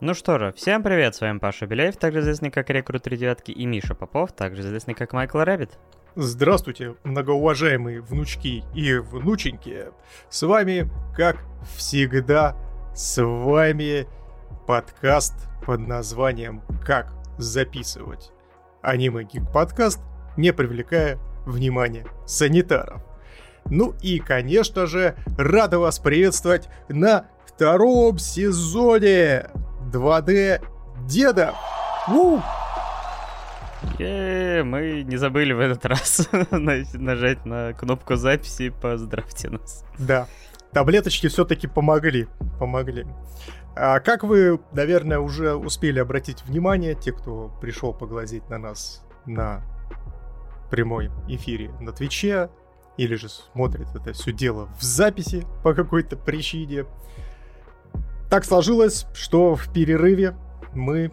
Ну что же, всем привет, с вами Паша Беляев, также известный как Рекрут 3 девятки, и Миша Попов, также известный как Майкл Рэббит. Здравствуйте, многоуважаемые внучки и внученьки. С вами, как всегда, с вами подкаст под названием «Как записывать аниме гик подкаст, не привлекая внимания санитаров». Ну и, конечно же, рады вас приветствовать на втором сезоне 2D Деда. У! Е, мы не забыли в этот раз нажать на кнопку записи «Поздравьте нас». Да, таблеточки все-таки помогли, помогли. А как вы, наверное, уже успели обратить внимание, те, кто пришел поглазеть на нас на прямой эфире на Твиче, или же смотрит это все дело в записи по какой-то причине, так сложилось, что в перерыве мы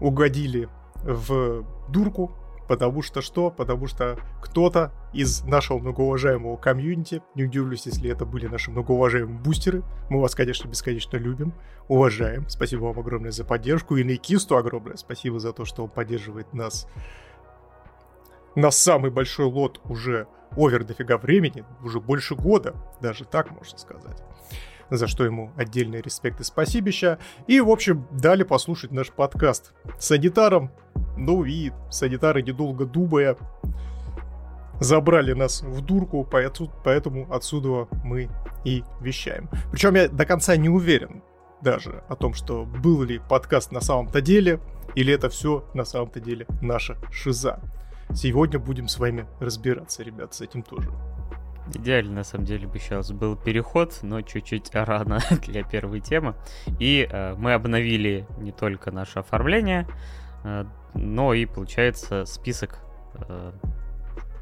угодили в дурку, потому что что? Потому что кто-то из нашего многоуважаемого комьюнити, не удивлюсь, если это были наши многоуважаемые бустеры, мы вас, конечно, бесконечно любим, уважаем, спасибо вам огромное за поддержку, и Нейкисту огромное спасибо за то, что он поддерживает нас на самый большой лот уже овер дофига времени, уже больше года, даже так можно сказать за что ему отдельный респект и спасибища. И, в общем, дали послушать наш подкаст санитаром. Ну и санитары, недолго думая, забрали нас в дурку, поэтому отсюда мы и вещаем. Причем я до конца не уверен даже о том, что был ли подкаст на самом-то деле, или это все на самом-то деле наша шиза. Сегодня будем с вами разбираться, ребят, с этим тоже. Идеально, на самом деле, бы сейчас был переход, но чуть-чуть рано для первой темы. И э, мы обновили не только наше оформление, э, но и, получается, список э,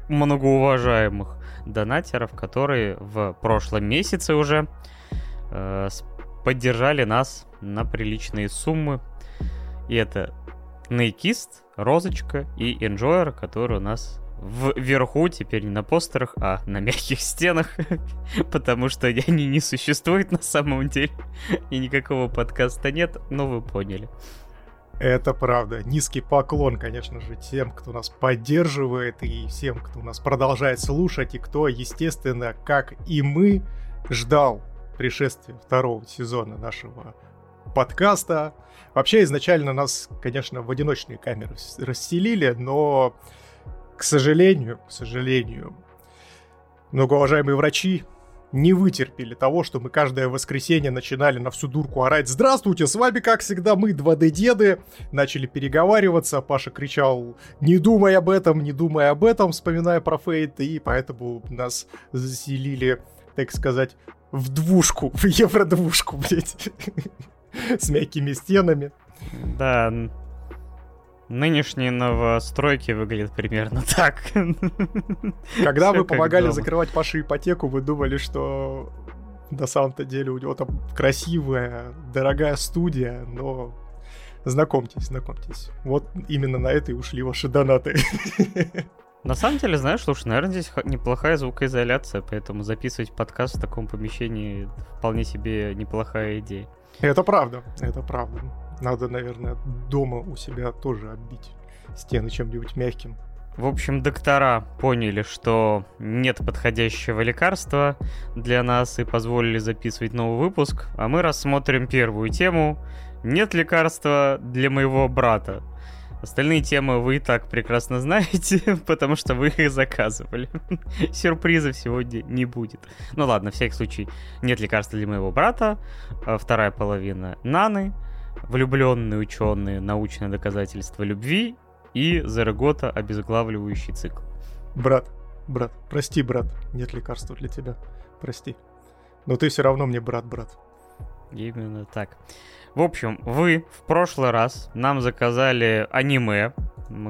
многоуважаемых донатеров, которые в прошлом месяце уже э, поддержали нас на приличные суммы. И это Нейкист, Розочка и Enjoyer, которые у нас вверху, теперь не на постерах, а на мягких стенах, потому что они не существуют на самом деле, и никакого подкаста нет, но вы поняли. Это правда. Низкий поклон, конечно же, тем, кто нас поддерживает, и всем, кто нас продолжает слушать, и кто, естественно, как и мы, ждал пришествия второго сезона нашего подкаста. Вообще, изначально нас, конечно, в одиночные камеры расселили, но к сожалению, к сожалению, многоуважаемые врачи не вытерпели того, что мы каждое воскресенье начинали на всю дурку орать «Здравствуйте, с вами, как всегда, мы, 2D-деды!» Начали переговариваться, Паша кричал «Не думай об этом, не думай об этом», вспоминая про Фейт, и поэтому нас заселили, так сказать, в двушку, в евро-двушку, блядь, с мягкими стенами. Да, Нынешние новостройки выглядят примерно так. Когда вы помогали закрывать Паше ипотеку, вы думали, что на самом-то деле у него там красивая, дорогая студия, но знакомьтесь, знакомьтесь. Вот именно на это и ушли ваши донаты. На самом деле, знаешь, слушай, наверное, здесь неплохая звукоизоляция, поэтому записывать подкаст в таком помещении вполне себе неплохая идея. Это правда, это правда. Надо, наверное, дома у себя тоже оббить стены чем-нибудь мягким. В общем, доктора поняли, что нет подходящего лекарства для нас и позволили записывать новый выпуск, а мы рассмотрим первую тему «Нет лекарства для моего брата». Остальные темы вы и так прекрасно знаете, потому что вы их заказывали. Сюрпризов сегодня не будет. Ну ладно, в всякий случай, нет лекарства для моего брата. А вторая половина Наны — влюбленные ученые, научное доказательство любви и Зарегота обезглавливающий цикл. Брат, брат, прости, брат, нет лекарства для тебя, прости. Но ты все равно мне брат, брат. Именно так. В общем, вы в прошлый раз нам заказали аниме,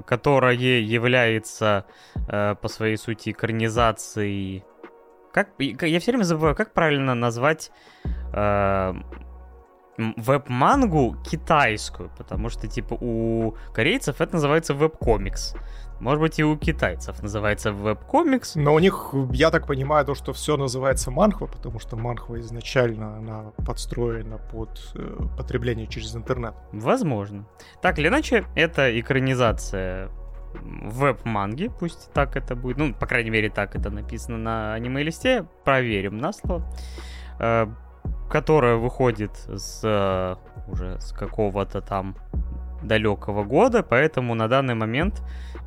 которое является э, по своей сути экранизацией. Как я все время забываю, как правильно назвать э, веб-мангу китайскую, потому что, типа, у корейцев это называется веб-комикс. Может быть, и у китайцев называется веб-комикс. Но у них, я так понимаю, то, что все называется манхва, потому что манхва изначально она подстроена под э, потребление через интернет. Возможно. Так или иначе, это экранизация веб-манги, пусть так это будет. Ну, по крайней мере, так это написано на аниме-листе. Проверим на слово. Которая выходит с э, уже с какого-то там далекого года, поэтому на данный момент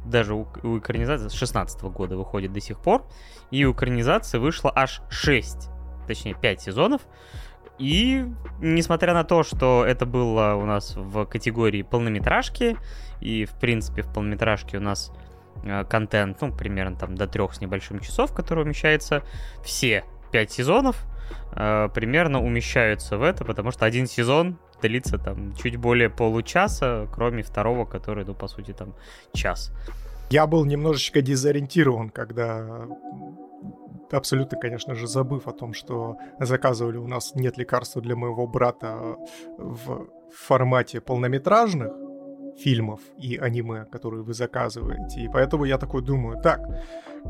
даже у, у экранизации с 16 года выходит до сих пор, и у экранизации вышло аж 6, точнее 5 сезонов, и несмотря на то, что это было у нас в категории полнометражки, и в принципе в полнометражке у нас э, контент, ну, примерно там до трех с небольшим часов, который умещается, все 5 сезонов э, примерно умещаются в это, потому что один сезон длится там чуть более получаса, кроме второго, который, ну, по сути, там час. Я был немножечко дезориентирован, когда абсолютно, конечно же, забыв о том, что заказывали у нас «Нет лекарства для моего брата» в формате полнометражных фильмов и аниме, которые вы заказываете. И поэтому я такой думаю, так,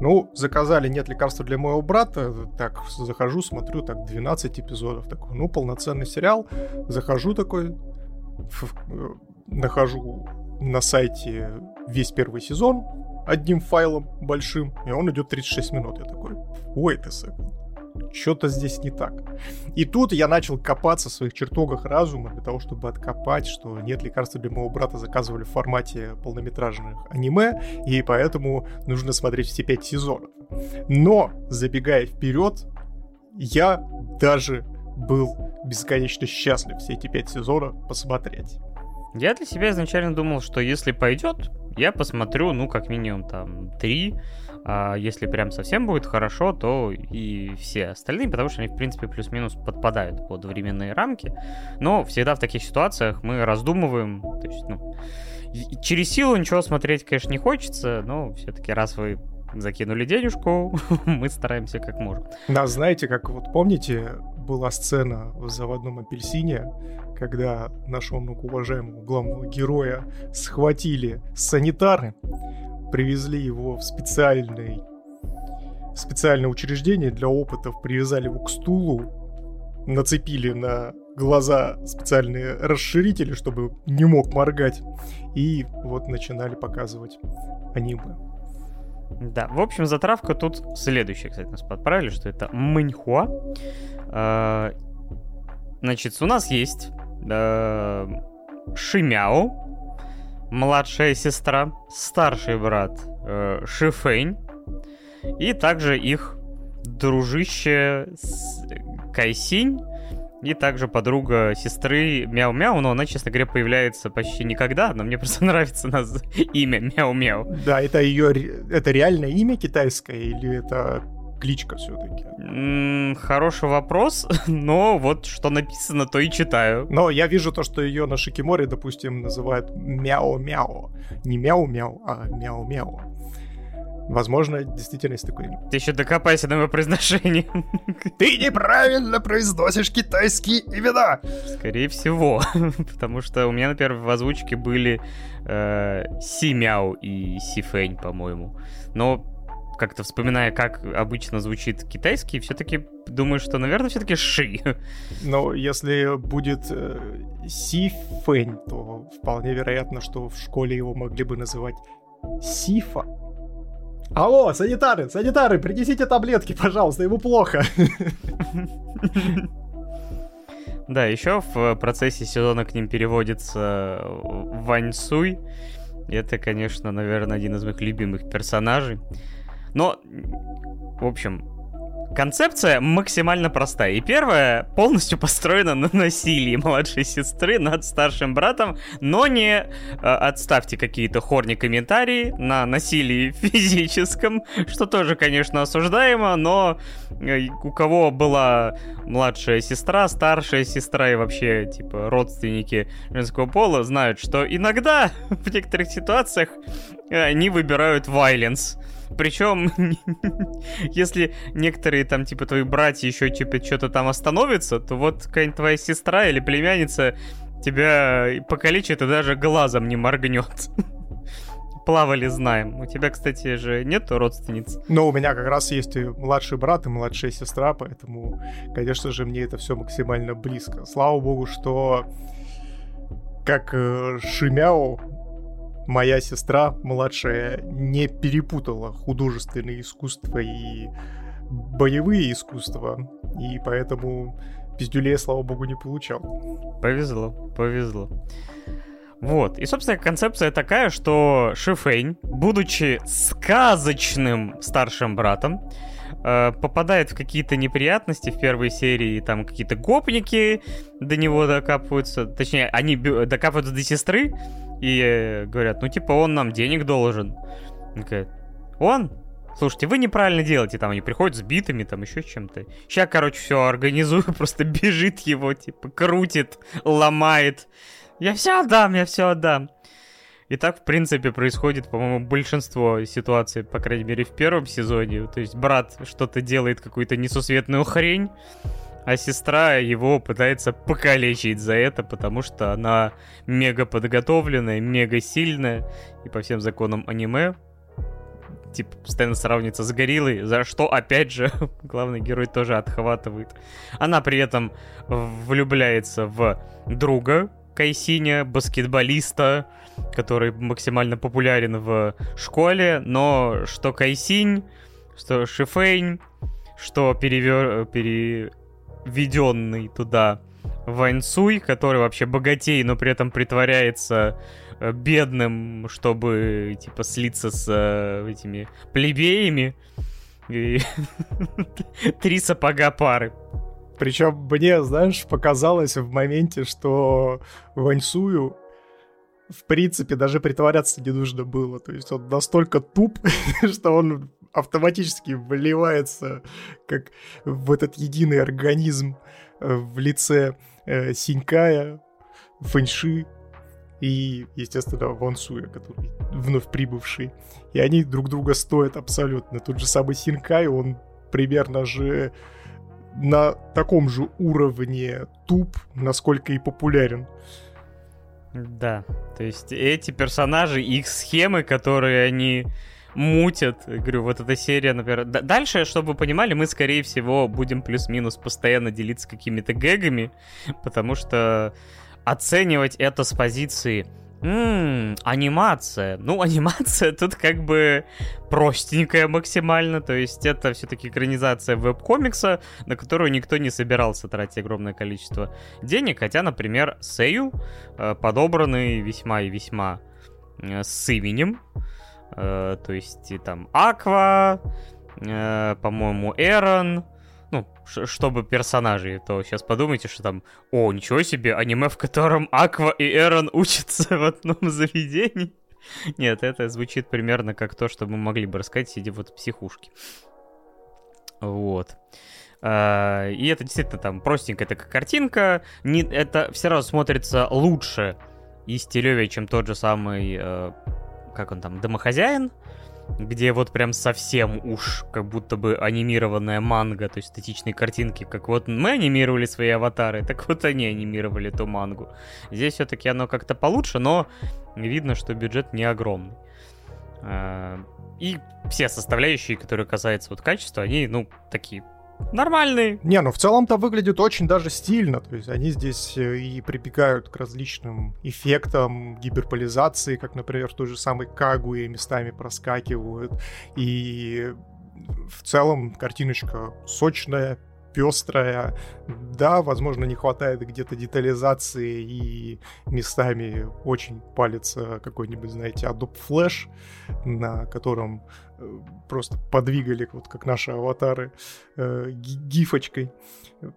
ну, заказали «Нет лекарства для моего брата», так, захожу, смотрю, так, 12 эпизодов, такой, ну, полноценный сериал, захожу такой, э, нахожу на сайте весь первый сезон одним файлом большим, и он идет 36 минут. Я такой, wait a second что-то здесь не так. И тут я начал копаться в своих чертогах разума для того, чтобы откопать, что нет лекарства для моего брата заказывали в формате полнометражных аниме, и поэтому нужно смотреть все пять сезонов. Но, забегая вперед, я даже был бесконечно счастлив все эти пять сезонов посмотреть. Я для себя изначально думал, что если пойдет, я посмотрю, ну, как минимум, там, три, а если прям совсем будет хорошо, то и все остальные, потому что они, в принципе, плюс-минус подпадают под временные рамки. Но всегда в таких ситуациях мы раздумываем, то есть, ну, через силу ничего смотреть, конечно, не хочется, но все-таки раз вы закинули денежку, мы стараемся как можем. Да, знаете, как вот помните, была сцена в «Заводном апельсине», когда нашего многоуважаемого главного героя схватили санитары, привезли его в специальный специальное учреждение для опытов, привязали его к стулу, нацепили на глаза специальные расширители, чтобы не мог моргать, и вот начинали показывать аниме. Да, в общем, затравка тут следующая, кстати, нас подправили, что это Мэньхуа. А, значит, у нас есть э, Шимяо, младшая сестра, старший брат э, Шифэнь и также их дружище Кайсинь и также подруга сестры Мяу-Мяу, но она, честно говоря, появляется почти никогда, но мне просто нравится нас имя Мяу-Мяу. Да, это ее, это реальное имя китайское или это кличка все-таки? хороший вопрос, но вот что написано, то и читаю. Но я вижу то, что ее на Шикиморе, допустим, называют мяу-мяу. Не мяу-мяу, а мяу-мяу. Возможно, действительно есть такое имя. Ты еще докопайся до моего произношения. Ты неправильно произносишь китайские имена! Скорее всего. Потому что у меня, например, в озвучке были э, Си Мяу и Си Фэнь, по-моему. Но как-то вспоминая, как обычно звучит китайский, все-таки думаю, что, наверное, все-таки Ши. Но если будет э, Си Фэнь, то вполне вероятно, что в школе его могли бы называть Сифа. Алло, санитары, санитары, принесите таблетки, пожалуйста, ему плохо. Да, еще в процессе сезона к ним переводится Вань Суй. Это, конечно, наверное, один из моих любимых персонажей. Но, в общем, Концепция максимально простая. И первая полностью построена на насилии младшей сестры над старшим братом, но не э, отставьте какие-то хорни комментарии на насилии физическом, что тоже, конечно, осуждаемо, но э, у кого была младшая сестра, старшая сестра и вообще, типа, родственники женского пола, знают, что иногда в некоторых ситуациях э, они выбирают violence Причем, если некоторые там, типа, твои братья еще, типа, что-то там остановятся, то вот какая-нибудь твоя сестра или племянница тебя покалечит и даже глазом не моргнет. Плавали, знаем. У тебя, кстати же, нет родственниц? Ну, у меня как раз есть и младший брат, и младшая сестра, поэтому, конечно же, мне это все максимально близко. Слава богу, что как э, Шимяо, моя сестра младшая не перепутала художественное искусство и боевые искусства, и поэтому пиздюлей, слава богу, не получал. Повезло, повезло. Вот. И, собственно, концепция такая, что Шифейн, будучи сказочным старшим братом, э, попадает в какие-то неприятности в первой серии, там какие-то гопники до него докапываются, точнее, они докапываются до сестры и говорят, ну, типа, он нам денег должен. Он? Слушайте, вы неправильно делаете, там они приходят с битами, там еще чем-то. Сейчас, короче, все организую, просто бежит его, типа, крутит, ломает. Я все отдам, я все отдам. И так, в принципе, происходит, по-моему, большинство ситуаций, по крайней мере, в первом сезоне. То есть брат что-то делает, какую-то несусветную хрень, а сестра его пытается покалечить за это, потому что она мега подготовленная, мега сильная, и по всем законам аниме типа, постоянно сравнивается с гориллой, за что, опять же, главный герой тоже отхватывает. Она при этом влюбляется в друга Кайсиня, баскетболиста, который максимально популярен в школе, но что Кайсинь, что Шифейн, что перевер... переведенный туда Ваньсуй, который вообще богатей, но при этом притворяется Э, бедным, чтобы, типа, слиться с э, этими плебеями. И... Три сапога пары. Причем мне, знаешь, показалось в моменте, что Ваньсую в принципе даже притворяться не нужно было. То есть он настолько туп, что он автоматически вливается как в этот единый организм э, в лице э, Синькая, Фэньши и, естественно, Ван Суя, который вновь прибывший. И они друг друга стоят абсолютно. Тот же самый Синкай, он примерно же на таком же уровне туп, насколько и популярен. Да, то есть эти персонажи, их схемы, которые они мутят. Говорю, вот эта серия, например... Дальше, чтобы вы понимали, мы, скорее всего, будем плюс-минус постоянно делиться какими-то гэгами, потому что оценивать это с позиции Ммм, анимация. Ну, анимация тут как бы простенькая максимально, то есть это все-таки экранизация веб-комикса, на которую никто не собирался тратить огромное количество денег, хотя, например, Сейл э, подобранный весьма и весьма э, с именем, э, то есть там Аква, э, по-моему, Эрон, ну, чтобы персонажей, то сейчас подумайте, что там, о, ничего себе, аниме, в котором Аква и Эрон учатся в одном заведении. Нет, это звучит примерно как то, что мы могли бы рассказать, сидя вот в психушке. Вот. А, и это действительно там простенькая такая картинка. Не, это все равно смотрится лучше и стилевее, чем тот же самый, э, как он там, домохозяин где вот прям совсем уж как будто бы анимированная манга, то есть статичные картинки, как вот мы анимировали свои аватары, так вот они анимировали эту мангу. Здесь все-таки оно как-то получше, но видно, что бюджет не огромный. А, и все составляющие, которые касаются вот качества, они, ну, такие нормальный. Не, ну в целом-то выглядит очень даже стильно. То есть они здесь э, и прибегают к различным эффектам гиперполизации, как, например, той же самой Кагуе местами проскакивают. И в целом картиночка сочная, пестрая. Да, возможно, не хватает где-то детализации и местами очень палится какой-нибудь, знаете, Adobe Flash, на котором просто подвигали, вот как наши аватары, э, гифочкой.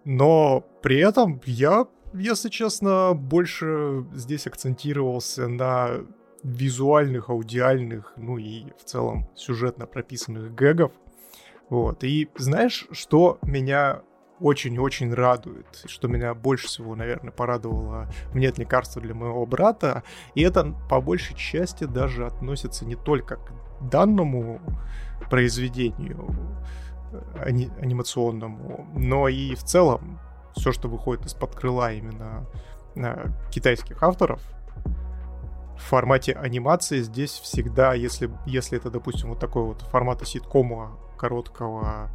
Но при этом я, если честно, больше здесь акцентировался на визуальных, аудиальных, ну и в целом сюжетно прописанных гэгов, вот. И знаешь, что меня очень-очень радует, что меня больше всего, наверное, порадовало «Нет лекарства для моего брата», и это по большей части даже относится не только к данному произведению ани- анимационному, но и в целом все, что выходит из-под крыла именно э, китайских авторов, в формате анимации здесь всегда, если, если это, допустим, вот такой вот формата ситкома короткого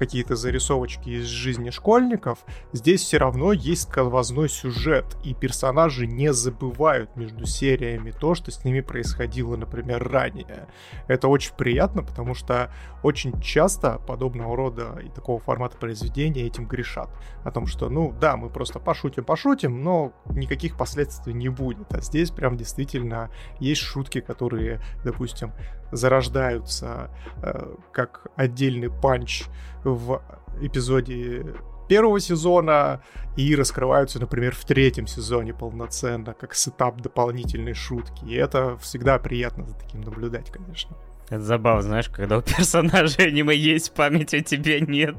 какие-то зарисовочки из жизни школьников, здесь все равно есть сквозной сюжет, и персонажи не забывают между сериями то, что с ними происходило, например, ранее. Это очень приятно, потому что очень часто подобного рода и такого формата произведения этим грешат. О том, что, ну да, мы просто пошутим-пошутим, но никаких последствий не будет. А здесь прям действительно есть шутки, которые, допустим, зарождаются э, как отдельный панч в эпизоде первого сезона и раскрываются, например, в третьем сезоне полноценно, как сетап дополнительной шутки. И это всегда приятно за таким наблюдать, конечно. Это забавно, знаешь, когда у персонажей аниме есть память, а тебе нет.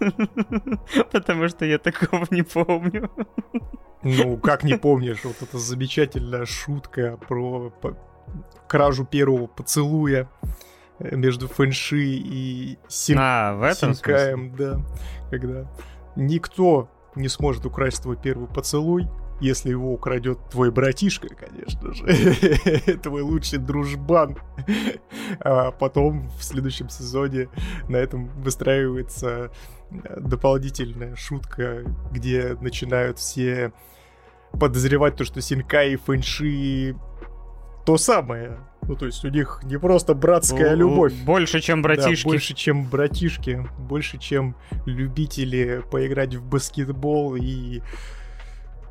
Потому что я такого не помню. Ну, как не помнишь, вот эта замечательная шутка про кражу первого поцелуя между Фэнши и Син... а, в этом Синкаем, да. Когда никто не сможет украсть твой первый поцелуй, если его украдет твой братишка, конечно же, твой лучший дружбан. А потом в следующем сезоне на этом выстраивается э, дополнительная шутка, где начинают все подозревать то, что Синкай и Фэнши то самое. Ну, то есть у них не просто братская любовь. Больше, чем братишки. Да, больше, чем братишки. Больше, чем любители поиграть в баскетбол и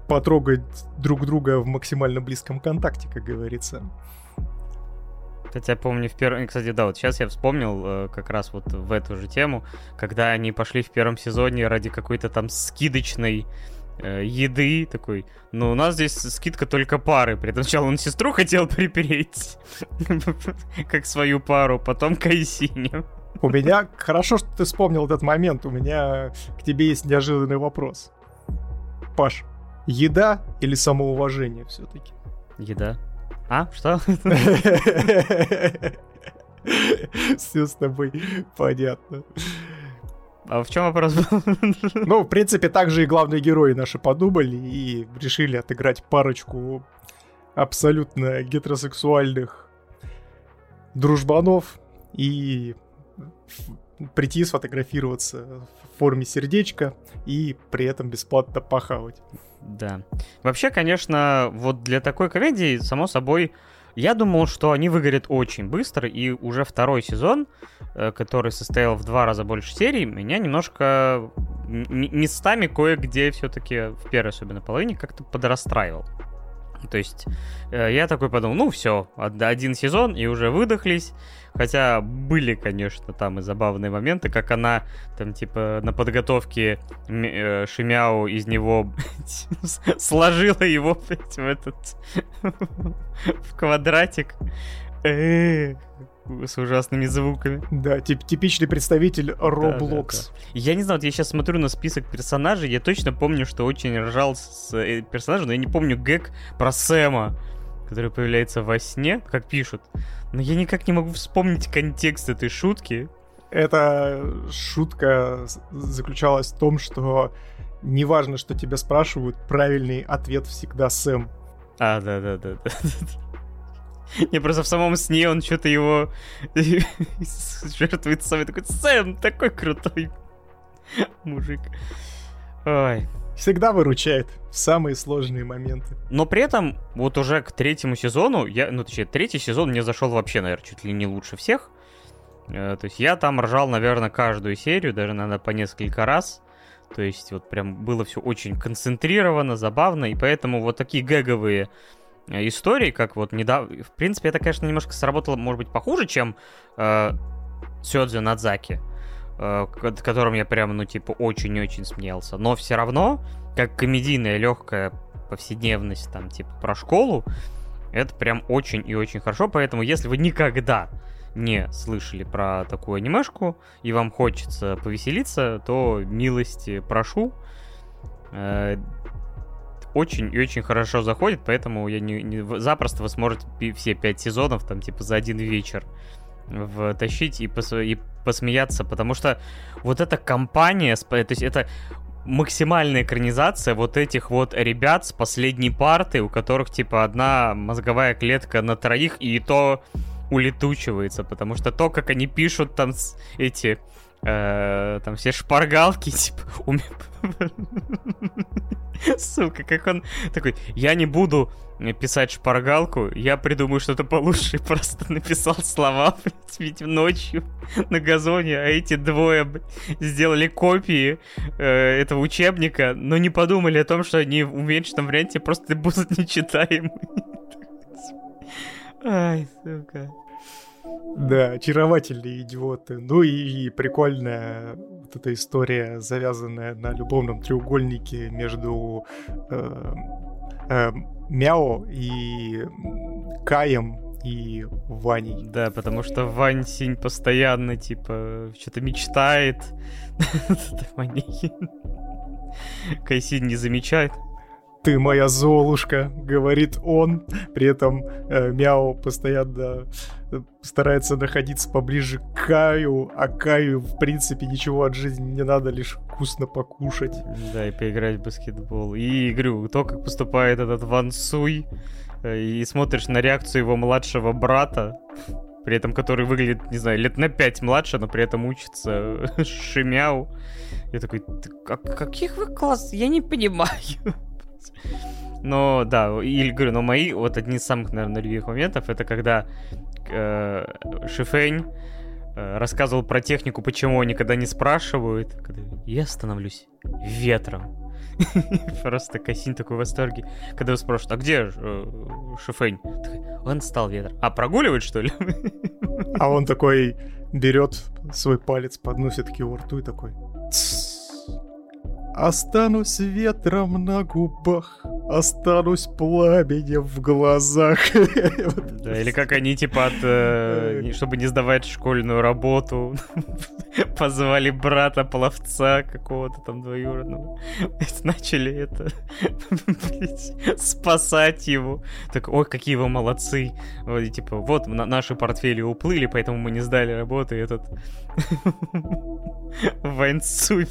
потрогать друг друга в максимально близком контакте, как говорится. Хотя помню в первом... Кстати, да, вот сейчас я вспомнил э, как раз вот в эту же тему, когда они пошли в первом сезоне ради какой-то там скидочной э, еды, такой, ну, у нас здесь скидка только пары. При этом сначала он сестру хотел припереть, как свою пару, потом Кайсиню. У меня... Хорошо, что ты вспомнил этот момент. У меня к тебе есть неожиданный вопрос. Паш, еда или самоуважение все-таки? Еда. А, что? Все с тобой понятно. А в чем вопрос был? Ну, в принципе, также и главные герои наши подумали и решили отыграть парочку абсолютно гетеросексуальных дружбанов и прийти сфотографироваться в форме сердечка и при этом бесплатно похавать. Да. Вообще, конечно, вот для такой комедии, само собой, я думал, что они выгорят очень быстро, и уже второй сезон, э, который состоял в два раза больше серий, меня немножко местами кое-где все-таки в первой особенно половине как-то подрастраивал. То есть э, я такой подумал, ну все, один сезон и уже выдохлись. Хотя были, конечно, там и забавные моменты, как она там типа на подготовке э, Шимяу из него сложила его в этот в квадратик. С ужасными звуками. Да, тип типичный представитель Roblox. Да, да, да. Я не знаю, вот я сейчас смотрю на список персонажей, я точно помню, что очень ржал с э, персонажем, но я не помню гэг про Сэма, который появляется во сне, как пишут. Но я никак не могу вспомнить контекст этой шутки. Эта шутка заключалась в том, что неважно, что тебя спрашивают, правильный ответ всегда Сэм. А, да-да-да. Не, просто в самом сне он что-то его жертвует собой. Такой, Сэм, такой крутой мужик. Ой. Всегда выручает в самые сложные моменты. Но при этом, вот уже к третьему сезону, я, ну, точнее, третий сезон мне зашел вообще, наверное, чуть ли не лучше всех. Э, то есть я там ржал, наверное, каждую серию, даже, наверное, по несколько раз. То есть вот прям было все очень концентрировано, забавно, и поэтому вот такие гэговые историй, как вот недавно... В принципе, это, конечно, немножко сработало, может быть, похуже, чем э, Сёдзю Надзаки, э, которым я прям, ну, типа, очень-очень смеялся. Но все равно, как комедийная легкая повседневность, там, типа, про школу, это прям очень и очень хорошо. Поэтому, если вы никогда не слышали про такую анимешку, и вам хочется повеселиться, то милости прошу. Э, очень и очень хорошо заходит, поэтому я не, не запросто вы сможете все пять сезонов там типа за один вечер втащить и, пос, и посмеяться, потому что вот эта компания, то есть это максимальная экранизация вот этих вот ребят с последней парты, у которых типа одна мозговая клетка на троих, и то улетучивается, потому что то, как они пишут там эти там все шпаргалки, типа, у меня... Сука, как он такой, я не буду писать шпаргалку, я придумаю что-то получше, просто написал слова, блядь, ведь ночью на газоне, а эти двое сделали копии э, этого учебника, но не подумали о том, что они в уменьшенном варианте просто будут нечитаемы. Ай, сука. Да, очаровательные идиоты. Ну и, прикольная вот эта история, завязанная на любовном треугольнике между э, э, Мяо и Каем и Ваней. Да, потому что Вань Синь постоянно, типа, что-то мечтает. Кайсин не замечает ты моя Золушка, говорит он. При этом э, Мяу постоянно старается находиться поближе к Каю, а Каю, в принципе, ничего от жизни не надо, лишь вкусно покушать. Да, и поиграть в баскетбол. И, говорю, то, как поступает этот Ван Суй, э, и смотришь на реакцию его младшего брата, при этом который выглядит, не знаю, лет на пять младше, но при этом учится Шимяу. Я такой, каких вы класс? Я не понимаю. Но да, или говорю, но мои, вот одни из самых, наверное, любимых моментов, это когда э, Шифень э, рассказывал про технику, почему он никогда не спрашивают. Я становлюсь ветром. Просто Касин такой в восторге. Когда его спрашивают, а где э, Шифень? Он стал ветром. А прогуливает, что ли? А он такой берет свой палец, подносит к его рту и такой... Останусь ветром на губах, останусь пламенем в глазах. Да, или как они, типа, от, э, чтобы не сдавать школьную работу, позвали брата пловца какого-то там двоюродного. Начали это, спасать его. Так, ой, какие вы молодцы. Вот, типа, вот наши портфели уплыли, поэтому мы не сдали работу, и этот Вайнцуй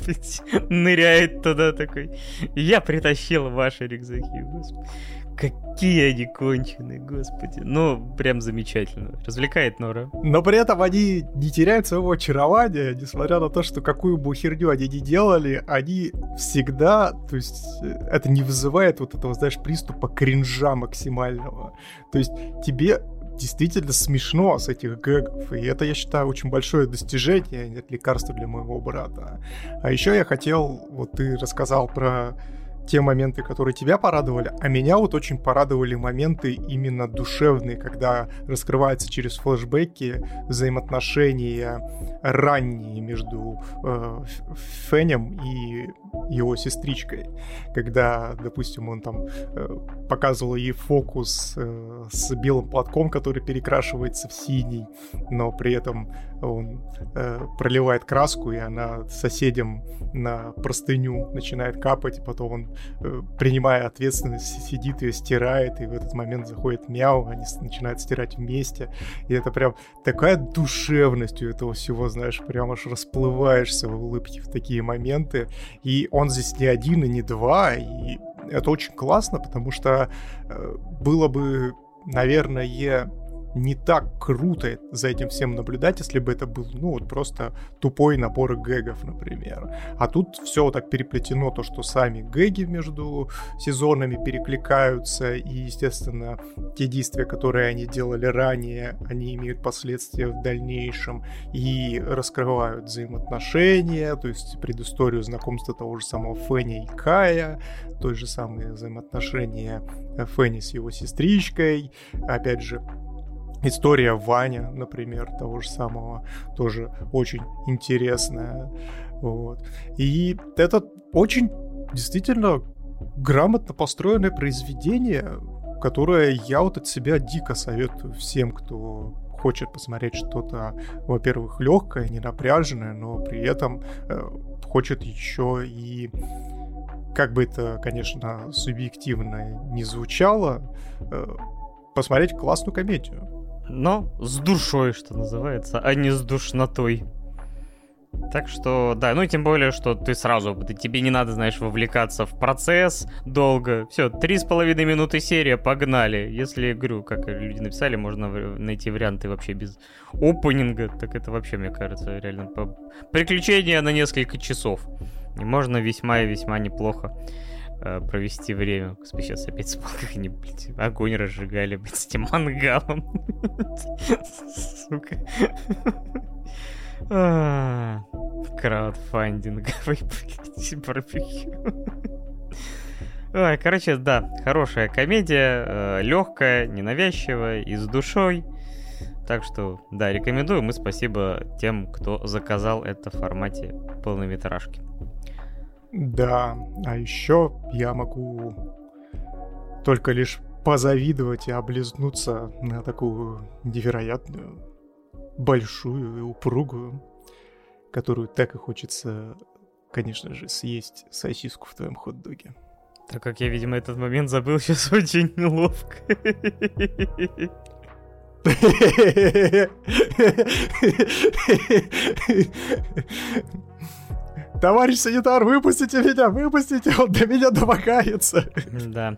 ныряет туда такой. Я притащил ваши рюкзаки, господи. Какие они конченые, господи. Ну, прям замечательно. Развлекает Нора. Но при этом они не теряют своего очарования, несмотря на то, что какую бы херню они ни делали, они всегда, то есть э, это не вызывает вот этого, знаешь, приступа кринжа максимального. То есть тебе действительно смешно с этих гэгов. И это, я считаю, очень большое достижение, нет лекарства для моего брата. А еще я хотел, вот ты рассказал про те моменты, которые тебя порадовали, а меня вот очень порадовали моменты именно душевные, когда раскрываются через флешбеки взаимоотношения ранние между э, Фенем и его сестричкой, когда, допустим, он там э, показывал ей фокус э, с белым платком, который перекрашивается в синий, но при этом он э, проливает краску, и она соседям на простыню начинает капать, и потом он, э, принимая ответственность, сидит ее стирает, и в этот момент заходит мяу, они начинают стирать вместе, и это прям такая душевность у этого всего, знаешь, прям аж расплываешься в улыбке в такие моменты, и он здесь не один и не два, и это очень классно, потому что э, было бы, наверное, не так круто за этим всем наблюдать, если бы это был, ну, вот просто тупой набор гэгов, например. А тут все так переплетено, то, что сами гэги между сезонами перекликаются, и, естественно, те действия, которые они делали ранее, они имеют последствия в дальнейшем и раскрывают взаимоотношения, то есть предысторию знакомства того же самого Фенни и Кая, той же самые взаимоотношения Фенни с его сестричкой, опять же, История Ваня, например, того же самого, тоже очень интересная. Вот. И это очень действительно грамотно построенное произведение, которое я вот от себя дико советую всем, кто хочет посмотреть что-то, во-первых, легкое, не напряженное, но при этом э, хочет еще и как бы это, конечно, субъективно не звучало, э, посмотреть классную комедию. Но с душой, что называется, а не с душнотой. Так что, да, ну и тем более, что ты сразу, ты, тебе не надо, знаешь, вовлекаться в процесс долго. Все, три с половиной минуты серия, погнали. Если, говорю, как люди написали, можно найти варианты вообще без опенинга, так это вообще, мне кажется, реально по... приключение на несколько часов. И можно весьма и весьма неплохо провести время. Господи, сейчас опять вспомнил, как они, блядь, огонь разжигали, блядь, с этим мангалом. Сука. Краудфандинговый, блядь, барбекю. Короче, да, хорошая комедия, э, легкая, ненавязчивая и с душой. Так что, да, рекомендую. Мы спасибо тем, кто заказал это в формате полнометражки. Да, а еще я могу только лишь позавидовать и облизнуться на такую невероятную, большую и упругую, которую так и хочется, конечно же, съесть сосиску в твоем хот-доге. Так как я, видимо, этот момент забыл, сейчас очень неловко. Товарищ санитар, выпустите меня, выпустите, он до меня домогается. Да.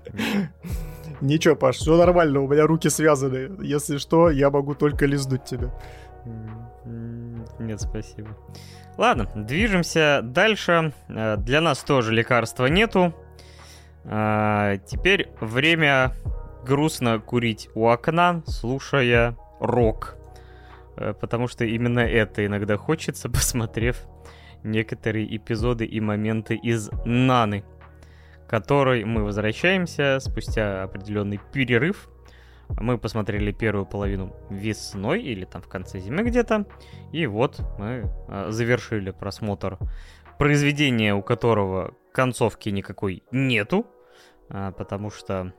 Ничего, Паш, все нормально, у меня руки связаны. Если что, я могу только лизнуть тебя. Нет, спасибо. Ладно, движемся дальше. Э, для нас тоже лекарства нету. Э, теперь время грустно курить у окна, слушая рок. Э, потому что именно это иногда хочется, посмотрев некоторые эпизоды и моменты из Наны, которой мы возвращаемся спустя определенный перерыв. Мы посмотрели первую половину весной или там в конце зимы где-то. И вот мы э, завершили просмотр произведения, у которого концовки никакой нету, э, потому что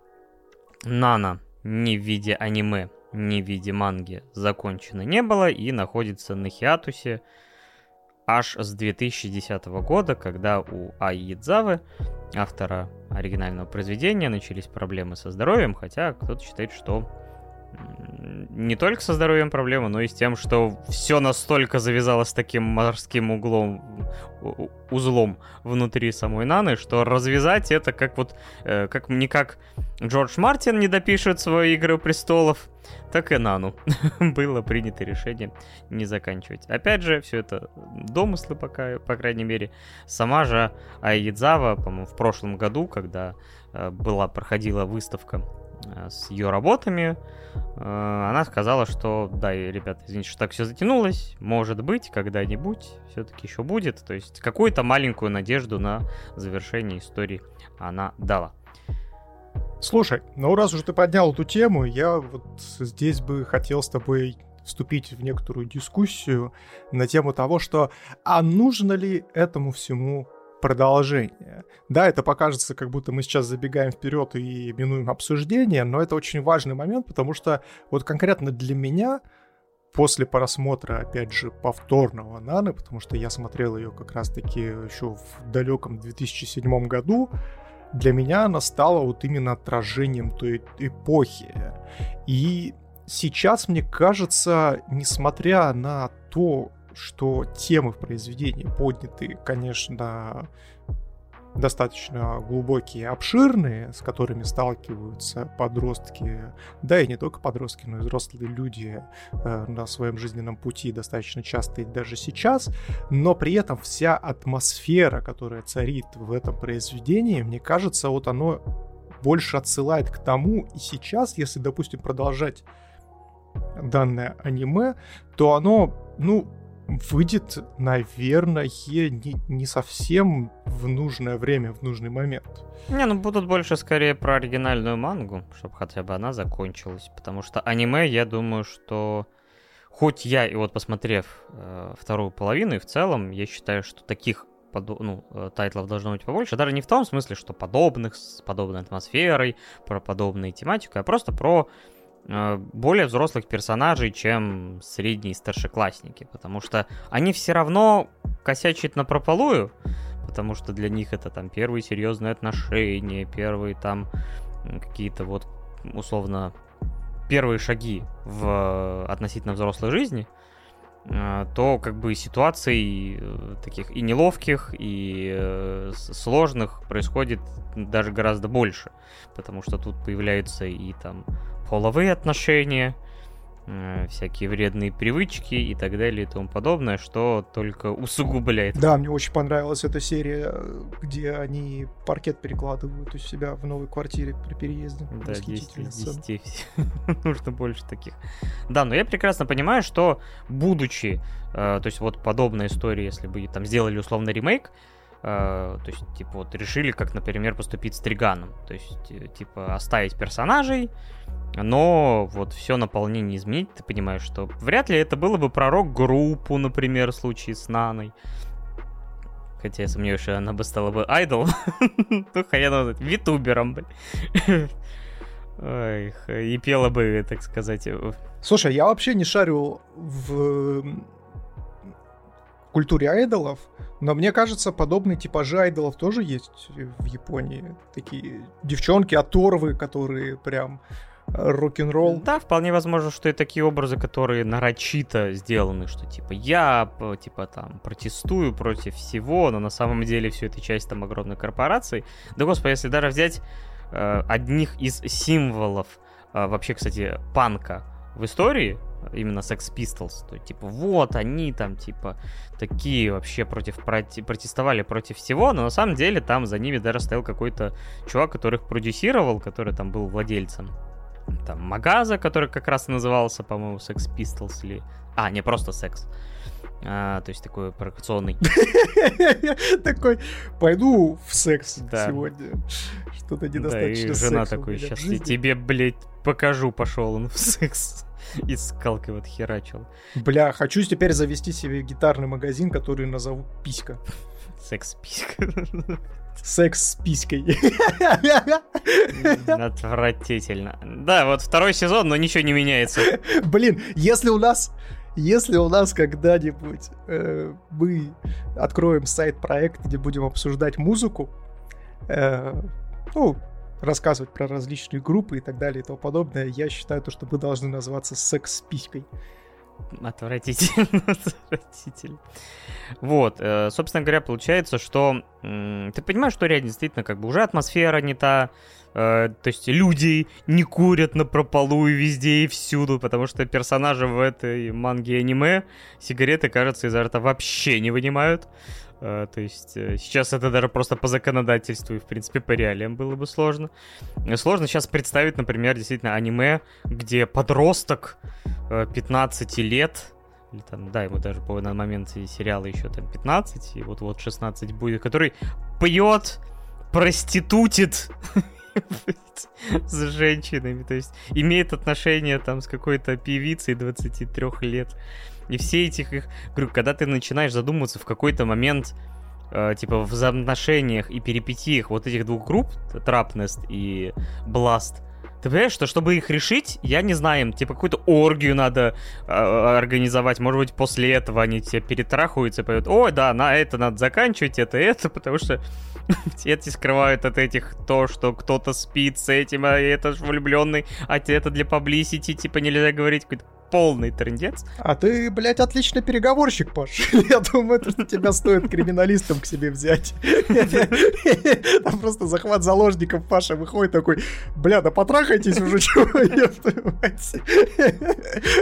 Нана ни в виде аниме, ни в виде манги закончено не было и находится на хиатусе аж с 2010 года, когда у Аи Ядзавы, автора оригинального произведения, начались проблемы со здоровьем, хотя кто-то считает, что не только со здоровьем проблемы, но и с тем, что все настолько завязалось таким морским углом, узлом внутри самой Наны, что развязать это как вот, э, как не как Джордж Мартин не допишет свои Игры престолов, так и Нану было принято решение не заканчивать. Опять же, все это домыслы пока, по крайней мере. Сама же Айидзава, по-моему, в прошлом году, когда э, была, проходила выставка с ее работами. Э, она сказала, что да, ребята, извините, что так все затянулось. Может быть, когда-нибудь все-таки еще будет. То есть какую-то маленькую надежду на завершение истории она дала. Слушай, ну раз уже ты поднял эту тему, я вот здесь бы хотел с тобой вступить в некоторую дискуссию на тему того, что а нужно ли этому всему продолжение. Да, это покажется, как будто мы сейчас забегаем вперед и минуем обсуждение, но это очень важный момент, потому что вот конкретно для меня после просмотра, опять же, повторного Наны, потому что я смотрел ее как раз-таки еще в далеком 2007 году, для меня она стала вот именно отражением той эпохи. И сейчас, мне кажется, несмотря на то, что темы в произведении подняты, конечно, достаточно глубокие обширные, с которыми сталкиваются подростки, да и не только подростки, но и взрослые люди э, на своем жизненном пути достаточно часто и даже сейчас, но при этом вся атмосфера, которая царит в этом произведении, мне кажется, вот оно больше отсылает к тому, и сейчас, если, допустим, продолжать данное аниме, то оно, ну, выйдет, наверное, не, не совсем в нужное время, в нужный момент. Не, ну будут больше скорее про оригинальную мангу, чтобы хотя бы она закончилась. Потому что аниме, я думаю, что хоть я и вот посмотрев э, вторую половину, и в целом я считаю, что таких подо- ну, э, тайтлов должно быть побольше. Даже не в том смысле, что подобных, с подобной атмосферой, про подобные тематику, а просто про более взрослых персонажей, чем средние старшеклассники, потому что они все равно косячат на прополую, потому что для них это там первые серьезные отношения, первые там какие-то вот условно первые шаги в относительно взрослой жизни, э, то как бы ситуаций э, таких и неловких, и э, сложных происходит даже гораздо больше, потому что тут появляются и там половые отношения, Э, всякие вредные привычки и так далее и тому подобное, что только усугубляет. Да, мне очень понравилась эта серия, где они паркет перекладывают у себя в новой квартире при переезде. Да, 10 из 10. Нужно больше таких. Да, но я прекрасно понимаю, что будучи, э, то есть вот подобная история, если бы там сделали условно ремейк, то есть, типа, вот решили, как, например, поступить с Триганом. То есть, э, типа, оставить персонажей, но вот все наполнение изменить, ты понимаешь, что вряд ли это было бы про рок-группу, например, в случае с Наной. Хотя я сомневаюсь, что она бы стала бы айдол. ну, хрен витубером, блин. и пела бы, так сказать. Слушай, я вообще не шарю в культуре айдолов, но мне кажется, подобные типажи айдолов тоже есть в Японии. Такие девчонки, оторвы, которые прям рок-н-ролл. Да, вполне возможно, что и такие образы, которые нарочито сделаны, что типа я типа там протестую против всего, но на самом деле все это часть там огромной корпорации. Да господи, если даже взять э, одних из символов э, вообще, кстати, панка в истории, именно Sex Pistols, то типа вот они там типа такие вообще против проти, протестовали против всего, но на самом деле там за ними даже стоял какой-то чувак, который их продюсировал, который там был владельцем там Магаза, который как раз назывался, по-моему, Sex Pistols или... А, не, просто секс. А, то есть такой провокационный. Такой, пойду в секс сегодня. Что-то недостаточно Да, и жена такой, сейчас я тебе, блядь, покажу, пошел он в секс. И скалкой вот херачил. Бля, хочу теперь завести себе гитарный магазин, который назову Писька. Секс-писька. Секс с писькой. Отвратительно. Да, вот второй сезон, но ничего не меняется. Блин, если у нас если у нас когда-нибудь э, мы откроем сайт-проект, где будем обсуждать музыку, э, ну, рассказывать про различные группы и так далее и тому подобное, я считаю то, что мы должны назваться секс с писькой. Отвратительно, отвратительно. Вот, э, собственно говоря, получается, что ты понимаешь, что реально действительно как бы уже атмосфера не та, э, то есть люди не курят на прополу и везде и всюду, потому что персонажи в этой манге аниме сигареты, кажется, изо рта вообще не вынимают. Uh, то есть uh, сейчас это даже просто по законодательству и, в принципе, по реалиям было бы сложно. Сложно сейчас представить, например, действительно аниме, где подросток uh, 15 лет, или там, да, ему даже по на момент сериала еще там 15, и вот-вот 16 будет, который пьет, проститутит с женщинами, то есть имеет отношение там с какой-то певицей 23 лет. И все этих их... Говорю, когда ты начинаешь задумываться в какой-то момент, э, типа, в взаимоотношениях и перипетиях вот этих двух групп, Трапнест и Бласт, ты понимаешь, что чтобы их решить, я не знаю, типа какую-то оргию надо э, организовать. Может быть, после этого они тебе перетрахаются и поют, ой, да, на это надо заканчивать, это это, потому что эти скрывают от этих то, что кто-то спит с этим, а это же влюбленный, а это для publicity, типа нельзя говорить какой-то полный трендец. А ты, блядь, отличный переговорщик, Паш. Я думаю, что тебя стоит криминалистом к себе взять. Там просто захват заложников Паша выходит такой, бля, да потрахайтесь уже, чего,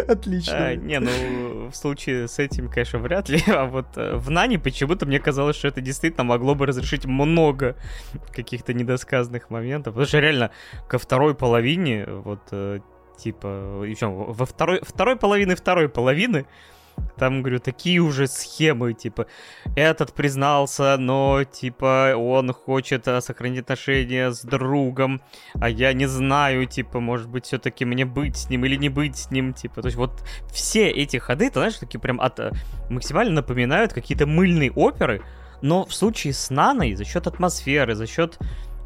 Отлично. А, не, ну, в случае с этим, конечно, вряд ли. А вот э, в Нане почему-то мне казалось, что это действительно могло бы разрешить много каких-то недосказанных моментов. Потому что реально ко второй половине вот э, типа, еще во второй, второй половины второй половины, там, говорю, такие уже схемы, типа, этот признался, но, типа, он хочет а, сохранить отношения с другом, а я не знаю, типа, может быть, все-таки мне быть с ним или не быть с ним, типа, то есть вот все эти ходы, ты знаешь, такие прям от, максимально напоминают какие-то мыльные оперы, но в случае с Наной за счет атмосферы, за счет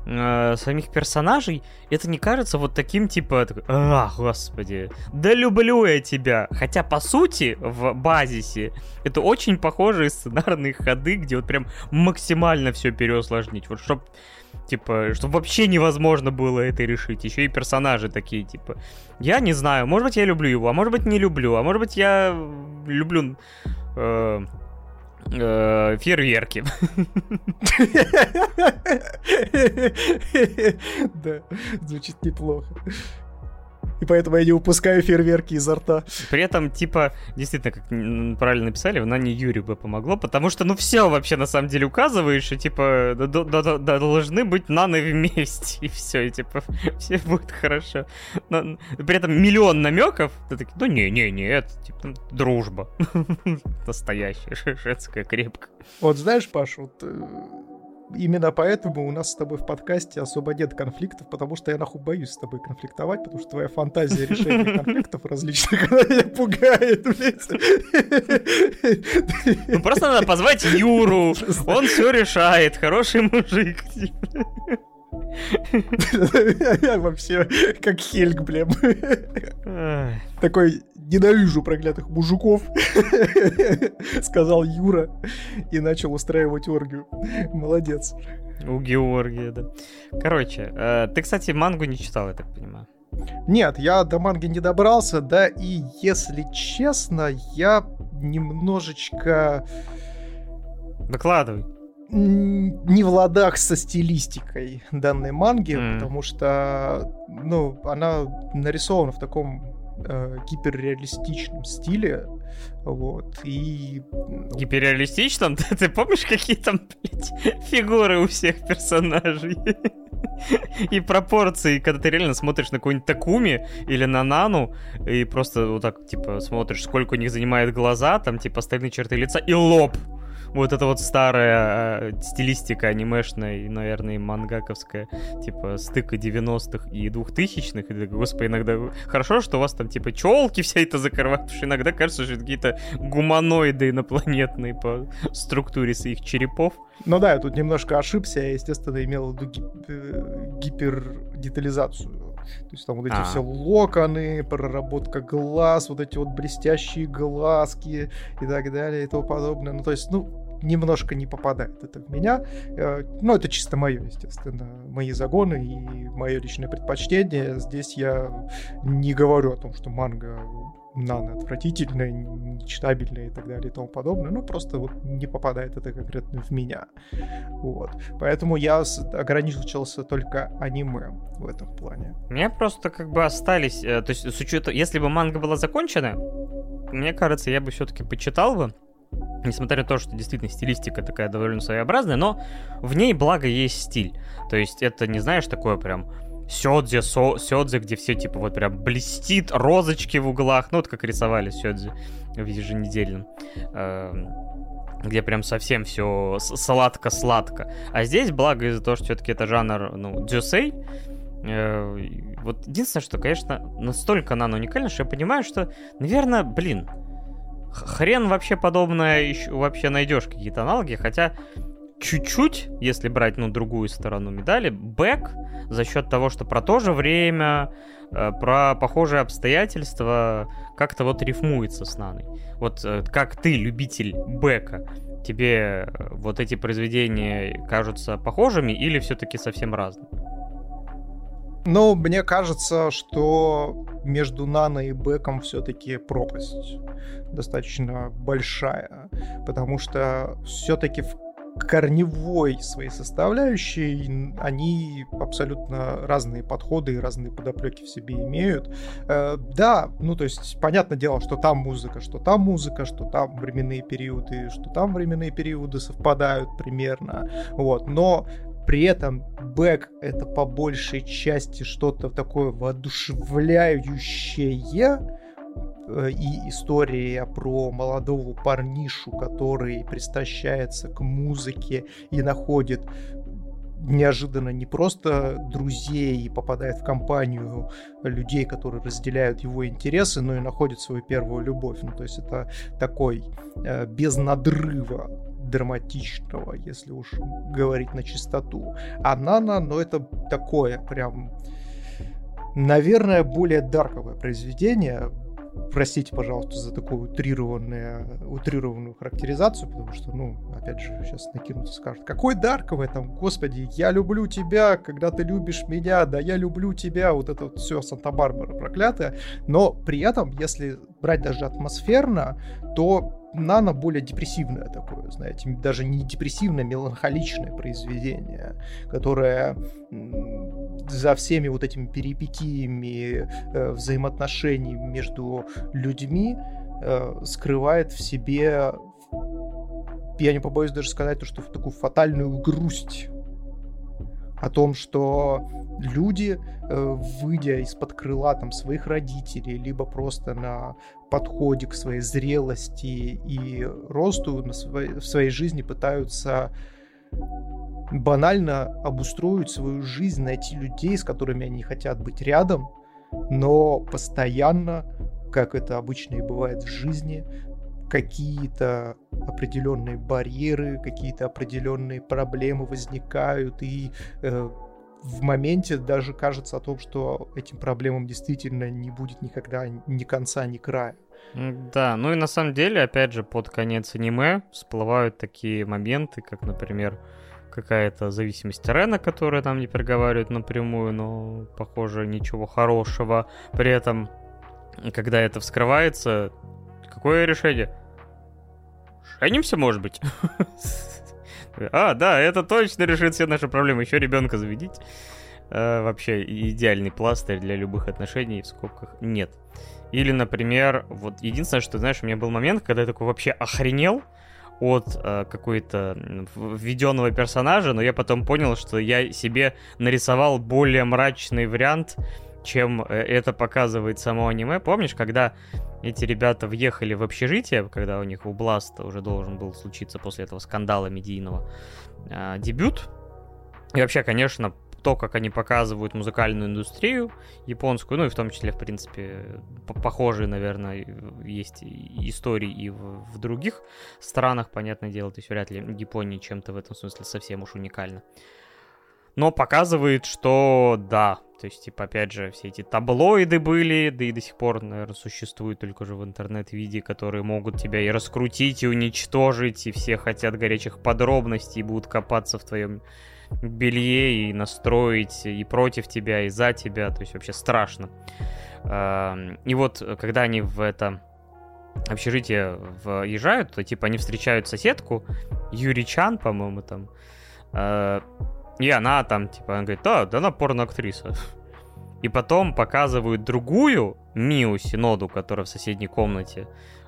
э, самих персонажей, это не кажется вот таким типа, а, господи, да люблю я тебя. Хотя, по сути, в базисе это очень похожие сценарные ходы, где вот прям максимально все переусложнить. Вот чтоб Типа, чтобы вообще невозможно было это решить. Еще и персонажи такие, типа. Я не знаю, может быть, я люблю его, а может быть, не люблю, а может быть, я люблю э, фейерверки. Да, звучит неплохо и поэтому я не упускаю фейерверки изо рта. При этом, типа, действительно, как правильно написали, в Нане Юрию бы помогло, потому что, ну, все вообще на самом деле указываешь, что, типа, должны быть наны вместе, и все, и, типа, все будет хорошо. Но, при этом миллион намеков, ты такой, ну, не-не-не, это, типа, дружба. Настоящая, женская, крепкая. Вот знаешь, Паш, вот э, именно поэтому у нас с тобой в подкасте особо нет конфликтов, потому что я нахуй боюсь с тобой конфликтовать, потому что твоя фантазия решения конфликтов различных, она меня пугает, блядь. Ну просто надо позвать Юру, он все решает, хороший мужик. Я вообще как Хельг, блин. Такой ненавижу проклятых мужиков, сказал Юра и начал устраивать оргию. Молодец. У Георгия, да. Короче, э, ты, кстати, мангу не читал, я так понимаю. Нет, я до манги не добрался, да, и если честно, я немножечко... Выкладывай не в ладах со стилистикой данной манги, mm. потому что, ну, она нарисована в таком э, гиперреалистичном стиле, вот, и... Гиперреалистичном? Ты, ты помнишь, какие там, блядь, фигуры у всех персонажей? И пропорции, когда ты реально смотришь на какой-нибудь Такуми или на Нану, и просто вот так, типа, смотришь, сколько у них занимает глаза, там, типа, остальные черты лица, и лоб вот эта вот старая э, стилистика анимешная наверное, мангаковская, типа стыка 90-х и 2000-х, и господи, иногда хорошо, что у вас там типа челки вся это закрывают, потому что иногда кажется, что это какие-то гуманоиды инопланетные по структуре своих черепов. Ну да, я тут немножко ошибся, я, естественно, имел гип- э, гипердетализацию. То есть там вот эти а. все локоны, проработка глаз, вот эти вот блестящие глазки и так далее и тому подобное. Ну, то есть, ну, немножко не попадает это в меня. Э, ну, это чисто мое, естественно, мои загоны и мое личное предпочтение. Здесь я не говорю о том, что манга нано отвратительная, нечитабельная и так далее и тому подобное. Ну, просто вот не попадает это конкретно в меня. Вот. Поэтому я ограничился только аниме в этом плане. У меня просто как бы остались... Э, то есть, с учетом... Если бы манга была закончена, мне кажется, я бы все-таки почитал бы. Несмотря на то, что действительно стилистика такая довольно своеобразная, но в ней, благо, есть стиль. То есть это не, знаешь, такое прям сёдзе, со, сёдзе, где все типа вот прям блестит, розочки в углах, ну вот как рисовали сёдзе в еженедельном. Э, где прям совсем все сладко-сладко. А здесь, благо из-за того, что все-таки это жанр, ну, дзюсей, э, вот единственное, что, конечно, настолько нано уникально, что я понимаю, что, наверное, блин, хрен вообще подобное еще вообще найдешь какие-то аналоги, хотя чуть-чуть, если брать, ну, другую сторону медали, бэк за счет того, что про то же время, э, про похожие обстоятельства как-то вот рифмуется с Наной. Вот э, как ты, любитель бэка, тебе э, вот эти произведения кажутся похожими или все-таки совсем разными? Ну, мне кажется, что между Нано и Бэком все-таки пропасть достаточно большая, потому что все-таки в корневой своей составляющей они абсолютно разные подходы и разные подоплеки в себе имеют. Э, да, ну то есть понятное дело, что там музыка, что там музыка, что там временные периоды, что там временные периоды совпадают примерно, вот, но при этом бэк это по большей части что-то такое воодушевляющее, и история про молодого парнишу, который пристращается к музыке и находит неожиданно не просто друзей и попадает в компанию людей, которые разделяют его интересы, но и находит свою первую любовь. Ну, то есть это такой э, без надрыва драматичного, если уж говорить на чистоту. А Нана, ну это такое прям, наверное, более дарковое произведение, простите, пожалуйста, за такую утрированную, утрированную характеризацию, потому что, ну, опять же, сейчас накинутся скажут, какой Дарковый там, господи, я люблю тебя, когда ты любишь меня, да я люблю тебя, вот это вот все Санта-Барбара проклятая, но при этом, если брать даже атмосферно, то Нано более депрессивное такое, знаете, даже не депрессивное, меланхоличное произведение, которое за всеми вот этими перипетиями э, взаимоотношений между людьми э, скрывает в себе, я не побоюсь даже сказать, то, что в такую фатальную грусть о том, что люди, э, выйдя из-под крыла там, своих родителей, либо просто на подходе к своей зрелости и росту на своей, в своей жизни пытаются банально обустроить свою жизнь, найти людей, с которыми они хотят быть рядом, но постоянно, как это обычно и бывает в жизни, какие-то определенные барьеры, какие-то определенные проблемы возникают, и э, в моменте даже кажется о том, что этим проблемам действительно не будет никогда ни конца, ни края. Да, ну и на самом деле, опять же, под конец аниме всплывают такие моменты, как, например, какая-то зависимость Рена, которая там не проговаривает напрямую, но, похоже, ничего хорошего. При этом, когда это вскрывается, какое решение? Женимся, может быть? А, да, это точно решит все наши проблемы. Еще ребенка заведите. А, вообще идеальный пластырь для любых отношений в скобках нет. Или, например, вот единственное, что, знаешь, у меня был момент, когда я такой вообще охренел от э, какой-то введенного персонажа, но я потом понял, что я себе нарисовал более мрачный вариант, чем э, это показывает само аниме. Помнишь, когда эти ребята въехали в общежитие, когда у них у Бласта уже должен был случиться после этого скандала медийного э, дебют. И вообще, конечно, то, как они показывают музыкальную индустрию японскую, ну и в том числе, в принципе, похожие, наверное, есть истории и в, в других странах, понятное дело, то есть вряд ли Япония чем-то в этом смысле совсем уж уникальна. Но показывает, что да, то есть, типа, опять же, все эти таблоиды были, да и до сих пор, наверное, существуют только же в интернет-виде, которые могут тебя и раскрутить, и уничтожить, и все хотят горячих подробностей, и будут копаться в твоем белье, и настроить и против тебя, и за тебя, то есть вообще страшно. И вот, когда они в это общежитие въезжают, то, типа, они встречают соседку, Юрий Чан, по-моему, там, а, и она там, типа, она говорит, да, да она порноактриса. И потом показывают другую Мию Синоду, которая в соседней комнате,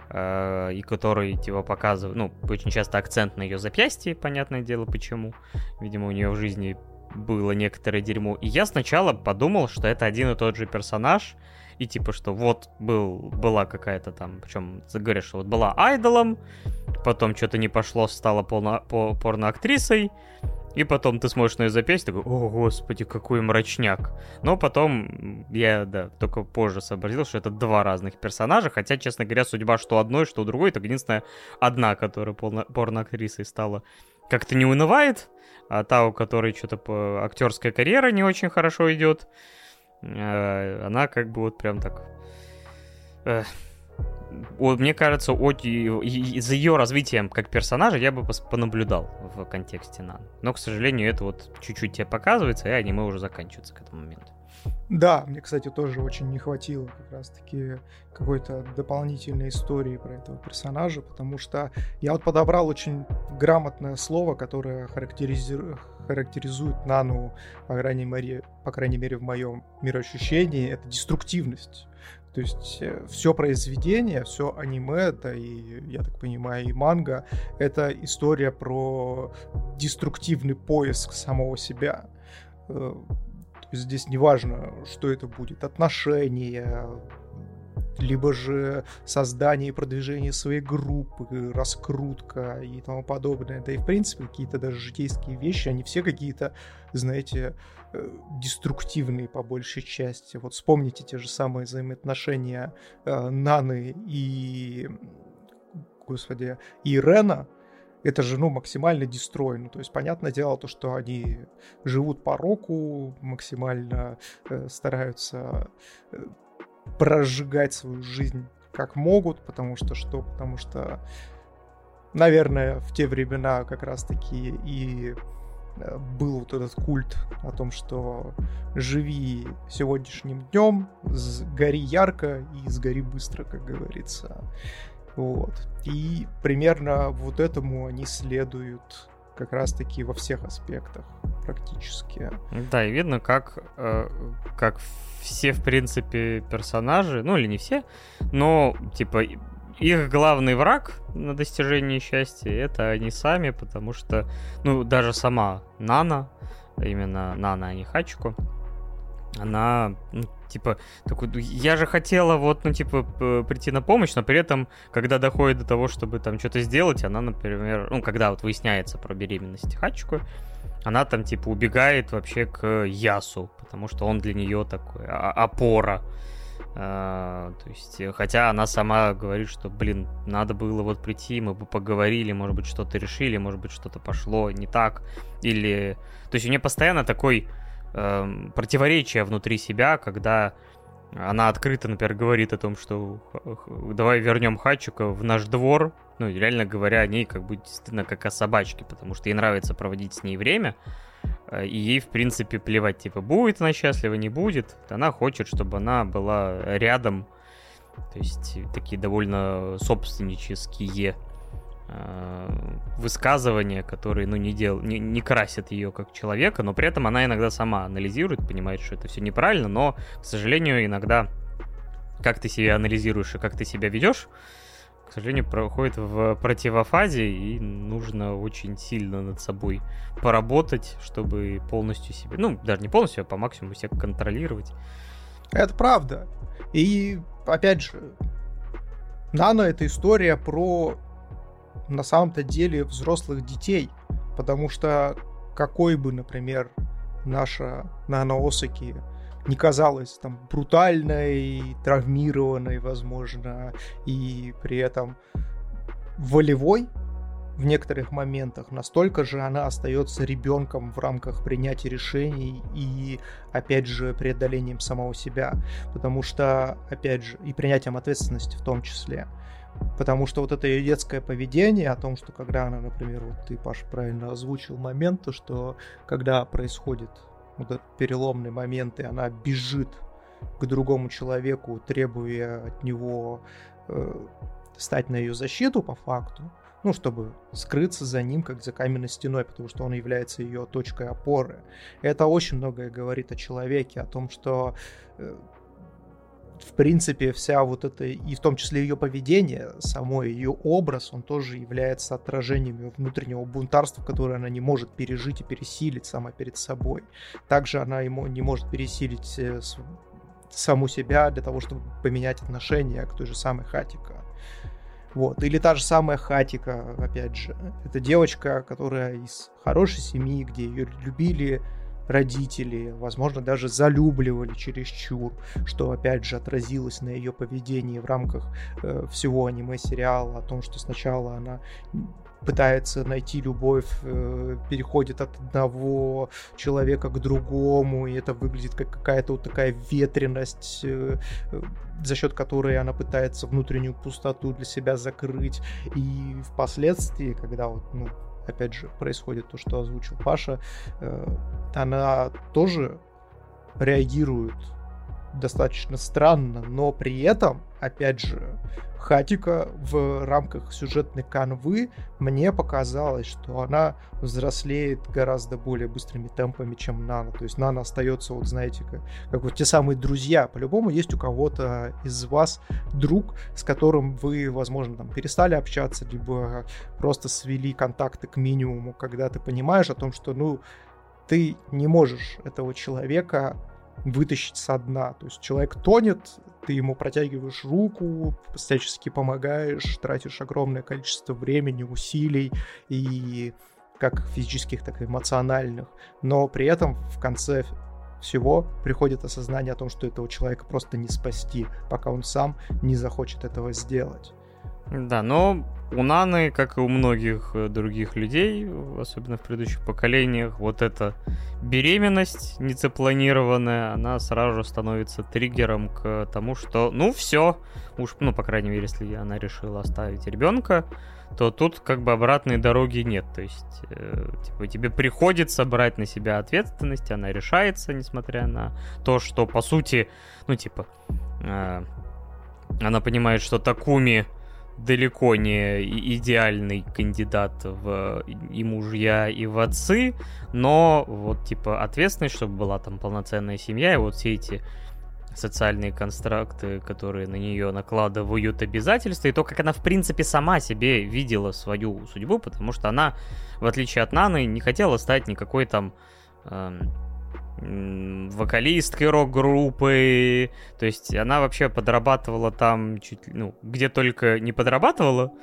э, и который, типа, показывают, ну, очень часто акцент на ее запястье, понятное дело, почему. Видимо, у нее в жизни было некоторое дерьмо. И я сначала подумал, что это один и тот же персонаж, и типа, что вот был, была какая-то там, причем говорят, что вот была айдолом, потом что-то не пошло, стала полно, по, порноактрисой, и потом ты смотришь на ее запястье, такой, о, господи, какой мрачняк. Но потом я, да, только позже сообразил, что это два разных персонажа, хотя, честно говоря, судьба что одной, что другой, так единственная одна, которая полно, порноактрисой стала, как-то не унывает, а та, у которой что-то актерская карьера не очень хорошо идет, э, она как бы вот прям так... Мне кажется, от, за ее развитием как персонажа я бы понаблюдал в контексте Нан. Но, к сожалению, это вот чуть-чуть тебе показывается, и аниме уже заканчивается к этому моменту. Да, мне, кстати, тоже очень не хватило как раз-таки какой-то дополнительной истории про этого персонажа, потому что я вот подобрал очень грамотное слово, которое характеризирует характеризует Нану, по крайней мере, по крайней мере в моем мироощущении, это деструктивность. То есть э, все произведение, все аниме, это и, я так понимаю, и манга, это история про деструктивный поиск самого себя. Э, здесь не важно, что это будет, отношения, либо же создание и продвижение своей группы, раскрутка и тому подобное. Да и, в принципе, какие-то даже житейские вещи, они все какие-то, знаете, деструктивные по большей части. Вот вспомните те же самые взаимоотношения э, Наны и, господи, и Рена, это же, ну, максимально дестрой. Ну, то есть, понятное дело, то, что они живут по року, максимально э, стараются э, прожигать свою жизнь как могут, потому что что? Потому что, наверное, в те времена как раз-таки и э, был вот этот культ о том, что живи сегодняшним днем, гори ярко и сгори быстро, как говорится. Вот. И примерно вот этому они следуют как раз-таки во всех аспектах практически. Да, и видно, как, э, как все, в принципе, персонажи, ну или не все, но, типа, их главный враг на достижении счастья это они сами, потому что, ну, даже сама Нана, именно Нана, а не Хачико, она, ну, типа, такой, «Ну, я же хотела вот, ну, типа, прийти на помощь, но при этом, когда доходит до того, чтобы там что-то сделать, она, например, ну, когда вот выясняется про беременность Хачико, она там, типа, убегает вообще к Ясу, потому что он для нее такой опора. А, то есть, хотя она сама говорит, что, блин, надо было вот прийти, мы бы поговорили, может быть, что-то решили, может быть, что-то пошло не так. Или... То есть у нее постоянно такой э, противоречие внутри себя, когда она открыто, например, говорит о том, что давай вернем Хачика в наш двор, ну, реально говоря о ней как бы действительно как о собачке, потому что ей нравится проводить с ней время, э, и ей, в принципе, плевать, типа, будет она счастлива, не будет, она хочет, чтобы она была рядом, то есть такие довольно собственнические Э, высказывания, которые, ну, не, дел... не, не красят ее как человека, но при этом она иногда сама анализирует, понимает, что это все неправильно, но, к сожалению, иногда как ты себя анализируешь и как ты себя ведешь, к сожалению, проходит в противофазе, и нужно очень сильно над собой поработать, чтобы полностью себя, ну, даже не полностью, а по максимуму себя контролировать. Это правда. И, опять же, Нано — это история про на самом-то деле взрослых детей, потому что какой бы, например, наша наноосаки не казалась там брутальной, травмированной, возможно, и при этом волевой в некоторых моментах, настолько же она остается ребенком в рамках принятия решений и, опять же, преодолением самого себя. Потому что, опять же, и принятием ответственности в том числе. Потому что вот это ее детское поведение о том, что когда она, например, вот ты, Паш, правильно озвучил момент, то что когда происходит вот этот переломный момент, и она бежит к другому человеку, требуя от него э, стать на ее защиту по факту, ну, чтобы скрыться за ним, как за каменной стеной, потому что он является ее точкой опоры. Это очень многое говорит о человеке, о том, что э, в принципе, вся вот эта, и в том числе ее поведение, самой ее образ, он тоже является отражением ее внутреннего бунтарства, которое она не может пережить и пересилить сама перед собой. Также она ему не может пересилить э, саму себя для того, чтобы поменять отношение к той же самой Хатика. Вот. Или та же самая Хатика, опять же. Это девочка, которая из хорошей семьи, где ее любили, родители, возможно, даже залюбливали чересчур, что, опять же, отразилось на ее поведении в рамках э, всего аниме-сериала, о том, что сначала она пытается найти любовь, э, переходит от одного человека к другому, и это выглядит как какая-то вот такая ветренность, э, э, за счет которой она пытается внутреннюю пустоту для себя закрыть. И впоследствии, когда вот, ну, опять же, происходит то, что озвучил Паша, э, она тоже реагирует достаточно странно, но при этом, опять же, Хатика в рамках сюжетной канвы мне показалось, что она взрослеет гораздо более быстрыми темпами, чем Нана. То есть Нана остается, вот знаете, как, как вот те самые друзья. По-любому есть у кого-то из вас друг, с которым вы, возможно, там перестали общаться, либо просто свели контакты к минимуму, когда ты понимаешь о том, что, ну, ты не можешь этого человека вытащить со дна. То есть человек тонет, ты ему протягиваешь руку, всячески помогаешь, тратишь огромное количество времени, усилий и как физических, так и эмоциональных. Но при этом в конце всего приходит осознание о том, что этого человека просто не спасти, пока он сам не захочет этого сделать. Да, но у Наны, как и у многих э, других людей, особенно в предыдущих поколениях, вот эта беременность незапланированная, она сразу становится триггером к тому, что, ну, все, уж, ну, по крайней мере, если она решила оставить ребенка, то тут как бы обратной дороги нет. То есть, э, типа, тебе приходится брать на себя ответственность, она решается, несмотря на то, что, по сути, ну, типа, э, она понимает, что Такуми далеко не идеальный кандидат в и мужья, и в отцы, но вот, типа, ответственность, чтобы была там полноценная семья, и вот все эти социальные констракты, которые на нее накладывают обязательства, и то, как она, в принципе, сама себе видела свою судьбу, потому что она, в отличие от Наны, не хотела стать никакой там эм, вокалисткой рок-группы, то есть она вообще подрабатывала там чуть ну, где только не подрабатывала,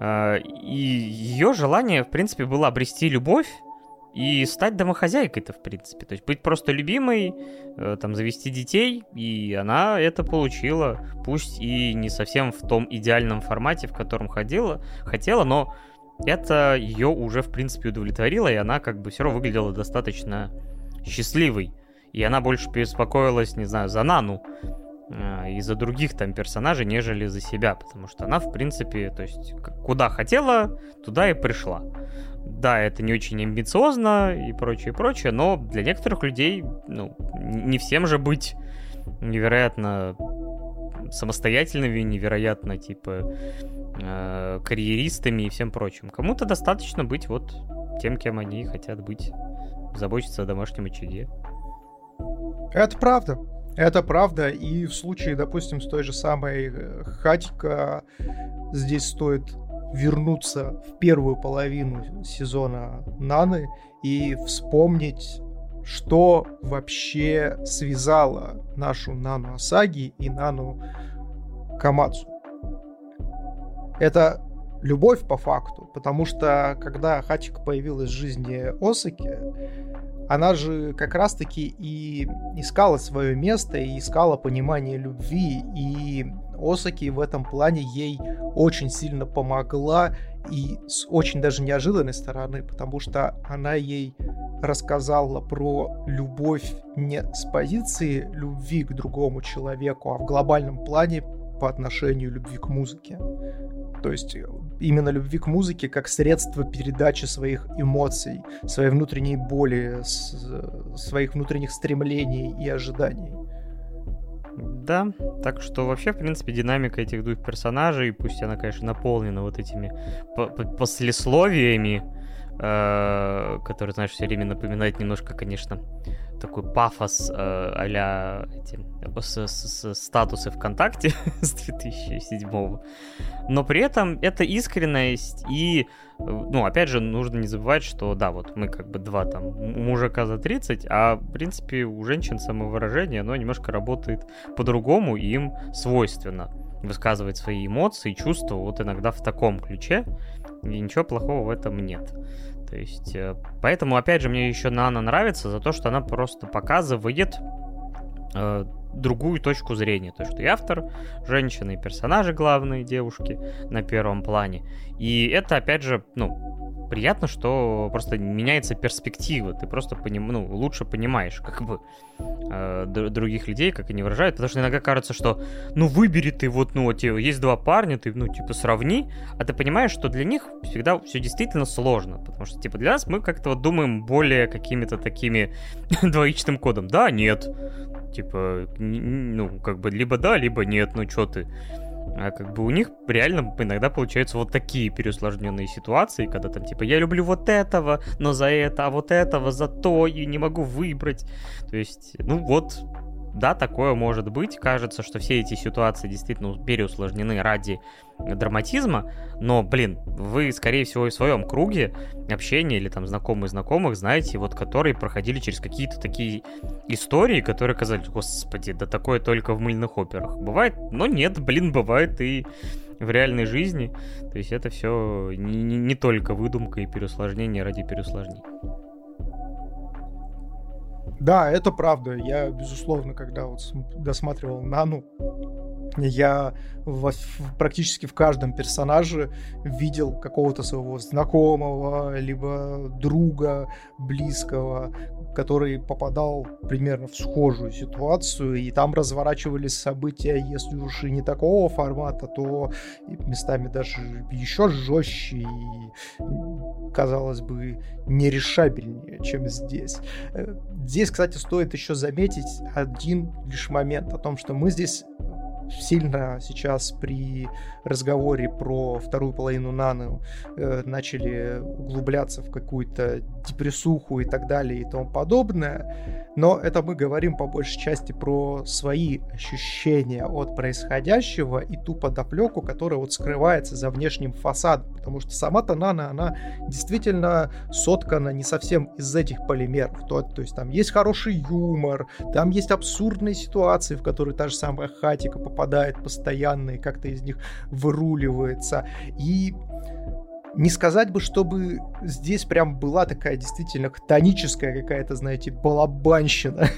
э, и ее желание, в принципе, было обрести любовь, и стать домохозяйкой-то, в принципе. То есть быть просто любимой, э, там, завести детей, и она это получила. Пусть и не совсем в том идеальном формате, в котором ходила, хотела, но это ее уже, в принципе, удовлетворило, и она как бы все равно выглядела достаточно счастливой. И она больше беспокоилась, не знаю, за Нану э, и за других там персонажей, нежели за себя, потому что она, в принципе, то есть куда хотела, туда и пришла да, это не очень амбициозно и прочее, прочее, но для некоторых людей, ну, не всем же быть невероятно самостоятельными, невероятно, типа, э, карьеристами и всем прочим. Кому-то достаточно быть вот тем, кем они хотят быть, заботиться о домашнем очаге. Это правда. Это правда, и в случае, допустим, с той же самой э, Хатика здесь стоит вернуться в первую половину сезона Наны и вспомнить, что вообще связало нашу Нану Асаги и Нану Камацу. Это любовь по факту, потому что когда Хачика появилась в жизни Осаки, она же как раз-таки и искала свое место, и искала понимание любви, и Осаки в этом плане ей очень сильно помогла и с очень даже неожиданной стороны, потому что она ей рассказала про любовь не с позиции любви к другому человеку, а в глобальном плане по отношению любви к музыке. То есть э, именно любви к музыке как средство передачи своих эмоций, своей внутренней боли, своих внутренних стремлений и ожиданий. Да, так что вообще, в принципе, динамика этих двух персонажей, пусть она, конечно, наполнена вот этими послесловиями, э, которые, знаешь, все время напоминает немножко, конечно, такой пафос э, а-ля статусы ВКонтакте с 2007 но при этом это искренность и, ну, опять же, нужно не забывать, что, да, вот мы как бы два там мужика за 30, а, в принципе, у женщин самовыражение, оно немножко работает по-другому, и им свойственно высказывать свои эмоции, чувства вот иногда в таком ключе, и ничего плохого в этом нет. То есть, э, поэтому, опять же, мне еще Нана нравится за то, что она просто показывает э, другую точку зрения. То, что и автор, женщины, и персонажи главные, девушки на первом плане. И это, опять же, ну, приятно, что просто меняется перспектива, ты просто поним, ну, лучше понимаешь, как бы, э, других людей, как они выражают, потому что иногда кажется, что, ну, выбери ты вот, ну, вот есть два парня, ты, ну, типа, сравни, а ты понимаешь, что для них всегда все действительно сложно, потому что, типа, для нас мы как-то вот думаем более какими-то такими двоичным кодом, да, нет, типа, ну, как бы, либо да, либо нет, ну, что ты, а как бы у них реально иногда получаются вот такие переусложненные ситуации, когда там типа я люблю вот этого, но за это, а вот этого за то, и не могу выбрать. То есть, ну вот, да, такое может быть. Кажется, что все эти ситуации действительно переусложнены ради драматизма, но, блин, вы, скорее всего, в своем круге общения или там знакомые знакомых знаете, вот которые проходили через какие-то такие истории, которые казались, господи, да такое только в мыльных операх. Бывает, но нет, блин, бывает и в реальной жизни. То есть это все не, не только выдумка и переусложнение ради переусложнений. Да, это правда. Я, безусловно, когда вот досматривал Нану, я в, практически в каждом персонаже видел какого-то своего знакомого, либо друга близкого, который попадал примерно в схожую ситуацию, и там разворачивались события, если уж и не такого формата, то местами даже еще жестче и, казалось бы, нерешабельнее, чем здесь. Э, здесь, кстати, стоит еще заметить один лишь момент о том, что мы здесь сильно сейчас при разговоре про вторую половину Наны э, начали углубляться в какую-то депрессуху и так далее и тому подобное. Но это мы говорим по большей части про свои ощущения от происходящего и ту подоплеку, которая вот скрывается за внешним фасадом. Потому что сама-то Нана, она действительно соткана не совсем из этих полимеров. То, то есть там есть хороший юмор, там есть абсурдные ситуации, в которые та же самая Хатика попадает постоянно и как-то из них выруливается. И не сказать бы, чтобы здесь прям была такая действительно хтоническая какая-то, знаете, балабанщина.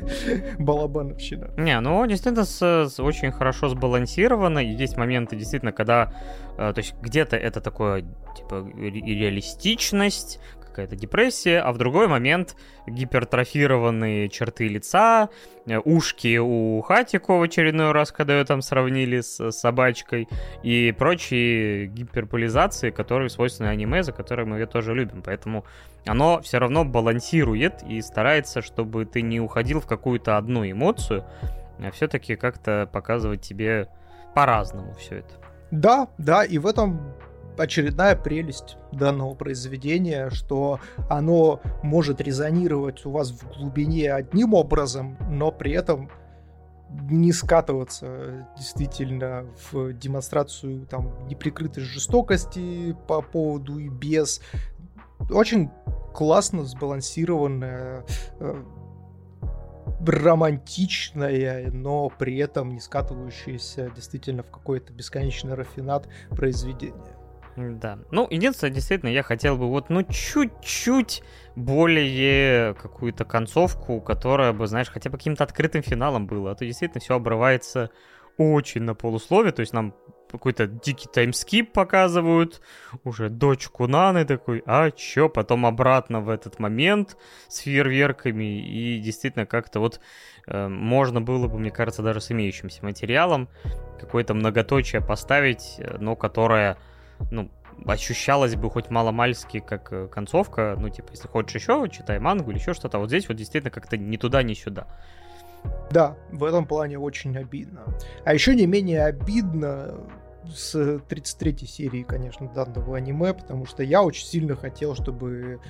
Балабановщина. Не, ну, действительно, с, очень хорошо сбалансировано. И есть моменты, действительно, когда... Э, то есть где-то это такое, типа, реалистичность, какая-то депрессия, а в другой момент гипертрофированные черты лица, э, ушки у Хатико в очередной раз, когда ее там сравнили с собачкой, и прочие гиперполизации, которые свойственны аниме, за которые мы ее тоже любим. Поэтому оно все равно балансирует и старается, чтобы ты не уходил в какую-то одну эмоцию, а все-таки как-то показывать тебе по-разному все это. Да, да, и в этом очередная прелесть данного произведения, что оно может резонировать у вас в глубине одним образом, но при этом не скатываться действительно в демонстрацию там неприкрытой жестокости по поводу и без. Очень классно сбалансированная э, романтичное, но при этом не скатывающееся действительно в какой-то бесконечный рафинат произведение. Да. Ну, единственное, действительно, я хотел бы вот, ну, чуть-чуть более какую-то концовку, которая бы, знаешь, хотя бы каким-то открытым финалом была. А то действительно все обрывается очень на полуслове, то есть нам какой-то дикий таймскип показывают, уже дочку Наны такой, а чё, потом обратно в этот момент с фейерверками, и действительно как-то вот э, можно было бы, мне кажется, даже с имеющимся материалом какое-то многоточие поставить, э, но которое ну, ощущалось бы хоть маломальски как э, концовка, ну, типа, если хочешь еще, читай мангу или еще что-то, а вот здесь вот действительно как-то ни туда, ни сюда. Да, в этом плане очень обидно. А еще не менее обидно с 33 серии, конечно, данного аниме, потому что я очень сильно хотел, чтобы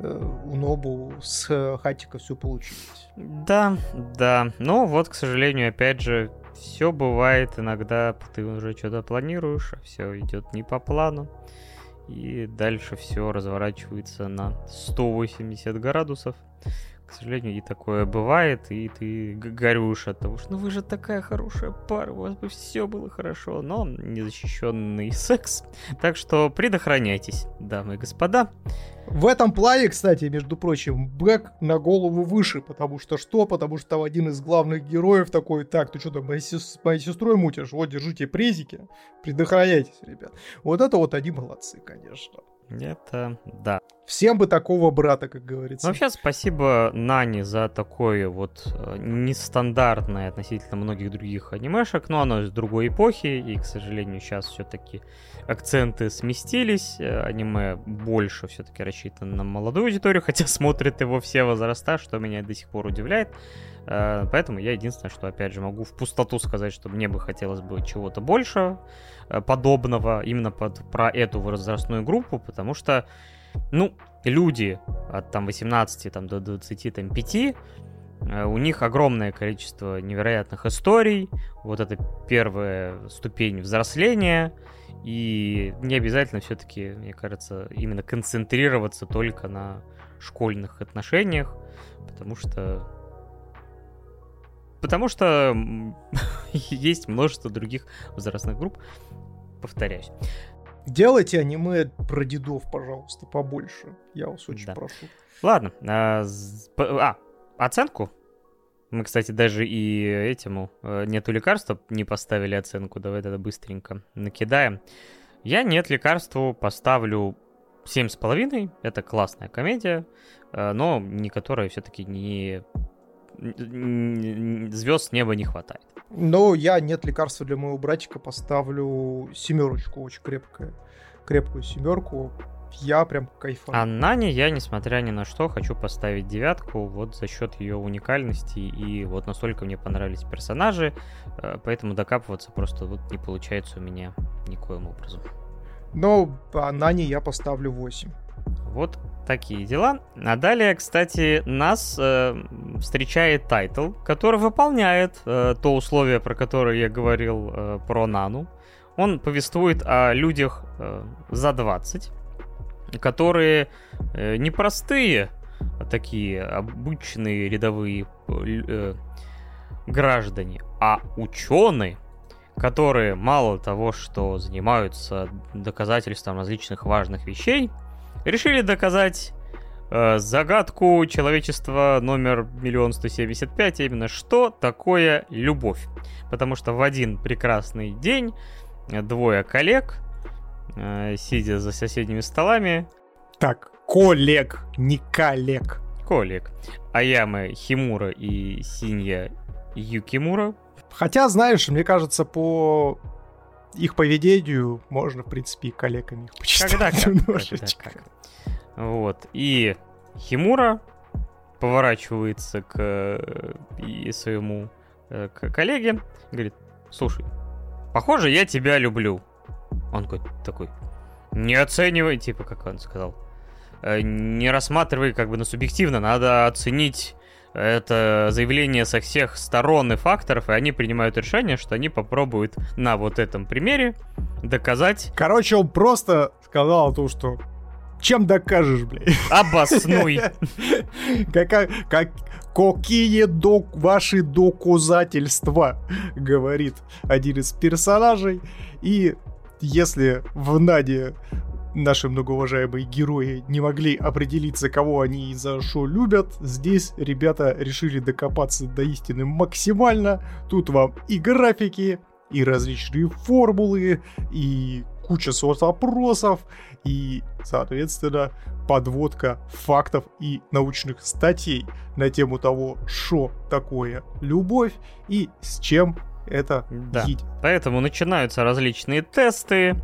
э, у Нобу с Хатика все получилось. Да, да. Но вот, к сожалению, опять же, все бывает иногда, ты уже что-то планируешь, а все идет не по плану. И дальше все разворачивается на 180 градусов. К сожалению, и такое бывает, и ты горюешь от того, что ну вы же такая хорошая пара, у вас бы все было хорошо, но незащищенный секс. Так что предохраняйтесь, дамы и господа. В этом плане, кстати, между прочим, Бэк на голову выше, потому что что? Потому что один из главных героев такой, так, ты что там, моей, сес- моей сестрой мутишь? Вот, держите презики, предохраняйтесь, ребят. Вот это вот они молодцы, конечно. Это да. Всем бы такого брата, как говорится. Ну, вообще, спасибо Нани за такое вот э, нестандартное относительно многих других анимешек, но оно из другой эпохи, и, к сожалению, сейчас все-таки акценты сместились, э, аниме больше все-таки рассчитано на молодую аудиторию, хотя смотрят его все возраста, что меня до сих пор удивляет. Э, поэтому я единственное, что, опять же, могу в пустоту сказать, что мне бы хотелось бы чего-то больше подобного именно под, про эту возрастную группу, потому что, ну, люди от там 18 там, до 25 Э, у них огромное количество невероятных историй. Вот это первая ступень взросления. И не обязательно все-таки, мне кажется, именно концентрироваться только на школьных отношениях, потому что потому что есть множество других возрастных групп. Повторяюсь. Делайте аниме про дедов, пожалуйста, побольше. Я вас очень да. прошу. Ладно. А, а, оценку? Мы, кстати, даже и этому э, нету лекарства не поставили оценку. Давай тогда быстренько накидаем. Я нет лекарству поставлю семь с половиной. Это классная комедия, э, но не которая все-таки не звезд с неба не хватает. Но я нет лекарства для моего братика поставлю семерочку, очень крепкая, крепкую семерку. Я прям кайфую. А Нане я, несмотря ни на что, хочу поставить девятку вот за счет ее уникальности и вот настолько мне понравились персонажи, э, поэтому докапываться просто вот не получается у меня никоим образом. Но по Нане я поставлю 8. Вот такие дела. А далее, кстати, нас э, встречает тайтл, который выполняет э, то условие, про которое я говорил э, про Нану. Он повествует о людях э, за 20, которые э, непростые, а такие обычные рядовые э, граждане, а ученые, которые мало того, что занимаются доказательством различных важных вещей, решили доказать э, загадку человечества номер миллион сто семьдесят пять, а именно что такое любовь. Потому что в один прекрасный день двое коллег, э, сидя за соседними столами... Так, коллег, не коллег. Коллег. Аямы Химура и Синья Юкимура. Хотя, знаешь, мне кажется, по их поведению можно, в принципе, и коллегами их почитать когда как, немножечко. Когда как. Вот. И Химура поворачивается к и своему э, к коллеге, говорит, слушай, похоже, я тебя люблю. Он такой, не оценивай, типа, как он сказал, «Э, не рассматривай как бы на субъективно, надо оценить это заявление со всех сторон и факторов, и они принимают решение, что они попробуют на вот этом примере доказать... Короче, он просто сказал то, что чем докажешь, блядь? Обоснуй. Как, как, какие док, ваши доказательства, говорит один из персонажей. И если в Наде наши многоуважаемые герои не могли определиться, кого они и за что любят, здесь ребята решили докопаться до истины максимально. Тут вам и графики, и различные формулы, и куча сот вопросов, и, соответственно, подводка фактов и научных статей на тему того, что такое любовь и с чем это да. едет. Поэтому начинаются различные тесты,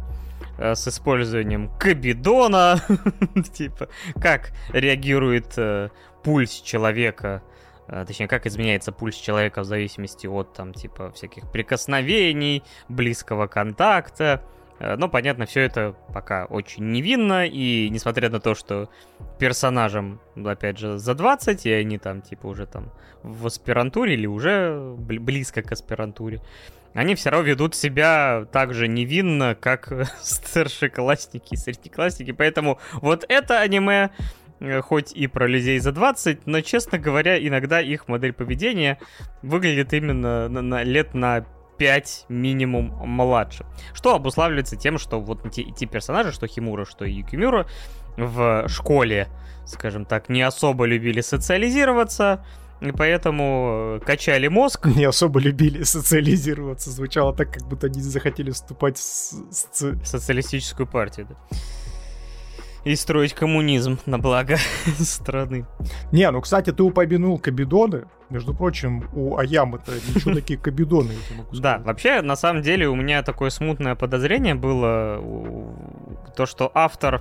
с использованием кабидона, типа, как реагирует э, пульс человека, э, точнее, как изменяется пульс человека в зависимости от, там, типа, всяких прикосновений, близкого контакта, но, понятно, все это пока очень невинно, и несмотря на то, что персонажам, опять же, за 20, и они там, типа, уже там в аспирантуре или уже близко к аспирантуре, они все равно ведут себя так же невинно, как старшеклассники и среднеклассники. Поэтому вот это аниме, э, хоть и про людей за 20, но, честно говоря, иногда их модель поведения выглядит именно на, на лет на 5 минимум младше. Что обуславливается тем, что вот те, те персонажи, что Химура, что Юкимура в школе, скажем так, не особо любили социализироваться, и поэтому э, качали мозг. Не особо любили социализироваться. Звучало так, как будто они захотели вступать в с... социалистическую партию, да. И строить коммунизм на благо страны. Не, ну, кстати, ты упомянул кабидоны. Между прочим, у Аямы-то ничего такие кабидоны. Да, вообще, на самом деле, у меня такое смутное подозрение было, то, что автор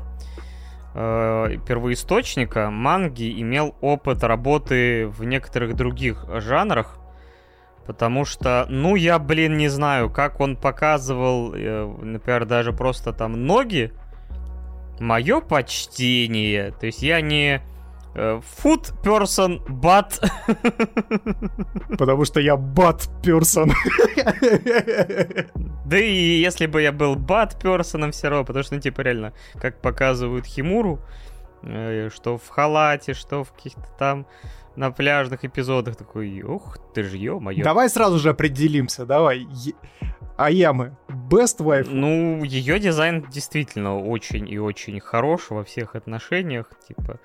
э, первоисточника манги имел опыт работы в некоторых других жанрах, потому что, ну, я, блин, не знаю, как он показывал, э, например, даже просто там ноги, мое почтение, то есть я не food person, but... Потому что я bad person. Да и если бы я был bad person все равно, потому что, ну, типа, реально, как показывают Химуру, э, что в халате, что в каких-то там на пляжных эпизодах, такой, ух ты ж, ё-моё. Давай сразу же определимся, давай. Аямы, best wife? Ну, ее дизайн действительно очень и очень хорош во всех отношениях, типа.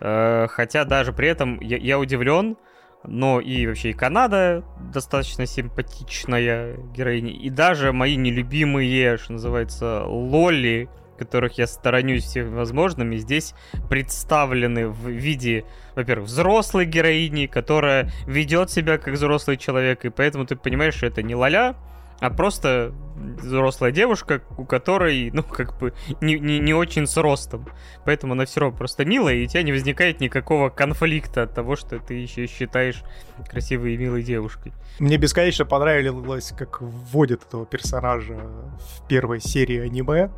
Э, хотя даже при этом я, я удивлен, но и вообще и Канада достаточно симпатичная героиня, и даже мои нелюбимые, что называется, лоли, которых я сторонюсь всеми возможными, здесь представлены в виде, во-первых, взрослой героини, которая ведет себя как взрослый человек, и поэтому ты понимаешь, что это не лоля, а просто взрослая девушка, у которой, ну, как бы, не, не, не очень с ростом. Поэтому она все равно просто милая, и у тебя не возникает никакого конфликта от того, что ты еще считаешь красивой и милой девушкой. Мне бесконечно понравилось, как вводят этого персонажа в первой серии аниме.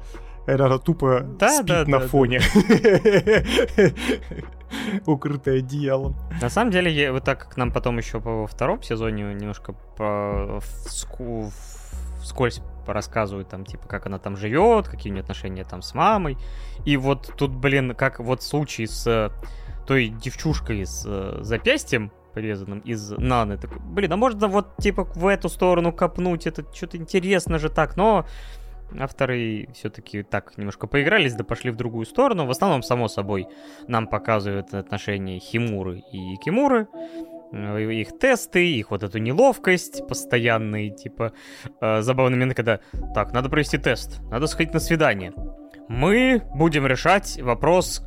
Это тупо да, спит да, на да, фоне. Да. Укрытая одеялом. На самом деле, вот так как нам потом еще по втором сезоне немножко по вскользь рассказывают там, типа, как она там живет, какие у нее отношения там с мамой. И вот тут, блин, как вот случай с э, той девчушкой с э, запястьем, порезанным из наны. Такой, блин, а можно вот, типа, в эту сторону копнуть? Это что-то интересно же так, но авторы все-таки так немножко поигрались, да пошли в другую сторону. В основном, само собой, нам показывают отношения Химуры и Кимуры, э, их тесты, их вот эту неловкость постоянные, типа, э, забавные моменты, когда, так, надо провести тест, надо сходить на свидание мы будем решать вопрос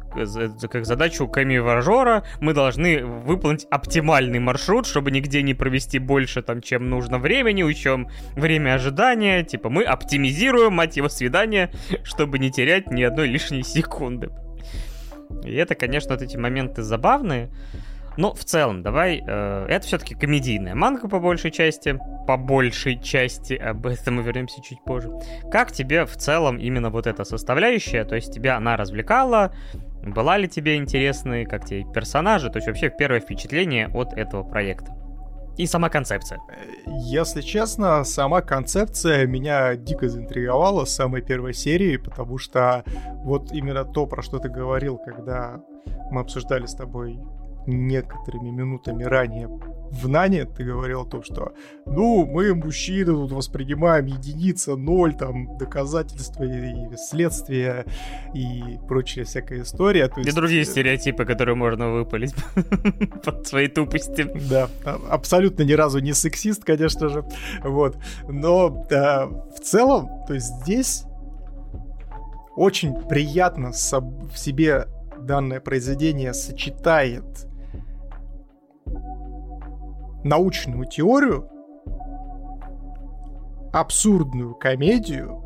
как задачу камеважора. Мы должны выполнить оптимальный маршрут, чтобы нигде не провести больше, там, чем нужно времени, учем время ожидания. Типа мы оптимизируем, мать его, свидание, чтобы не терять ни одной лишней секунды. И это, конечно, вот эти моменты забавные. Но в целом, давай, э, это все-таки комедийная манга по большей части, по большей части, об этом мы вернемся чуть позже. Как тебе в целом именно вот эта составляющая, то есть тебя она развлекала, была ли тебе интересны, как тебе персонажи, то есть вообще первое впечатление от этого проекта? И сама концепция. Если честно, сама концепция меня дико заинтриговала с самой первой серии, потому что вот именно то, про что ты говорил, когда мы обсуждали с тобой некоторыми минутами ранее в Нане ты говорил о том, что ну, мы, мужчины, тут воспринимаем единица, ноль, там, доказательства и следствия и прочая всякая история. То есть... И другие э, стереотипы, которые можно выпалить под своей тупости. Да, а, абсолютно ни разу не сексист, конечно же, вот. Но да, в целом, то есть здесь очень приятно в себе данное произведение сочетает научную теорию, абсурдную комедию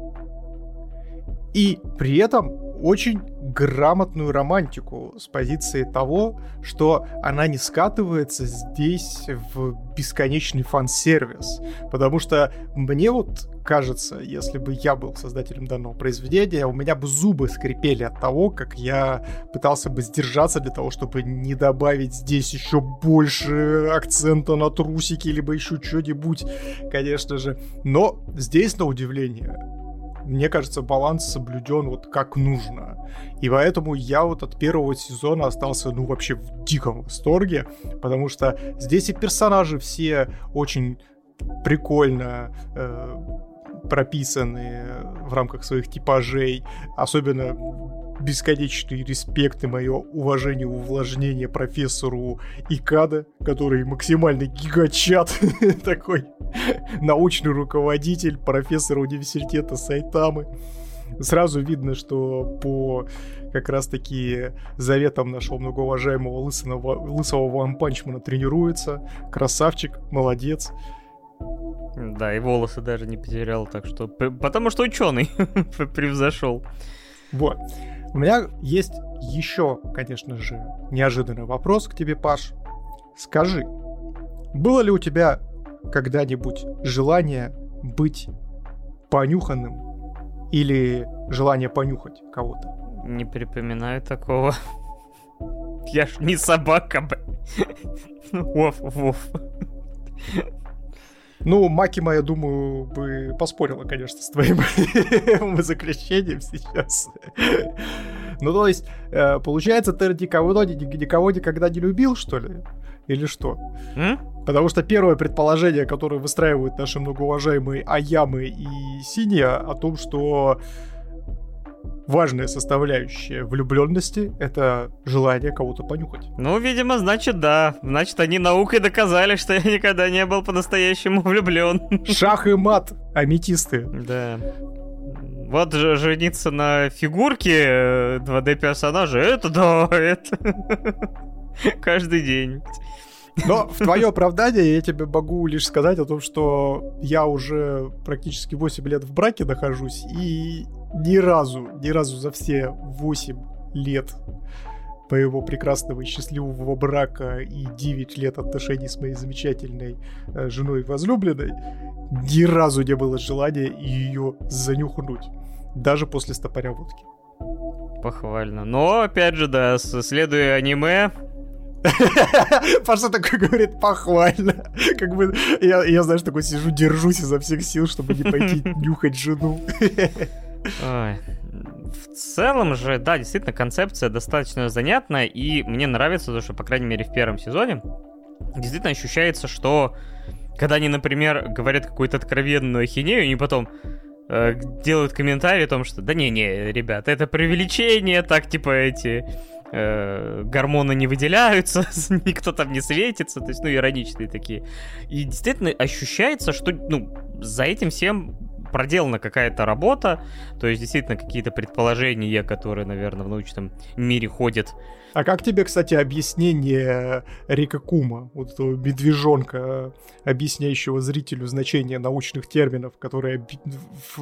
и при этом очень грамотную романтику с позиции того, что она не скатывается здесь в бесконечный фан-сервис. Потому что мне вот кажется, если бы я был создателем данного произведения, у меня бы зубы скрипели от того, как я пытался бы сдержаться для того, чтобы не добавить здесь еще больше акцента на трусики, либо еще что-нибудь, конечно же. Но здесь, на удивление, мне кажется, баланс соблюден вот как нужно. И поэтому я вот от первого сезона остался, ну, вообще в диком восторге, потому что здесь и персонажи все очень прикольно э, прописаны в рамках своих типажей, особенно бесконечный респект и мое уважение, увлажнение профессору Икада, который максимально гигачат такой научный руководитель, профессор университета Сайтамы. Сразу видно, что по как раз-таки заветам нашего многоуважаемого лысого, лысого ванпанчмана тренируется. Красавчик, молодец. Да, и волосы даже не потерял, так что... Потому что ученый превзошел. Вот. У меня есть еще, конечно же, неожиданный вопрос к тебе, Паш. Скажи, было ли у тебя когда-нибудь желание быть понюханным или желание понюхать кого-то? Не припоминаю такого. Я ж не собака, б. Вов, вов. Ну, Макима, я думаю, бы поспорила, конечно, с твоим заключением сейчас. Ну, то есть, э, получается, ты никого, никого никогда не любил, что ли? Или что? М? Потому что первое предположение, которое выстраивают наши многоуважаемые Аямы и Синия, о том, что важная составляющая влюбленности — это желание кого-то понюхать. Ну, видимо, значит, да. Значит, они наукой доказали, что я никогда не был по-настоящему влюблен. Шах и мат, аметисты. Да. Вот же жениться на фигурке 2D э, персонажа, это да, это каждый день. Но в твое оправдание я тебе могу лишь сказать о том, что я уже практически 8 лет в браке нахожусь, и ни разу, ни разу за все 8 лет моего прекрасного и счастливого брака и 9 лет отношений с моей замечательной э, женой возлюбленной, ни разу не было желания ее занюхнуть. Даже после стопоря водки. Похвально. Но, опять же, да, следуя аниме, Паша такой говорит, похвально. Как бы я, я, знаешь, такой сижу, держусь изо всех сил, чтобы не пойти нюхать жену. В целом же, да, действительно, концепция достаточно занятная, и мне нравится то, что, по крайней мере, в первом сезоне действительно ощущается, что когда они, например, говорят какую-то откровенную ахинею, они потом э, делают комментарий о том, что да не-не, ребята, это преувеличение, так типа эти э, гормоны не выделяются, никто там не светится, то есть, ну, ироничные такие. И действительно ощущается, что, ну, за этим всем проделана какая-то работа, то есть действительно какие-то предположения, которые, наверное, в научном мире ходят. А как тебе, кстати, объяснение Рика Кума, вот этого медвежонка, объясняющего зрителю значение научных терминов, который в,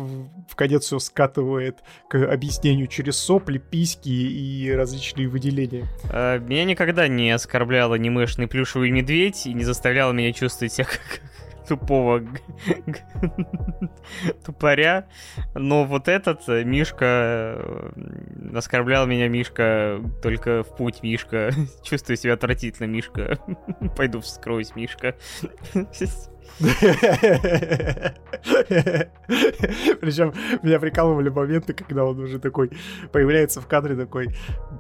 в конец все скатывает к объяснению через сопли, письки и различные выделения? А, меня никогда не оскорблял анимешный плюшевый медведь и не заставлял меня чувствовать себя как тупого тупоря. Но вот этот э, Мишка э, оскорблял меня Мишка только в путь Мишка. Чувствую себя отвратительно, Мишка. Пойду вскроюсь, Мишка. Причем меня прикалывали моменты, когда он уже такой появляется в кадре такой,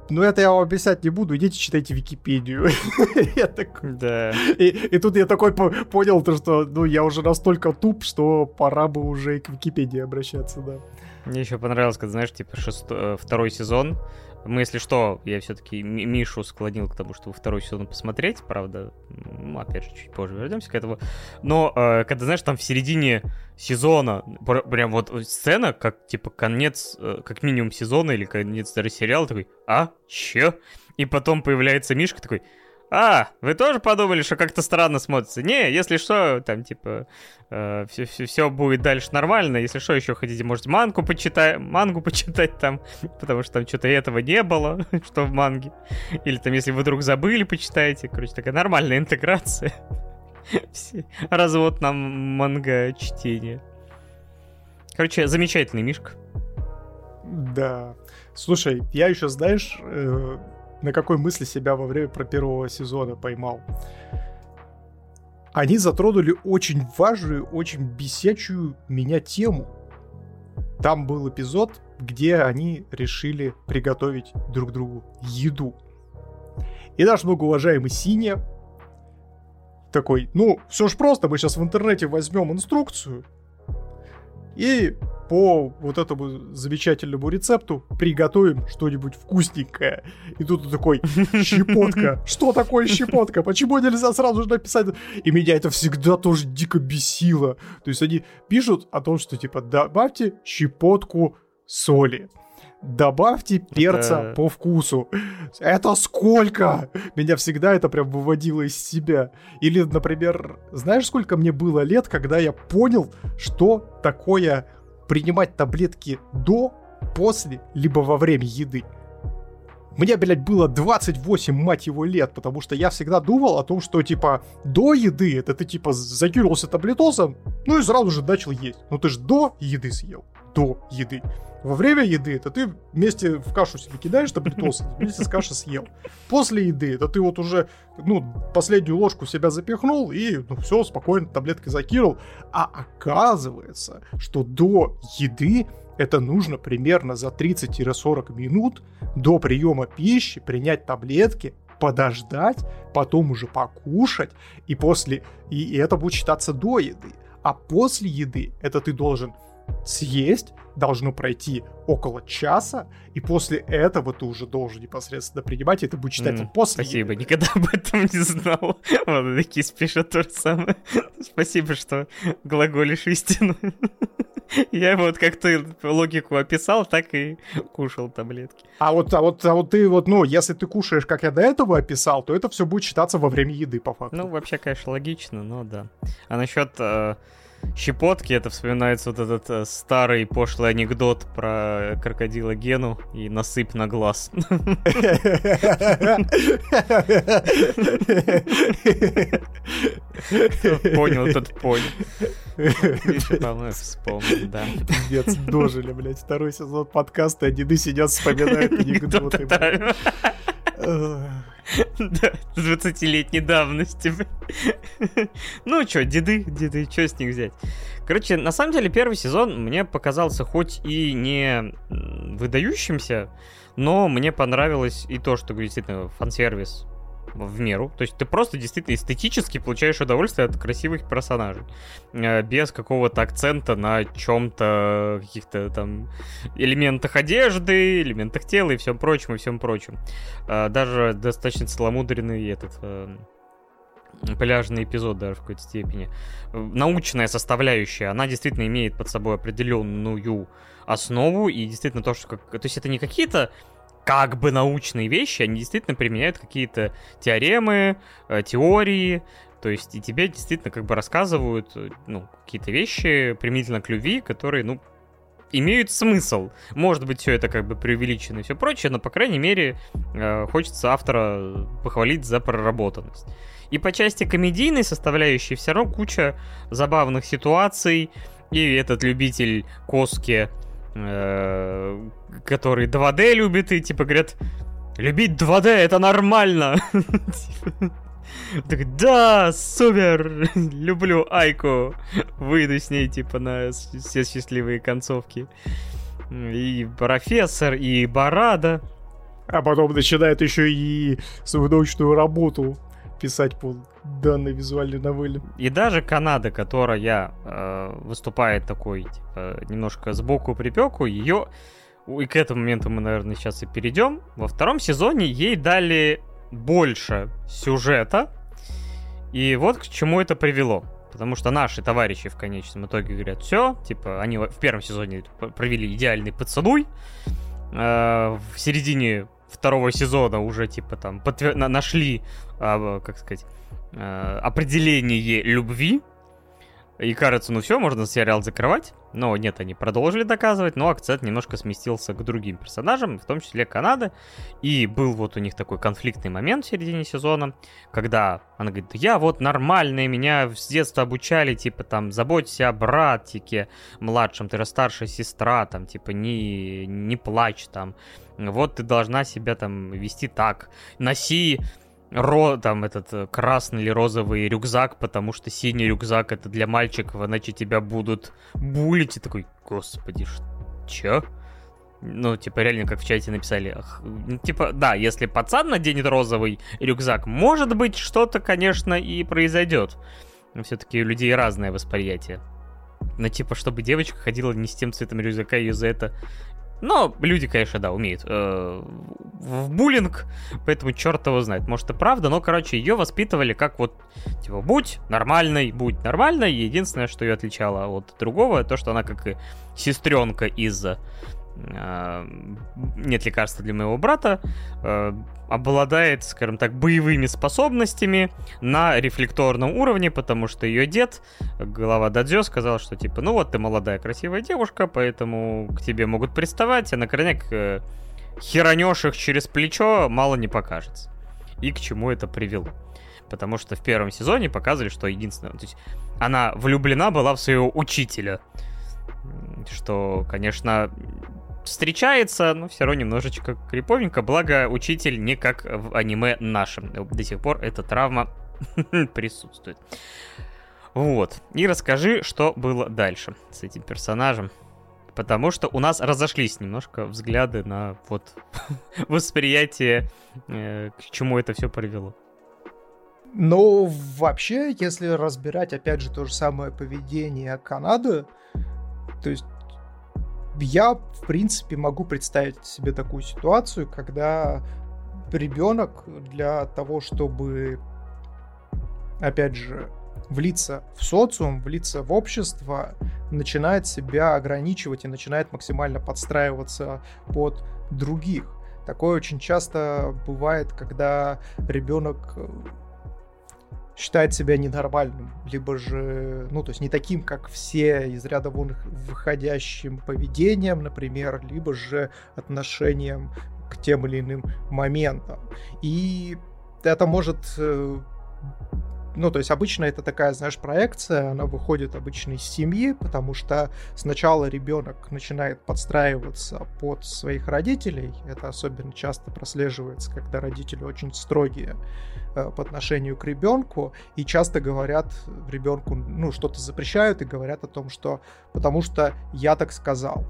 ну это я вам объяснять не буду, идите читайте Википедию. я такой... Да. И, и тут я такой понял, то, что ну я уже настолько туп, что пора бы уже к Википедии обращаться, да. Мне еще понравилось, когда, знаешь, типа шестой, э, второй сезон, мы, если что, я все-таки Мишу склонил к тому, чтобы второй сезон посмотреть, правда, ну, опять же, чуть позже вернемся к этому. Но, э, когда, знаешь, там в середине сезона, прям вот сцена, как, типа, конец, э, как минимум сезона или конец даже сериала, такой, а, че? И потом появляется Мишка такой, а, вы тоже подумали, что как-то странно смотрится? Не, если что, там, типа, э, все, будет дальше нормально. Если что, еще хотите, можете мангу почитать, мангу почитать там, потому что там что-то этого не было, что в манге. Или там, если вы вдруг забыли, почитайте. Короче, такая нормальная интеграция. Развод нам манга чтения. Короче, замечательный Мишка. Да. Слушай, я еще, знаешь, э, на какой мысли себя во время про первого сезона поймал. Они затронули очень важную, очень бесячую меня тему. Там был эпизод, где они решили приготовить друг другу еду. И наш многоуважаемый Синя такой, ну, все ж просто, мы сейчас в интернете возьмем инструкцию и по вот этому замечательному рецепту приготовим что-нибудь вкусненькое. И тут он такой, щепотка. Что такое щепотка? Почему нельзя сразу же написать? И меня это всегда тоже дико бесило. То есть они пишут о том, что типа добавьте щепотку соли. Добавьте перца это... по вкусу. Это сколько? Меня всегда это прям выводило из себя. Или, например, знаешь, сколько мне было лет, когда я понял, что такое принимать таблетки до, после, либо во время еды. мне, блядь, было 28, мать его, лет, потому что я всегда думал о том, что, типа, до еды это ты, типа, закинулся таблетосом, ну и сразу же начал есть. Ну ты же до еды съел. До еды. Во время еды это ты вместе в кашу себе кидаешь таблетосы, вместе с кашей съел. После еды это ты вот уже, ну, последнюю ложку себя запихнул и, ну, все, спокойно таблеткой закинул. А оказывается, что до еды это нужно примерно за 30-40 минут до приема пищи принять таблетки, подождать, потом уже покушать, и после... И это будет считаться до еды. А после еды это ты должен съесть, должно пройти около часа, и после этого ты уже должен непосредственно принимать, и это будет считаться mm, после Спасибо, еды. никогда об этом не знал. Вот такие спешат то же самое. Спасибо, что глаголишь истину. Я вот как ты логику описал, так и кушал таблетки. А вот, а вот, а вот ты вот, ну, если ты кушаешь, как я до этого описал, то это все будет считаться во время еды, по факту. Ну, вообще, конечно, логично, но да. А насчет э, щепотки, это вспоминается вот этот э, старый пошлый анекдот про крокодила Гену и насыпь на глаз. Понял, тот понял. Вспомнил, да. Пиздец, дожили, блядь, второй сезон подкаста, деды сидят, вспоминают анекдоты. Да, 20-летней давности. Ну что, деды, деды, что с них взять? Короче, на самом деле первый сезон мне показался хоть и не выдающимся, но мне понравилось и то, что действительно фан-сервис в меру. То есть ты просто действительно эстетически получаешь удовольствие от красивых персонажей. Э, без какого-то акцента на чем-то, каких-то там элементах одежды, элементах тела и всем прочем, и всем прочем. Э, даже достаточно целомудренный этот э, пляжный эпизод даже в какой-то степени. Научная составляющая, она действительно имеет под собой определенную основу, и действительно то, что... Как... То есть это не какие-то как бы научные вещи, они действительно применяют какие-то теоремы, э, теории, то есть и тебе действительно как бы рассказывают э, ну, какие-то вещи применительно к любви, которые, ну, имеют смысл. Может быть, все это как бы преувеличено и все прочее, но, по крайней мере, э, хочется автора похвалить за проработанность. И по части комедийной составляющей все равно куча забавных ситуаций. И этот любитель Коски Э, который 2D любит и типа говорят, любить 2D это нормально. Так, да, супер, люблю Айку. Выйду с ней, типа, на все счастливые концовки. И профессор, и Барада. А потом начинает еще и свою научную работу писать по данной визуальной новелле. И даже Канада, которая э, выступает такой, типа, немножко сбоку припеку, ее, и к этому моменту мы, наверное, сейчас и перейдем, во втором сезоне ей дали больше сюжета, и вот к чему это привело. Потому что наши товарищи в конечном итоге говорят, все, типа, они в первом сезоне провели идеальный поцелуй, э, в середине второго сезона уже, типа, там, подтвер... нашли, а, как сказать, а, определение любви. И кажется, ну все, можно сериал закрывать. Но нет, они продолжили доказывать, но акцент немножко сместился к другим персонажам, в том числе Канады. И был вот у них такой конфликтный момент в середине сезона, когда она говорит, я вот нормальная, меня с детства обучали, типа там, заботься о братике младшем, ты же старшая сестра, там, типа, не, не плачь там вот ты должна себя там вести так. Носи ро, там этот э, красный или розовый рюкзак, потому что синий рюкзак это для мальчиков, иначе тебя будут булить. И такой, господи, чё? Ну, типа, реально, как в чате написали. Ах, типа, да, если пацан наденет розовый рюкзак, может быть, что-то, конечно, и произойдет. Но все-таки у людей разное восприятие. Но, типа, чтобы девочка ходила не с тем цветом рюкзака, ее за это но люди, конечно, да, умеют э, в буллинг, поэтому черт его знает. Может, и правда, но, короче, ее воспитывали как вот, типа, будь нормальной, будь нормальной. Единственное, что ее отличало от другого, то, что она как и сестренка из нет лекарства для моего брата, э, обладает, скажем так, боевыми способностями на рефлекторном уровне, потому что ее дед, глава Дадзё, сказал, что типа, ну вот ты молодая красивая девушка, поэтому к тебе могут приставать, а на крайняк э, херанешь их через плечо, мало не покажется. И к чему это привело. Потому что в первом сезоне показывали, что единственное... То есть она влюблена была в своего учителя. Что, конечно, встречается, но все равно немножечко криповенько. Благо, учитель не как в аниме нашем. До сих пор эта травма присутствует. Вот. И расскажи, что было дальше с этим персонажем. Потому что у нас разошлись немножко взгляды на вот восприятие, э, к чему это все привело. Но вообще, если разбирать, опять же, то же самое поведение Канады, то есть я, в принципе, могу представить себе такую ситуацию, когда ребенок для того, чтобы, опять же, влиться в социум, влиться в общество, начинает себя ограничивать и начинает максимально подстраиваться под других. Такое очень часто бывает, когда ребенок считает себя ненормальным, либо же, ну, то есть не таким, как все, из ряда вон выходящим поведением, например, либо же отношением к тем или иным моментам. И это может э, ну, то есть обычно это такая, знаешь, проекция, она выходит обычно из семьи, потому что сначала ребенок начинает подстраиваться под своих родителей, это особенно часто прослеживается, когда родители очень строгие э, по отношению к ребенку, и часто говорят ребенку, ну, что-то запрещают и говорят о том, что потому что я так сказал.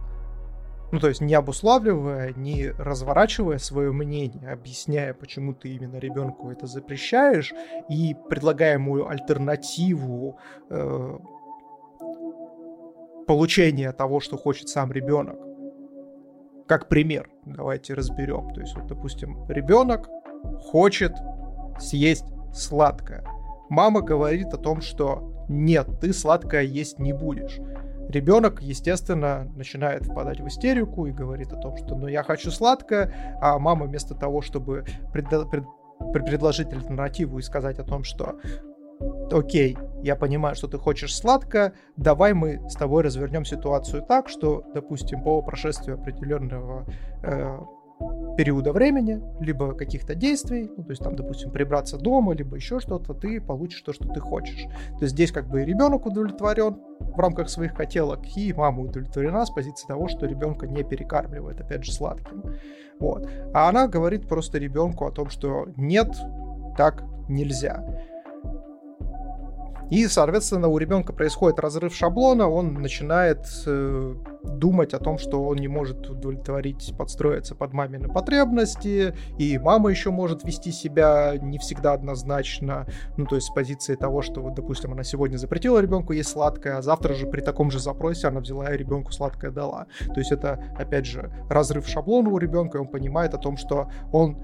Ну, то есть не обуславливая, не разворачивая свое мнение, объясняя, почему ты именно ребенку это запрещаешь, и предлагая ему альтернативу э, получения того, что хочет сам ребенок. Как пример, давайте разберем. То есть, вот, допустим, ребенок хочет съесть сладкое. Мама говорит о том, что нет, ты сладкое есть не будешь. Ребенок, естественно, начинает впадать в истерику и говорит о том, что ну я хочу сладкое, а мама вместо того, чтобы пред, пред, предложить альтернативу и сказать о том, что окей, я понимаю, что ты хочешь сладкое, давай мы с тобой развернем ситуацию так, что, допустим, по прошествию определенного э, периода времени, либо каких-то действий, ну, то есть там, допустим, прибраться дома, либо еще что-то, ты получишь то, что ты хочешь. То есть здесь как бы и ребенок удовлетворен в рамках своих хотелок, и мама удовлетворена с позиции того, что ребенка не перекармливает, опять же, сладким. Вот. А она говорит просто ребенку о том, что нет, так нельзя. И, соответственно, у ребенка происходит разрыв шаблона, он начинает э, думать о том, что он не может удовлетворить, подстроиться под мамины потребности, и мама еще может вести себя не всегда однозначно, ну, то есть с позиции того, что, вот, допустим, она сегодня запретила ребенку есть сладкое, а завтра же при таком же запросе она взяла и ребенку сладкое дала. То есть это, опять же, разрыв шаблона у ребенка, и он понимает о том, что он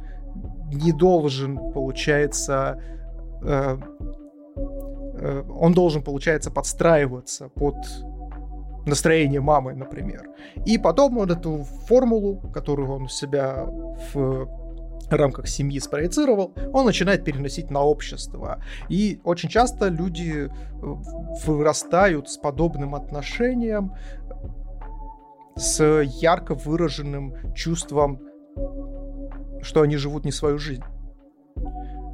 не должен, получается, э, он должен, получается, подстраиваться под настроение мамы, например. И потом он эту формулу, которую он себя в рамках семьи спроецировал, он начинает переносить на общество. И очень часто люди э, вырастают с подобным отношением, с ярко выраженным чувством, что они живут не свою жизнь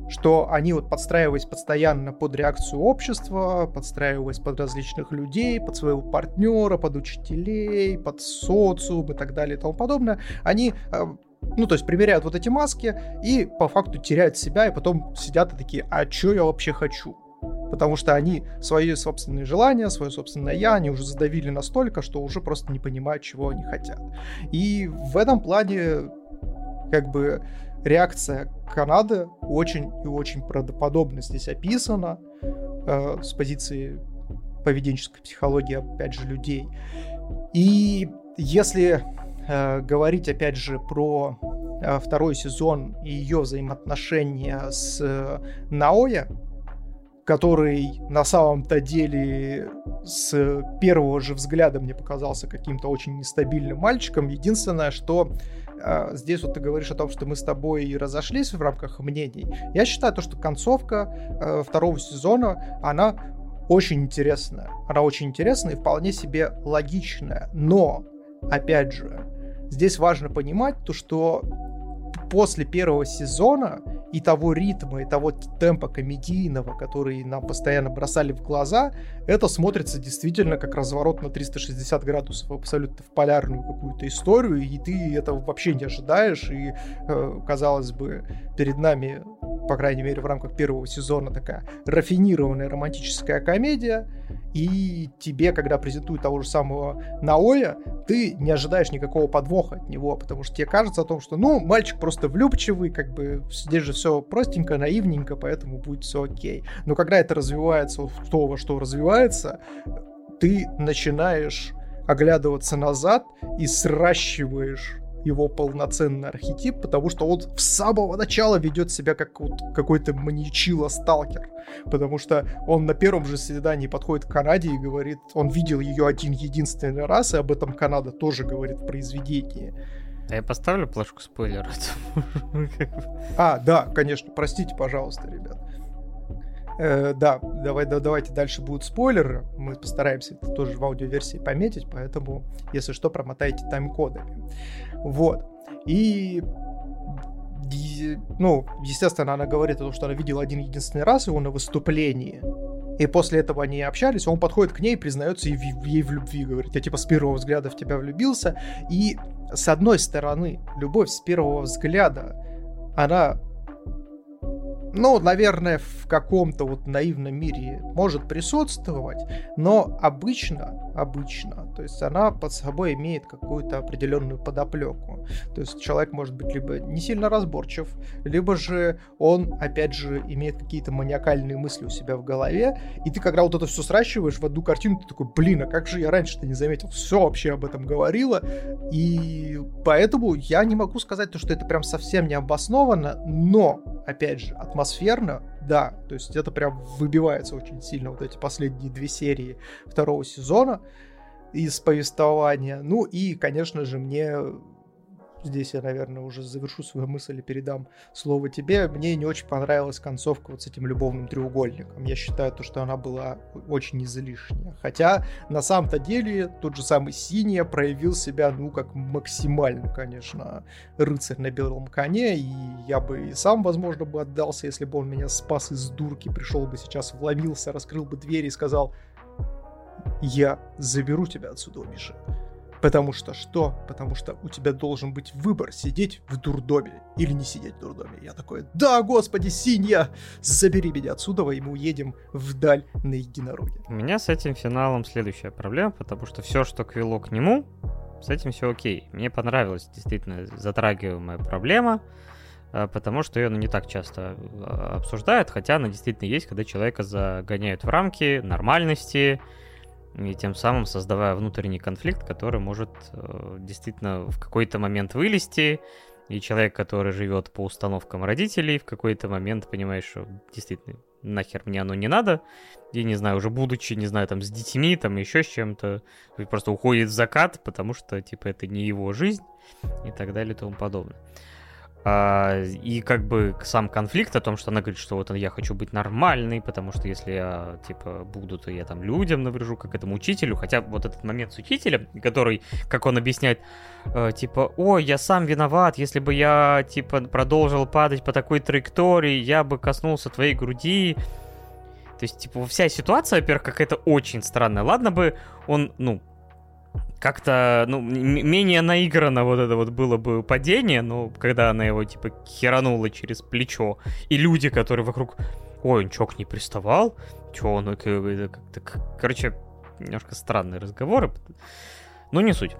что они вот подстраиваясь постоянно под реакцию общества, подстраиваясь под различных людей, под своего партнера, под учителей, под социум и так далее и тому подобное, они э, ну, то есть примеряют вот эти маски и по факту теряют себя, и потом сидят и такие, а что я вообще хочу? Потому что они свои собственные желания, свое собственное я, они уже задавили настолько, что уже просто не понимают, чего они хотят. И в этом плане, как бы, реакция Канады очень и очень правдоподобно здесь описана э, с позиции поведенческой психологии, опять же, людей. И если э, говорить, опять же, про э, второй сезон и ее взаимоотношения с э, Наоя, который на самом-то деле с первого же взгляда мне показался каким-то очень нестабильным мальчиком. Единственное, что здесь вот ты говоришь о том, что мы с тобой разошлись в рамках мнений. Я считаю то, что концовка э, второго сезона, она очень интересная. Она очень интересная и вполне себе логичная. Но, опять же, здесь важно понимать то, что после первого сезона и того ритма, и того темпа комедийного, который нам постоянно бросали в глаза, это смотрится действительно как разворот на 360 градусов, абсолютно в полярную какую-то историю, и ты этого вообще не ожидаешь, и, э, казалось бы, перед нами, по крайней мере, в рамках первого сезона такая рафинированная романтическая комедия, и тебе, когда презентуют того же самого Наоя, ты не ожидаешь никакого подвоха от него, потому что тебе кажется о том, что, ну, мальчик просто влюбчивый, как бы здесь же все простенько, наивненько, поэтому будет все окей. Но когда это развивается в то, во что развивается, ты начинаешь оглядываться назад и сращиваешь его полноценный архетип, потому что он с самого начала ведет себя как вот какой-то маньячило-сталкер. Потому что он на первом же свидании подходит к Канаде и говорит, он видел ее один единственный раз, и об этом Канада тоже говорит в произведении. А я поставлю плашку спойлера. А, да, конечно, простите, пожалуйста, ребят. Э, да, давай, да, давайте дальше будут спойлеры. Мы постараемся это тоже в аудиоверсии пометить, поэтому, если что, промотайте тайм-кодами. Вот. И ну, естественно, она говорит о том, что она видела один единственный раз его на выступлении. И после этого они общались, он подходит к ней, признается ей, в любви, говорит, я типа с первого взгляда в тебя влюбился. И с одной стороны, любовь с первого взгляда, она ну, наверное, в каком-то вот наивном мире может присутствовать, но обычно, обычно, то есть она под собой имеет какую-то определенную подоплеку. То есть человек может быть либо не сильно разборчив, либо же он, опять же, имеет какие-то маниакальные мысли у себя в голове, и ты, когда вот это все сращиваешь в одну картину, ты такой, блин, а как же я раньше-то не заметил? Все вообще об этом говорила, и поэтому я не могу сказать то, что это прям совсем не обоснованно, но, опять же, атмосфера атмосферно, да, то есть это прям выбивается очень сильно, вот эти последние две серии второго сезона из повествования. Ну и, конечно же, мне здесь я, наверное, уже завершу свою мысль и передам слово тебе. Мне не очень понравилась концовка вот с этим любовным треугольником. Я считаю, то, что она была очень излишняя. Хотя, на самом-то деле, тот же самый Синия проявил себя, ну, как максимально, конечно, рыцарь на белом коне, и я бы и сам, возможно, бы отдался, если бы он меня спас из дурки, пришел бы сейчас, вломился, раскрыл бы дверь и сказал, я заберу тебя отсюда, Миша. Потому что что? Потому что у тебя должен быть выбор, сидеть в дурдоме или не сидеть в дурдоме. Я такой, да, господи, Синья, забери меня отсюда, и мы уедем вдаль на единороге. У меня с этим финалом следующая проблема, потому что все, что квело к нему, с этим все окей. Мне понравилась действительно затрагиваемая проблема, а, потому что ее ну, не так часто а, обсуждают, хотя она действительно есть, когда человека загоняют в рамки нормальности, и тем самым создавая внутренний конфликт, который может э, действительно в какой-то момент вылезти, и человек, который живет по установкам родителей, в какой-то момент понимаешь, что действительно нахер мне оно не надо, и не знаю, уже будучи, не знаю, там с детьми, там еще с чем-то, просто уходит в закат, потому что, типа, это не его жизнь и так далее и тому подобное. А, и как бы сам конфликт о том, что она говорит, что вот я хочу быть нормальной, потому что если я, типа, буду, то я там людям наврежу, как этому учителю. Хотя вот этот момент с учителем, который, как он объясняет, э, типа, ой, я сам виноват, если бы я, типа, продолжил падать по такой траектории, я бы коснулся твоей груди. То есть, типа, вся ситуация, во-первых, какая-то очень странная. Ладно бы он, ну, как-то, ну, менее наигранно вот это вот было бы падение, но когда она его, типа, херанула через плечо, и люди, которые вокруг, ой, он чё, к ней приставал? Чё, он, как-то, короче, немножко странные разговоры, но не суть.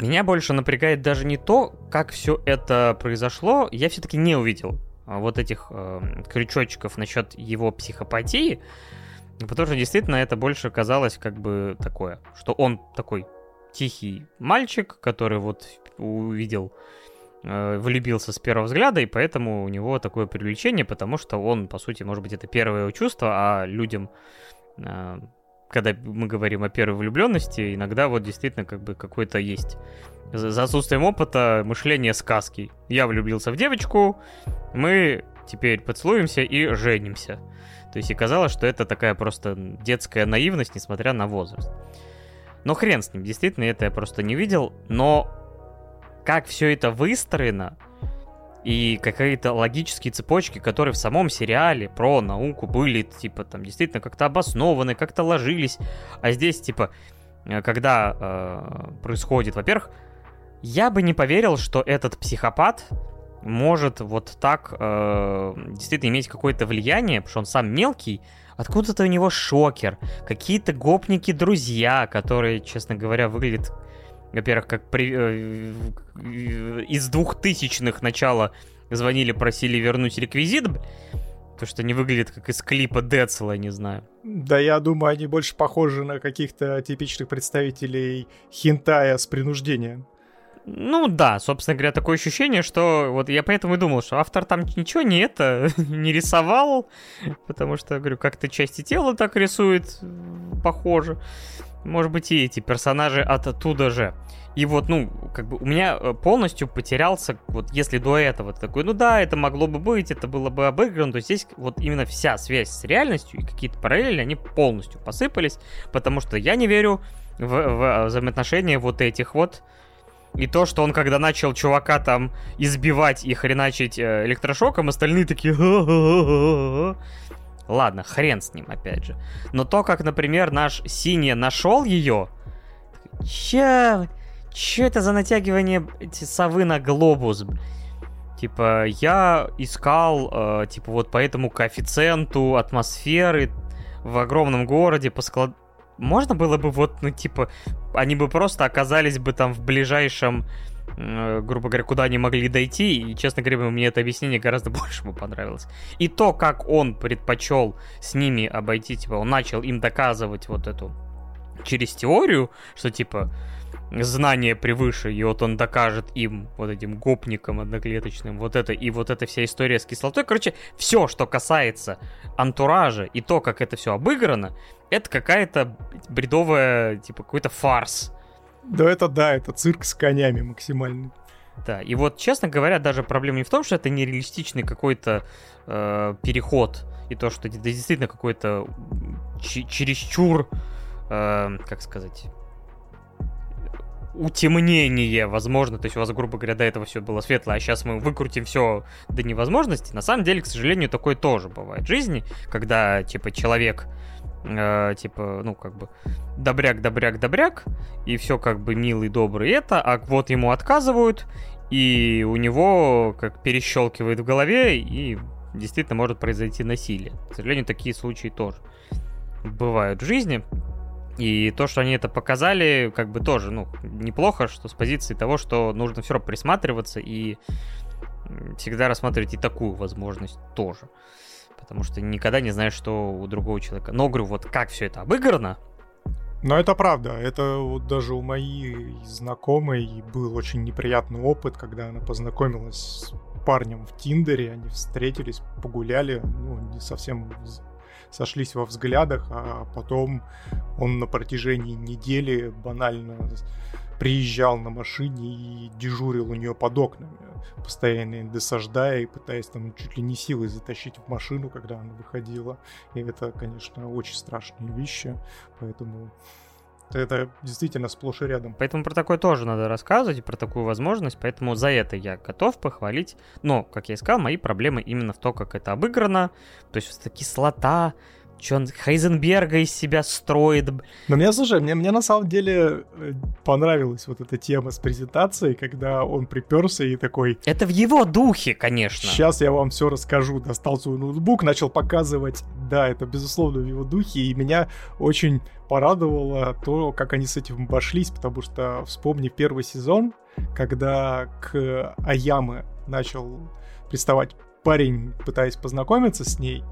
Меня больше напрягает даже не то, как все это произошло, я все-таки не увидел а, вот этих э, крючочков насчет его психопатии, потому что действительно это больше казалось как бы такое, что он такой тихий мальчик, который вот увидел, э, влюбился с первого взгляда, и поэтому у него такое привлечение, потому что он, по сути, может быть, это первое его чувство, а людям, э, когда мы говорим о первой влюбленности, иногда вот действительно как бы какой-то есть за отсутствием опыта мышление сказки. Я влюбился в девочку, мы теперь поцелуемся и женимся. То есть и казалось, что это такая просто детская наивность, несмотря на возраст. Но хрен с ним, действительно, это я просто не видел. Но как все это выстроено, и какие-то логические цепочки, которые в самом сериале про науку были, типа, там, действительно как-то обоснованы, как-то ложились. А здесь, типа, э, когда э, происходит, во-первых, я бы не поверил, что этот психопат может вот так э, действительно иметь какое-то влияние, потому что он сам мелкий, откуда-то у него шокер, какие-то гопники-друзья, которые, честно говоря, выглядят во-первых, как при, э, из двухтысячных начала звонили, просили вернуть реквизит, то, что не выглядит как из клипа Децела, не знаю. Да, я думаю, они больше похожи на каких-то типичных представителей хинтая с принуждением. Ну да, собственно говоря, такое ощущение, что вот я поэтому и думал, что автор там ничего не это, не рисовал, потому что, говорю, как-то части тела так рисует, похоже может быть, и эти персонажи оттуда же. И вот, ну, как бы у меня э, полностью потерялся, вот если до этого ты такой, ну да, это могло бы быть, это было бы обыграно, то здесь вот именно вся связь с реальностью и какие-то параллели, они полностью посыпались, потому что я не верю в, в взаимоотношения вот этих вот, и то, что он когда начал чувака там избивать и хреначить э, электрошоком, остальные такие... Ладно, хрен с ним, опять же. Но то, как, например, наш Синий нашел ее... Че? Че это за натягивание совы на глобус? Типа, я искал, э, типа, вот по этому коэффициенту атмосферы в огромном городе по склад... Можно было бы вот, ну, типа, они бы просто оказались бы там в ближайшем Э, грубо говоря, куда они могли дойти, и, честно говоря, мне это объяснение гораздо больше бы понравилось. И то, как он предпочел с ними обойти, типа, он начал им доказывать вот эту через теорию, что, типа, знание превыше, и вот он докажет им, вот этим гопникам одноклеточным, вот это, и вот эта вся история с кислотой. Короче, все, что касается антуража и то, как это все обыграно, это какая-то бредовая, типа, какой-то фарс да это да, это цирк с конями максимальный. Да, и вот, честно говоря, даже проблема не в том, что это нереалистичный какой-то э, переход, и то, что это действительно какой-то чересчур, э, как сказать, утемнение, возможно, то есть у вас, грубо говоря, до этого все было светло, а сейчас мы выкрутим все до невозможности. На самом деле, к сожалению, такое тоже бывает в жизни, когда, типа, человек э, типа, ну, как бы, добряк, добряк, добряк, и все как бы милый, добрый это, а вот ему отказывают, и у него как перещелкивает в голове, и действительно может произойти насилие. К сожалению, такие случаи тоже бывают в жизни. И то, что они это показали, как бы тоже, ну, неплохо, что с позиции того, что нужно все равно присматриваться и всегда рассматривать и такую возможность тоже потому что никогда не знаешь, что у другого человека. Но говорю, вот как все это обыграно, но это правда. Это вот даже у моей знакомой был очень неприятный опыт, когда она познакомилась с парнем в Тиндере, они встретились, погуляли, ну, не совсем сошлись во взглядах, а потом он на протяжении недели банально приезжал на машине и дежурил у нее под окнами, постоянно досаждая и пытаясь там чуть ли не силой затащить в машину, когда она выходила. И это, конечно, очень страшные вещи, поэтому это действительно сплошь и рядом. Поэтому про такое тоже надо рассказывать, про такую возможность, поэтому за это я готов похвалить. Но, как я и сказал, мои проблемы именно в том, как это обыграно, то есть вот кислота, что он Хайзенберга из себя строит. Но мне, слушай, мне, мне на самом деле э, понравилась вот эта тема с презентацией, когда он приперся и такой... Это в его духе, конечно. Сейчас я вам все расскажу. Достал свой ноутбук, начал показывать. Да, это безусловно в его духе, и меня очень порадовало то, как они с этим обошлись, потому что, вспомни первый сезон, когда к Аяме начал приставать парень, пытаясь познакомиться с ней,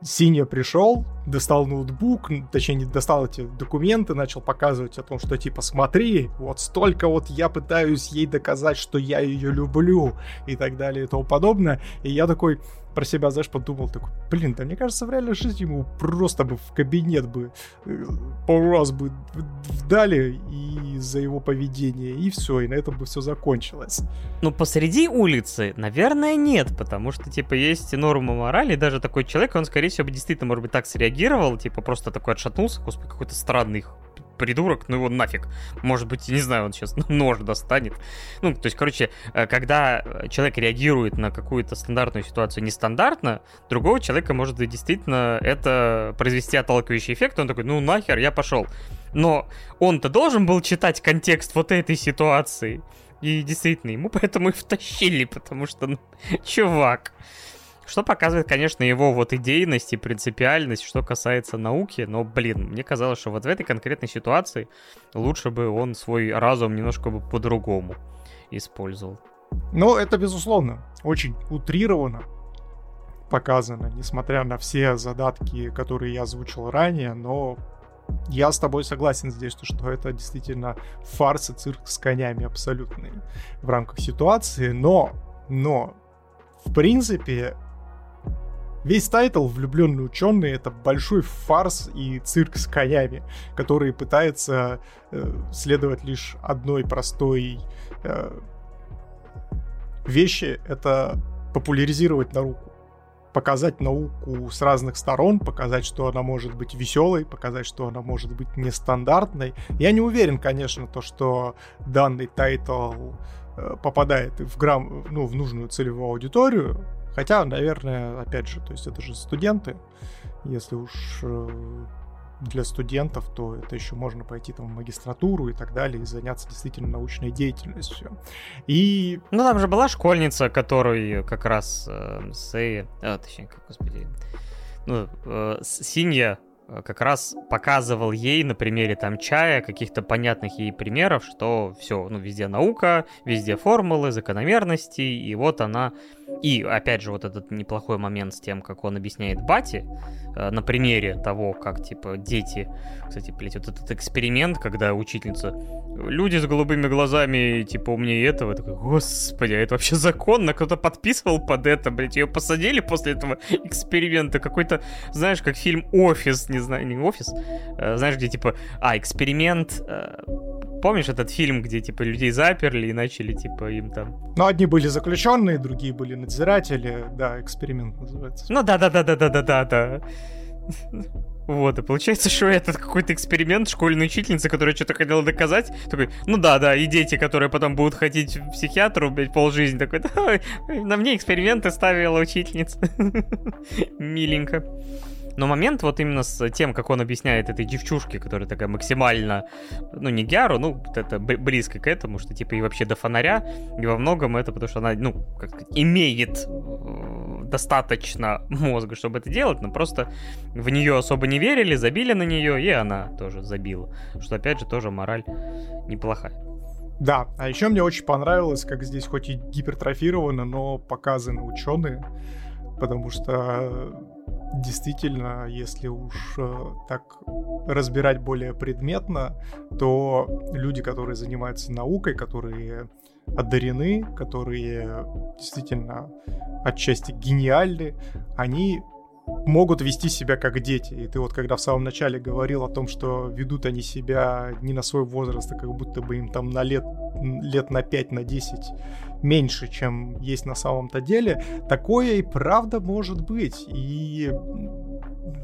Синя пришел, достал ноутбук, точнее, достал эти документы, начал показывать о том, что типа смотри, вот столько вот я пытаюсь ей доказать, что я ее люблю и так далее и тому подобное. И я такой, про себя, знаешь, подумал, такой, блин, да мне кажется, в реальной жизни ему просто бы в кабинет бы э, пару раз бы дали и за его поведение, и все, и на этом бы все закончилось. Ну, посреди улицы, наверное, нет, потому что, типа, есть нормы морали, и даже такой человек, он, скорее всего, бы действительно, может быть, так среагировал, типа, просто такой отшатнулся, какой-то странный придурок, ну его нафиг. Может быть, не знаю, он сейчас нож достанет. Ну, то есть, короче, э, когда человек реагирует на какую-то стандартную ситуацию нестандартно, другого человека может действительно это произвести отталкивающий эффект, он такой, ну нахер, я пошел. Но он-то должен был читать контекст вот этой ситуации. И действительно, ему поэтому и втащили, потому что, ну, чувак. Что показывает, конечно, его вот идейность и принципиальность, что касается науки. Но, блин, мне казалось, что вот в этой конкретной ситуации лучше бы он свой разум немножко бы по-другому использовал. Ну, это безусловно очень утрированно показано, несмотря на все задатки, которые я озвучил ранее, но я с тобой согласен здесь, что это действительно фарс и цирк с конями абсолютный в рамках ситуации, но, но, в принципе, Весь тайтл «Влюбленный ученый» — это большой фарс и цирк с конями, который пытается э, следовать лишь одной простой э, вещи — это популяризировать науку показать науку с разных сторон, показать, что она может быть веселой, показать, что она может быть нестандартной. Я не уверен, конечно, то, что данный тайтл э, попадает в, грамм, ну, в нужную целевую аудиторию, хотя, наверное, опять же, то есть это же студенты, если уж э, для студентов, то это еще можно пойти там в магистратуру и так далее, и заняться действительно научной деятельностью. И... Ну, там же была школьница, которой как раз э, Сэй... А, точнее, как, господи... Ну, э, Синья как раз показывал ей на примере там чая каких-то понятных ей примеров, что все, ну, везде наука, везде формулы, закономерности, и вот она... И, опять же, вот этот неплохой момент с тем, как он объясняет Бати, э, на примере того, как, типа, дети... Кстати, блядь, вот этот эксперимент, когда учительница... Люди с голубыми глазами, типа, умнее этого. Такой, господи, а это вообще законно? Кто-то подписывал под это, блядь, ее посадили после этого эксперимента. Какой-то, знаешь, как фильм «Офис», не не знаю, не офис, э, знаешь, где типа, а, эксперимент, э, помнишь этот фильм, где типа людей заперли и начали типа им там... Ну, одни были заключенные, другие были надзиратели, да, эксперимент называется. Ну да-да-да-да-да-да-да. Вот, и получается, что этот какой-то эксперимент школьной учительницы, которая что-то хотела доказать, такой, ну да, да, и дети, которые потом будут ходить в психиатру, блядь, полжизни, такой, да, на мне эксперименты ставила учительница. Миленько. Но момент вот именно с тем, как он объясняет этой девчушке, которая такая максимально, ну, не Гяру, ну, это близко к этому, что типа и вообще до фонаря, и во многом это потому, что она, ну, как сказать, имеет э, достаточно мозга, чтобы это делать, но просто в нее особо не верили, забили на нее, и она тоже забила. Что, опять же, тоже мораль неплохая. Да, а еще мне очень понравилось, как здесь хоть и гипертрофировано, но показаны ученые, потому что действительно, если уж э, так разбирать более предметно, то люди, которые занимаются наукой, которые одарены, которые действительно отчасти гениальны, они могут вести себя как дети. И ты вот когда в самом начале говорил о том, что ведут они себя не на свой возраст, а как будто бы им там на лет, лет на 5, на 10 меньше, чем есть на самом-то деле, такое и правда может быть. И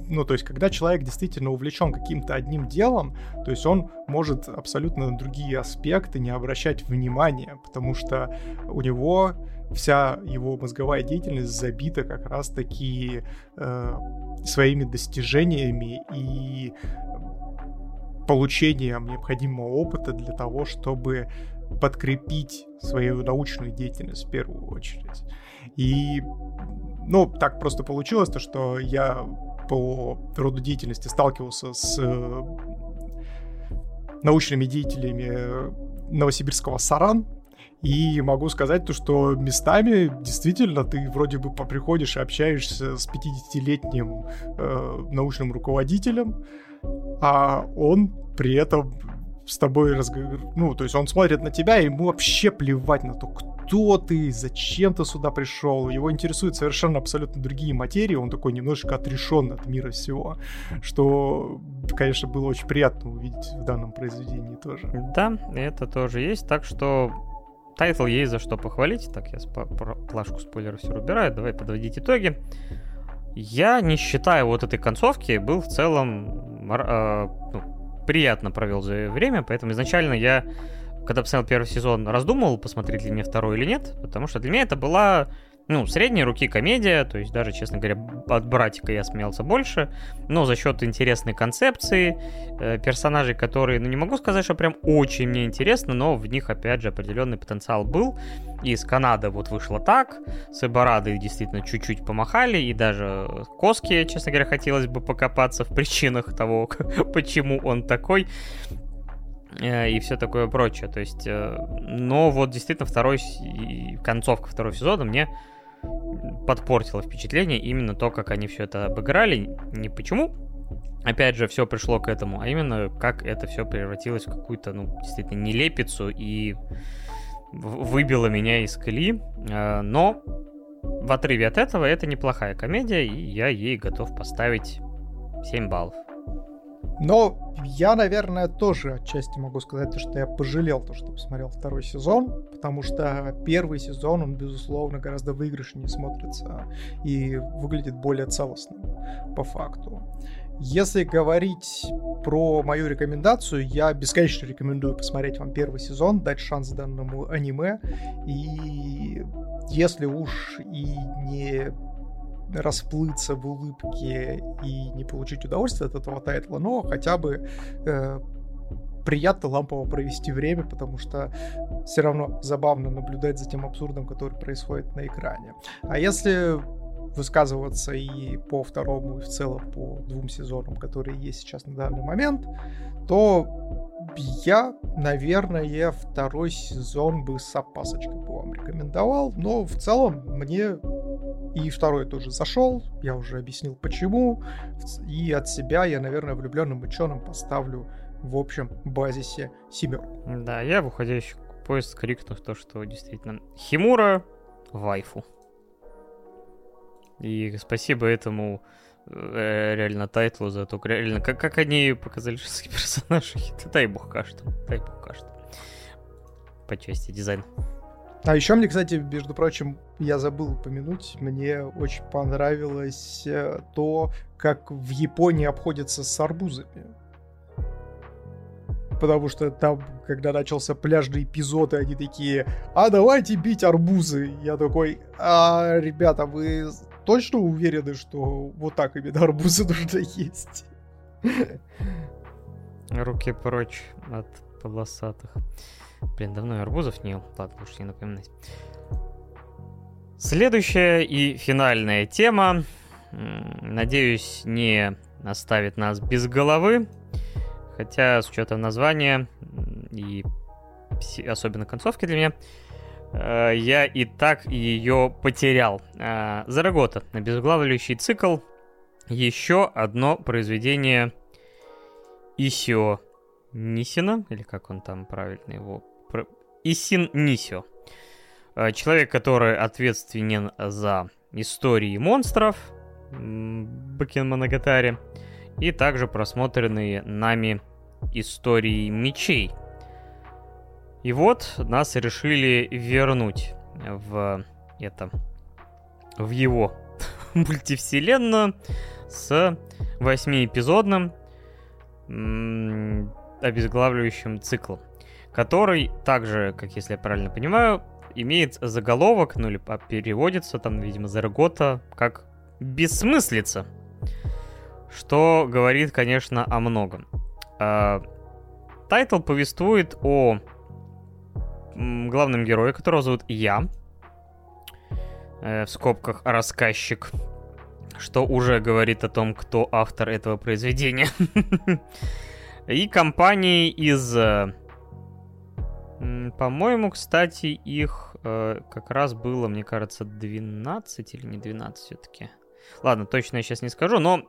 ну, то есть, когда человек действительно увлечен каким-то одним делом, то есть он может абсолютно на другие аспекты не обращать внимания, потому что у него вся его мозговая деятельность забита как раз-таки э, своими достижениями и получением необходимого опыта для того, чтобы подкрепить свою научную деятельность в первую очередь. И, ну, так просто получилось, то, что я по роду деятельности сталкивался с э, научными деятелями Новосибирского Саран, и могу сказать то, что местами действительно ты вроде бы приходишь и общаешься с 50-летним э, научным руководителем, а он при этом с тобой разговаривает, ну, то есть он смотрит на тебя, и ему вообще плевать на то, кто ты, зачем ты сюда пришел. Его интересуют совершенно абсолютно другие материи, он такой немножечко отрешен от мира всего, что, конечно, было очень приятно увидеть в данном произведении тоже. Да, это тоже есть, так что Тайтл есть за что похвалить. Так, я плашку спойлеров все убираю. Давай подводить итоги. Я, не считая вот этой концовки, был в целом э, ну, приятно провел за время, поэтому изначально я, когда посмотрел первый сезон, раздумывал, посмотреть ли мне второй или нет, потому что для меня это была ну, средней руки комедия, то есть даже, честно говоря, от братика я смеялся больше, но за счет интересной концепции, э, персонажей, которые, ну, не могу сказать, что прям очень мне интересно, но в них, опять же, определенный потенциал был. Из Канады вот вышло так, с Эборадой действительно чуть-чуть помахали, и даже Коски, честно говоря, хотелось бы покопаться в причинах того, почему он такой э, и все такое прочее. То есть, э, но вот действительно второй, концовка второго сезона мне подпортило впечатление именно то, как они все это обыграли. Не почему, опять же, все пришло к этому, а именно как это все превратилось в какую-то, ну, действительно, нелепицу и выбило меня из колеи. А, но в отрыве от этого это неплохая комедия, и я ей готов поставить 7 баллов. Но я, наверное, тоже отчасти могу сказать, что я пожалел то, что посмотрел второй сезон, потому что первый сезон, он, безусловно, гораздо выигрышнее смотрится и выглядит более целостным по факту. Если говорить про мою рекомендацию, я бесконечно рекомендую посмотреть вам первый сезон, дать шанс данному аниме. И если уж и не расплыться в улыбке и не получить удовольствие от этого тайтла, но хотя бы э, приятно лампово провести время, потому что все равно забавно наблюдать за тем абсурдом, который происходит на экране. А если высказываться и по второму, и в целом по двум сезонам, которые есть сейчас на данный момент, то я, наверное, второй сезон бы с опасочкой бы вам рекомендовал, но в целом мне и второй тоже зашел, я уже объяснил почему, и от себя я, наверное, влюбленным ученым поставлю в общем базисе семерку. Да, я в уходящий поезд крикну то, что действительно Химура вайфу. И спасибо этому э, реально тайтлу за то, реально, как, как они показали женские персонажи. Дай бог каждому, дай бог каждому. По части дизайна. А еще мне, кстати, между прочим, я забыл упомянуть, мне очень понравилось э, то, как в Японии обходятся с арбузами. Потому что там, когда начался пляжный эпизод, и они такие, а давайте бить арбузы. Я такой, а, ребята, вы точно уверены, что вот так именно арбузы нужно есть? Руки прочь от полосатых. Блин, давно я арбузов не ел. Ладно, лучше не напоминать. Следующая и финальная тема. Надеюсь, не оставит нас без головы. Хотя, с учетом названия и особенно концовки для меня, я и так ее потерял. Э, Зарагота, обезглавливающий цикл. Еще одно произведение Исио Нисина, или как он там правильно его Исин Нисио. Э, человек, который ответственен за истории монстров Бакен Моногатари и также просмотренные нами истории мечей. И вот нас решили вернуть в это в его мультивселенную с восьмиэпизодным обезглавливающим циклом который также, как если я правильно понимаю, имеет заголовок, ну или переводится там, видимо, Зарэгото, как «бессмыслица», что говорит, конечно, о многом. А, тайтл повествует о главном герое, которого зовут Я, э, в скобках рассказчик, что уже говорит о том, кто автор этого произведения. И компании из э, по-моему, кстати, их э, как раз было, мне кажется, 12 или не 12 все-таки. Ладно, точно я сейчас не скажу, но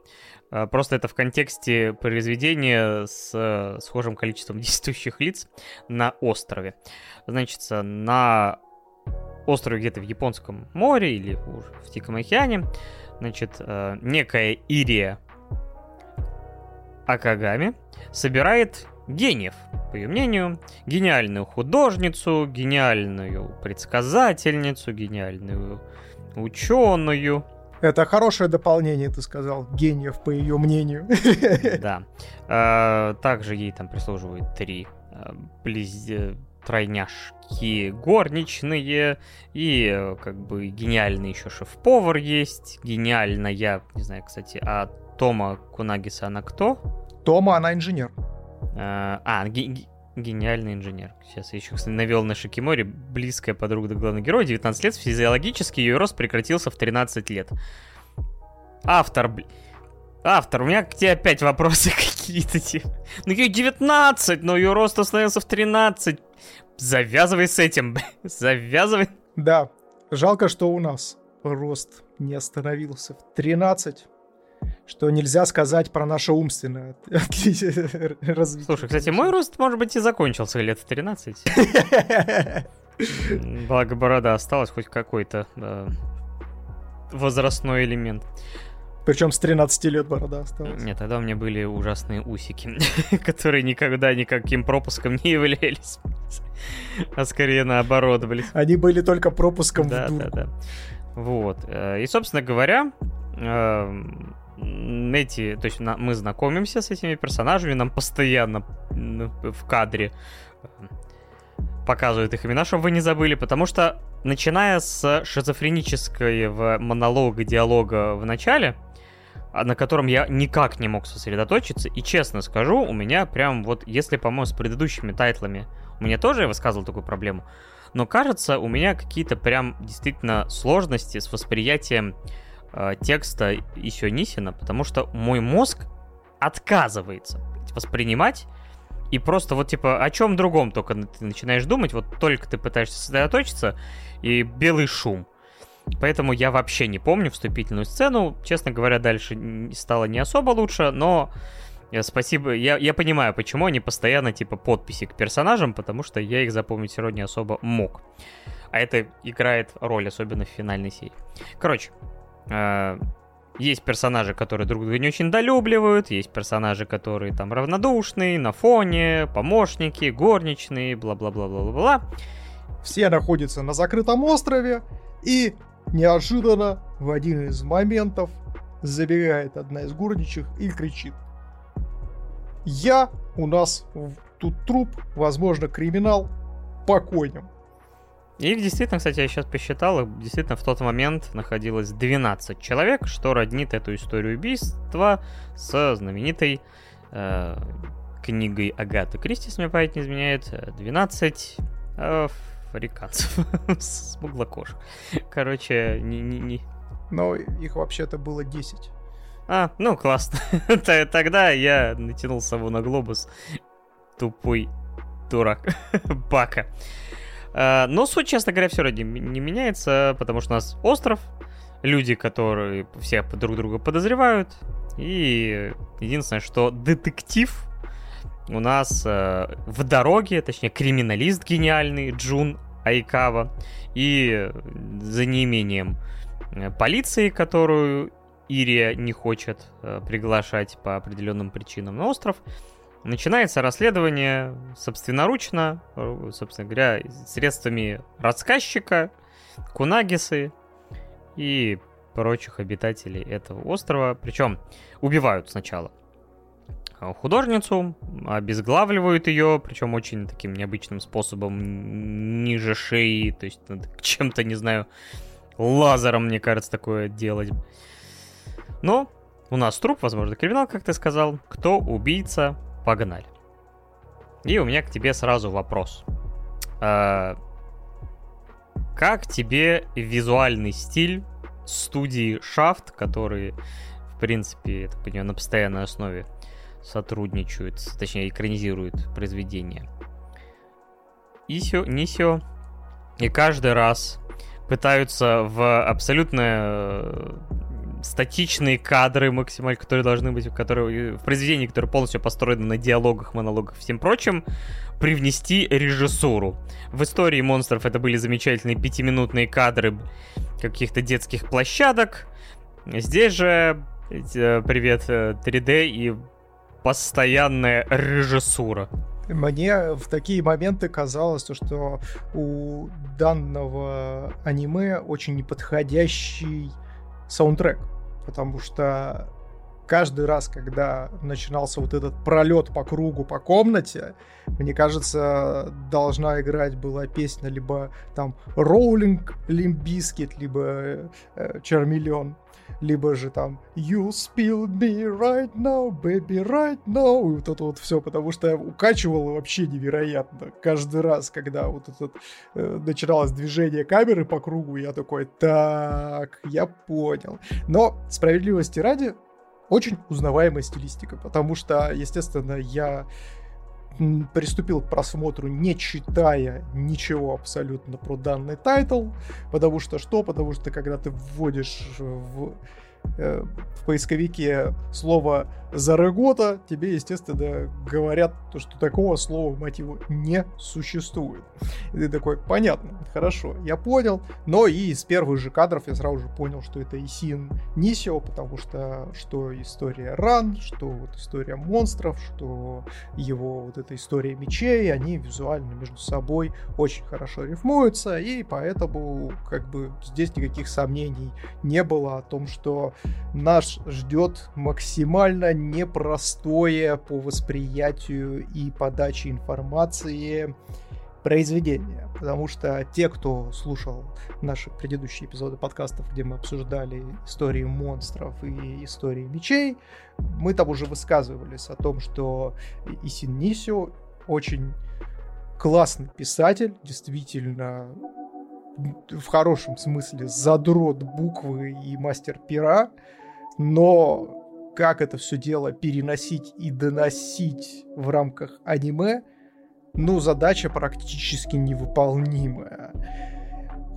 э, просто это в контексте произведения с э, схожим количеством действующих лиц на острове. Значит, на острове где-то в Японском море или в Тихом океане, значит, э, некая Ирия Акагами собирает гениев, по ее мнению, гениальную художницу, гениальную предсказательницу, гениальную ученую. Это хорошее дополнение, ты сказал, гениев, по ее мнению. Да. А, также ей там прислуживают три а, близ тройняшки горничные, и как бы гениальный еще шеф-повар есть, гениальная, не знаю, кстати, а Тома Кунагиса она кто? Тома, она инженер. А, а ге- гениальный инженер. Сейчас я еще, кстати, навел на Шикимори, близкая подруга до главного героя, 19 лет, физиологически ее рост прекратился в 13 лет. Автор, блин. Автор, у меня к тебе опять вопросы какие-то. Ну, ей 19, но ее рост остановился в 13. Завязывай с этим, завязывай. Да, жалко, что у нас рост не остановился в 13 что нельзя сказать про наше умственное развитие. Слушай, кстати, мой рост, может быть, и закончился лет в 13. Благо борода осталась, хоть какой-то да, возрастной элемент. Причем с 13 лет борода осталась. Нет, тогда у меня были ужасные усики, которые никогда никаким пропуском не являлись. А скорее наоборот, блин. Они были только пропуском да, в дурку. Да, да. Вот. Э, и, собственно говоря, эм, эти, то есть мы знакомимся с этими персонажами, нам постоянно в кадре э, показывают их имена, чтобы вы не забыли, потому что начиная с шизофренического монолога, диалога в начале, а, на котором я никак не мог сосредоточиться, и честно скажу, у меня прям вот, если, по-моему, с предыдущими тайтлами, у меня тоже я высказывал такую проблему, но кажется, у меня какие-то прям действительно сложности с восприятием э, текста еще Нисина, потому что мой мозг отказывается воспринимать и просто вот типа о чем другом только ты начинаешь думать, вот только ты пытаешься сосредоточиться, и белый шум. Поэтому я вообще не помню вступительную сцену. Честно говоря, дальше стало не особо лучше, но э, спасибо. Я, я понимаю, почему они постоянно типа подписи к персонажам, потому что я их запомнить не особо мог. А это играет роль, особенно в финальной серии. Короче, э, есть персонажи, которые друг друга не очень долюбливают, есть персонажи, которые там равнодушные, на фоне, помощники, горничные, бла-бла-бла-бла-бла. Все находятся на закрытом острове, и неожиданно в один из моментов забегает одна из горничих и кричит. Я, у нас тут труп, возможно, криминал, покойнем. Их действительно, кстати, я сейчас посчитал, их действительно в тот момент находилось 12 человек, что роднит эту историю убийства с знаменитой э, книгой Агаты Кристи, если мне память не изменяет, 12 э, африканцев, смуглокожих. Короче, не, не, не... Но их вообще-то было 10. А, ну классно. Тогда я натянул сову на глобус. Тупой дурак. Бака. А, но суть, честно говоря, все ради не меняется, потому что у нас остров, люди, которые все друг друга подозревают, и единственное, что детектив у нас э, в дороге, точнее, криминалист гениальный Джун Айкава, и за неимением э, полиции, которую Ирия не хочет э, приглашать по определенным причинам на остров, начинается расследование собственноручно, э, собственно говоря, средствами рассказчика, Кунагисы и прочих обитателей этого острова. Причем убивают сначала художницу, обезглавливают ее, причем очень таким необычным способом, ниже шеи, то есть надо чем-то, не знаю, лазером, мне кажется, такое делать. Но у нас труп, возможно, криминал, как ты сказал. Кто убийца? Погнали. И у меня к тебе сразу вопрос. А, как тебе визуальный стиль студии Shaft, который, в принципе, я так понимаю, на постоянной основе сотрудничают, точнее, экранизируют произведения. Исё, Нисё, и каждый раз пытаются в абсолютно э, статичные кадры максимально, которые должны быть, которые, в произведении, которое полностью построено на диалогах, монологах и всем прочим, привнести режиссуру. В истории монстров это были замечательные пятиминутные кадры каких-то детских площадок. Здесь же э, привет 3D э, и постоянная режиссура. Мне в такие моменты казалось, что у данного аниме очень неподходящий саундтрек, потому что каждый раз, когда начинался вот этот пролет по кругу по комнате, мне кажется, должна играть была песня либо там Rolling Limbiskit, либо э, либо же там You spin me right round, baby, right round, и вот это вот все, потому что укачивало вообще невероятно. Каждый раз, когда вот это э, начиналось движение камеры по кругу, я такой, так, я понял. Но справедливости ради, очень узнаваемая стилистика, потому что, естественно, я приступил к просмотру, не читая ничего абсолютно про данный тайтл, потому что что? Потому что когда ты вводишь в Э, в поисковике слово «зарегота», тебе, естественно, говорят, то, что такого слова, мотиву не существует. И ты такой, понятно, хорошо, я понял. Но и из первых же кадров я сразу же понял, что это Исин Нисио, потому что что история ран, что вот история монстров, что его вот эта история мечей, они визуально между собой очень хорошо рифмуются, и поэтому как бы здесь никаких сомнений не было о том, что нас ждет максимально непростое по восприятию и подаче информации произведение, потому что те, кто слушал наши предыдущие эпизоды подкастов, где мы обсуждали истории монстров и истории мечей, мы там уже высказывались о том, что Исин Нисио очень классный писатель, действительно в хорошем смысле задрот буквы и мастер пера, но как это все дело переносить и доносить в рамках аниме, ну, задача практически невыполнимая.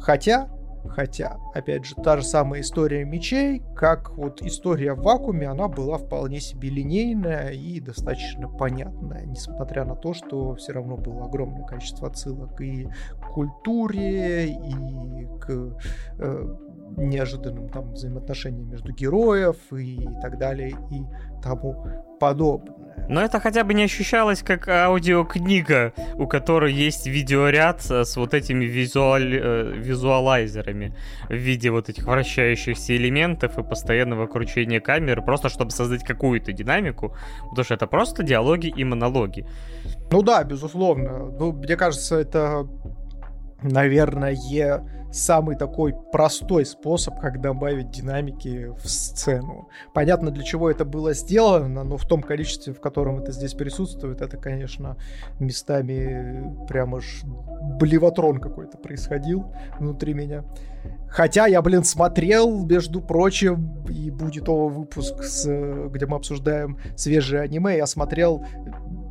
Хотя, хотя, опять же, та же самая история мечей, как вот история в вакууме, она была вполне себе линейная и достаточно понятная, несмотря на то, что все равно было огромное количество отсылок и к культуре, и к э, неожиданным там взаимоотношениям между героев и так далее и тому подобное. Но это хотя бы не ощущалось как аудиокнига, у которой есть видеоряд с вот этими визуаль... Э, визуалайзерами в виде вот этих вращающихся элементов и постоянного кручения камеры, просто чтобы создать какую-то динамику, потому что это просто диалоги и монологи. Ну да, безусловно. Ну, мне кажется, это, наверное, самый такой простой способ, как добавить динамики в сцену. Понятно, для чего это было сделано, но в том количестве, в котором это здесь присутствует, это, конечно, местами прямо ж блеватрон какой-то происходил внутри меня. Хотя я, блин, смотрел, между прочим, и будет новый выпуск, с, где мы обсуждаем свежие аниме, я смотрел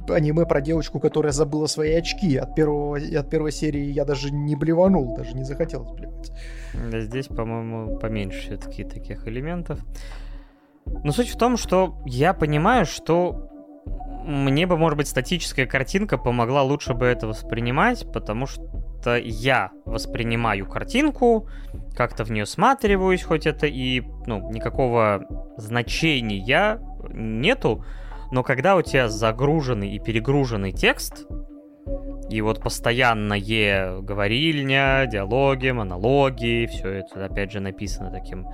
аниме про девочку, которая забыла свои очки. От, первого, от первой серии я даже не блеванул, даже не захотелось блевать. Да, здесь, по-моему, поменьше все-таки таких элементов. Но суть в том, что я понимаю, что мне бы, может быть, статическая картинка помогла лучше бы это воспринимать, потому что я воспринимаю картинку, как-то в нее сматриваюсь, хоть это и, ну, никакого значения нету, но когда у тебя загруженный и перегруженный текст, и вот постоянное говорильня, диалоги, монологи, все это, опять же, написано таким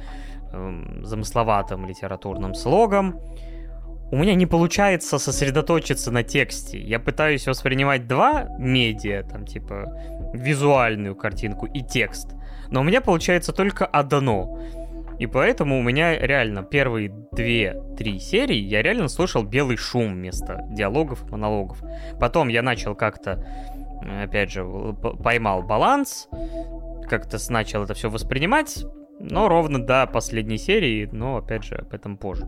эм, замысловатым литературным слогом, у меня не получается сосредоточиться на тексте. Я пытаюсь воспринимать два медиа, там, типа, визуальную картинку и текст, но у меня получается только одно. И поэтому у меня реально первые две-три серии я реально слушал белый шум вместо диалогов, монологов. Потом я начал как-то, опять же, поймал баланс, как-то начал это все воспринимать, но ровно до последней серии, но опять же об этом позже.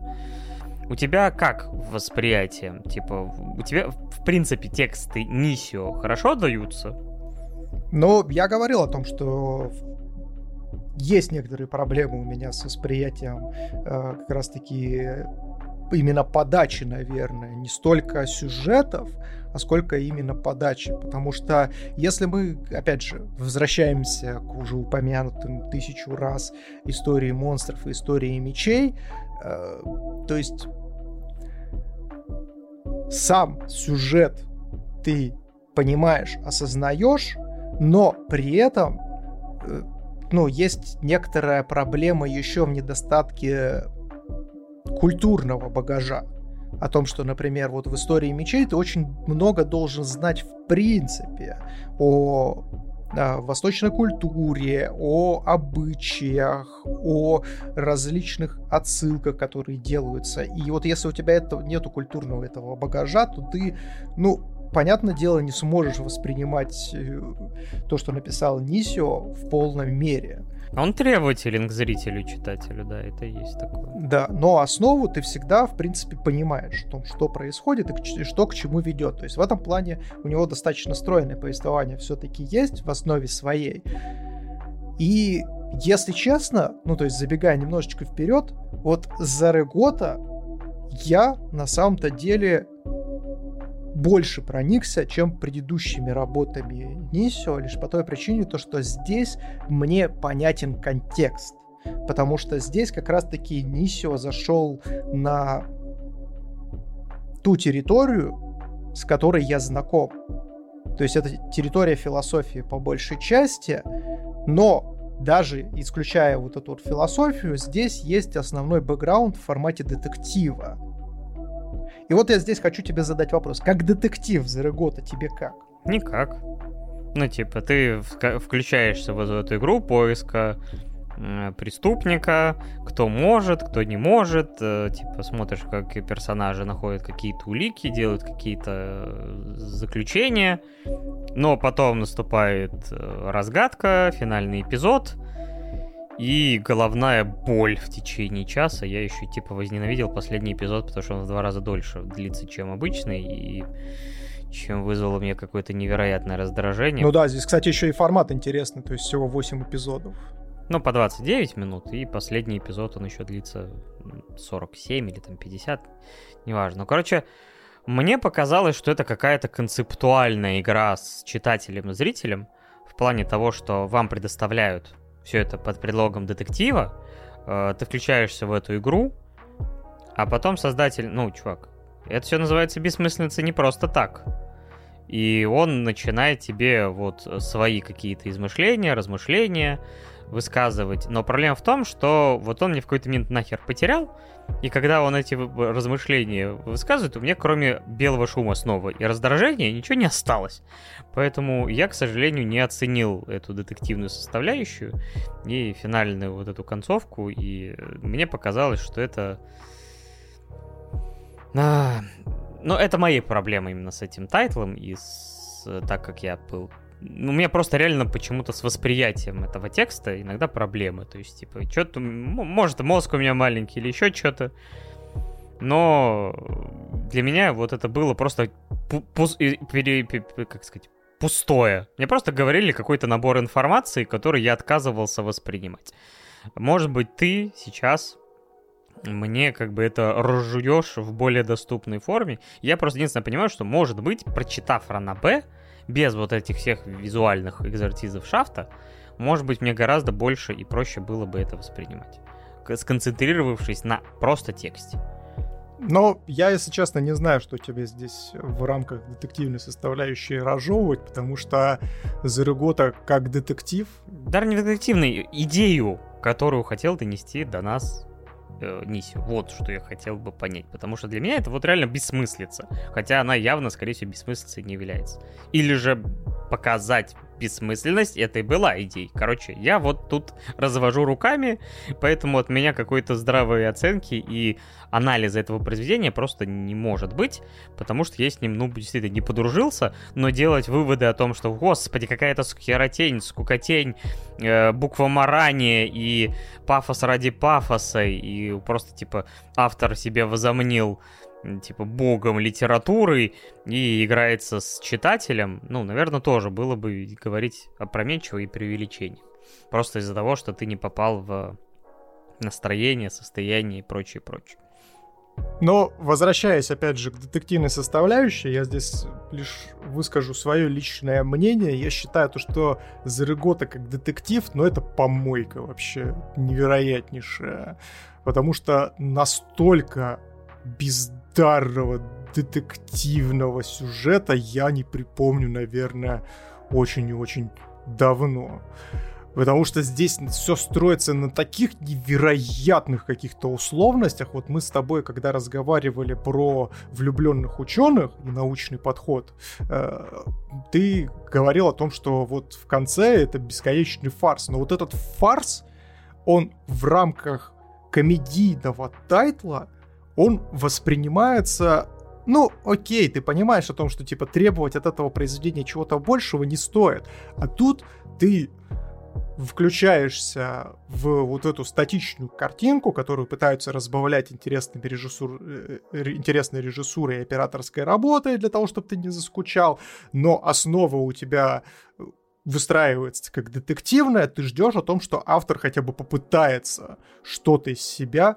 У тебя как восприятие? Типа, у тебя, в принципе, тексты Нисио хорошо даются? Ну, я говорил о том, что есть некоторые проблемы у меня с восприятием э, как раз-таки именно подачи, наверное, не столько сюжетов, а сколько именно подачи. Потому что если мы, опять же, возвращаемся к уже упомянутым тысячу раз истории монстров и истории мечей, э, то есть сам сюжет ты понимаешь, осознаешь, но при этом э, ну, есть некоторая проблема еще в недостатке культурного багажа. О том, что, например, вот в истории мечей ты очень много должен знать в принципе о о восточной культуре, о обычаях, о различных отсылках, которые делаются. И вот если у тебя этого нету культурного этого багажа, то ты, ну, понятное дело, не сможешь воспринимать э, то, что написал Нисио в полной мере. Он требователен к зрителю, читателю, да, это есть такое. Да, но основу ты всегда, в принципе, понимаешь о том, что происходит и что к чему ведет. То есть в этом плане у него достаточно стройное повествование все-таки есть в основе своей. И если честно, ну то есть забегая немножечко вперед, вот за Регота я на самом-то деле больше проникся, чем предыдущими работами Нисио, лишь по той причине, то, что здесь мне понятен контекст. Потому что здесь как раз-таки Нисио зашел на ту территорию, с которой я знаком. То есть это территория философии по большей части, но даже исключая вот эту вот философию, здесь есть основной бэкграунд в формате детектива. И вот я здесь хочу тебе задать вопрос. Как детектив Зерегота тебе как? Никак. Ну, типа, ты включаешься в эту игру поиска преступника, кто может, кто не может, э, типа смотришь, как персонажи находят какие-то улики, делают какие-то э, заключения, но потом наступает э, разгадка, финальный эпизод, и головная боль в течение часа. Я еще типа возненавидел последний эпизод, потому что он в два раза дольше длится, чем обычный. И чем вызвало мне какое-то невероятное раздражение. Ну да, здесь, кстати, еще и формат интересный, то есть всего 8 эпизодов. Ну, по 29 минут, и последний эпизод, он еще длится 47 или там 50, неважно. Ну, короче, мне показалось, что это какая-то концептуальная игра с читателем и зрителем, в плане того, что вам предоставляют все это под предлогом детектива, э, ты включаешься в эту игру, а потом создатель, ну, чувак, это все называется бессмыслица не просто так. И он начинает тебе вот свои какие-то измышления, размышления, высказывать. Но проблема в том, что вот он мне в какой-то момент нахер потерял, и когда он эти размышления высказывает, у меня кроме белого шума снова и раздражения ничего не осталось. Поэтому я, к сожалению, не оценил эту детективную составляющую и финальную вот эту концовку, и мне показалось, что это... А... Ну, это мои проблемы именно с этим тайтлом, и с... так как я был у меня просто реально почему-то с восприятием этого текста иногда проблемы. То есть, типа, что-то, может, мозг у меня маленький или еще что-то. Но для меня вот это было просто пус, пере, как сказать, пустое. Мне просто говорили какой-то набор информации, который я отказывался воспринимать. Может быть, ты сейчас мне как бы это разжуешь в более доступной форме. Я просто единственное понимаю, что, может быть, прочитав Ранабе, без вот этих всех визуальных экзортизов шафта, может быть, мне гораздо больше и проще было бы это воспринимать, сконцентрировавшись на просто тексте. Но я, если честно, не знаю, что тебе здесь в рамках детективной составляющей разжевывать, потому что Зарегота как детектив... Даже не детективный, идею, которую хотел донести до нас э, Нисю. Вот что я хотел бы понять. Потому что для меня это вот реально бессмыслица. Хотя она явно, скорее всего, бессмыслицей не является. Или же показать бессмысленность, это и была идея. Короче, я вот тут развожу руками, поэтому от меня какой-то здравой оценки и анализа этого произведения просто не может быть, потому что я с ним, ну, действительно не подружился, но делать выводы о том, что, господи, какая-то херотень, скукотень, э, буква марания и пафос ради пафоса, и просто, типа, автор себе возомнил типа богом литературы и играется с читателем, ну, наверное, тоже было бы говорить опрометчиво и преувеличение. Просто из-за того, что ты не попал в настроение, состояние и прочее, прочее. Но, возвращаясь, опять же, к детективной составляющей, я здесь лишь выскажу свое личное мнение. Я считаю, то, что Зарегота как детектив, ну, это помойка вообще невероятнейшая. Потому что настолько бездарного детективного сюжета я не припомню, наверное, очень и очень давно. Потому что здесь все строится на таких невероятных каких-то условностях. Вот мы с тобой, когда разговаривали про влюбленных ученых и научный подход, э, ты говорил о том, что вот в конце это бесконечный фарс. Но вот этот фарс, он в рамках комедийного тайтла, он воспринимается ну, окей, ты понимаешь о том, что, типа, требовать от этого произведения чего-то большего не стоит. А тут ты включаешься в вот эту статичную картинку, которую пытаются разбавлять интересными режиссур... Э, интересной режиссурой и операторской работой для того, чтобы ты не заскучал, но основа у тебя э, выстраивается как детективная, ты ждешь о том, что автор хотя бы попытается что-то из себя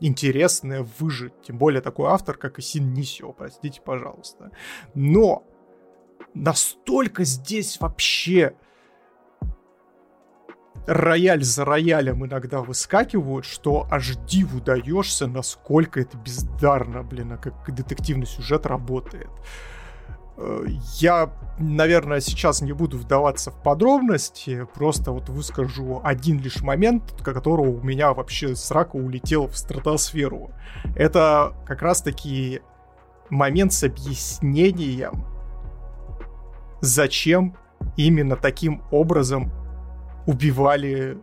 интересное выжить. Тем более такой автор, как и Син Нисио, простите, пожалуйста. Но настолько здесь вообще рояль за роялем иногда выскакивают, что аж диву даешься, насколько это бездарно, блин, а как детективный сюжет работает. Э, я, наверное, сейчас не буду вдаваться в подробности, просто вот выскажу один лишь момент, которого у меня вообще срака улетел в стратосферу. Это как раз-таки момент с объяснением, зачем именно таким образом убивали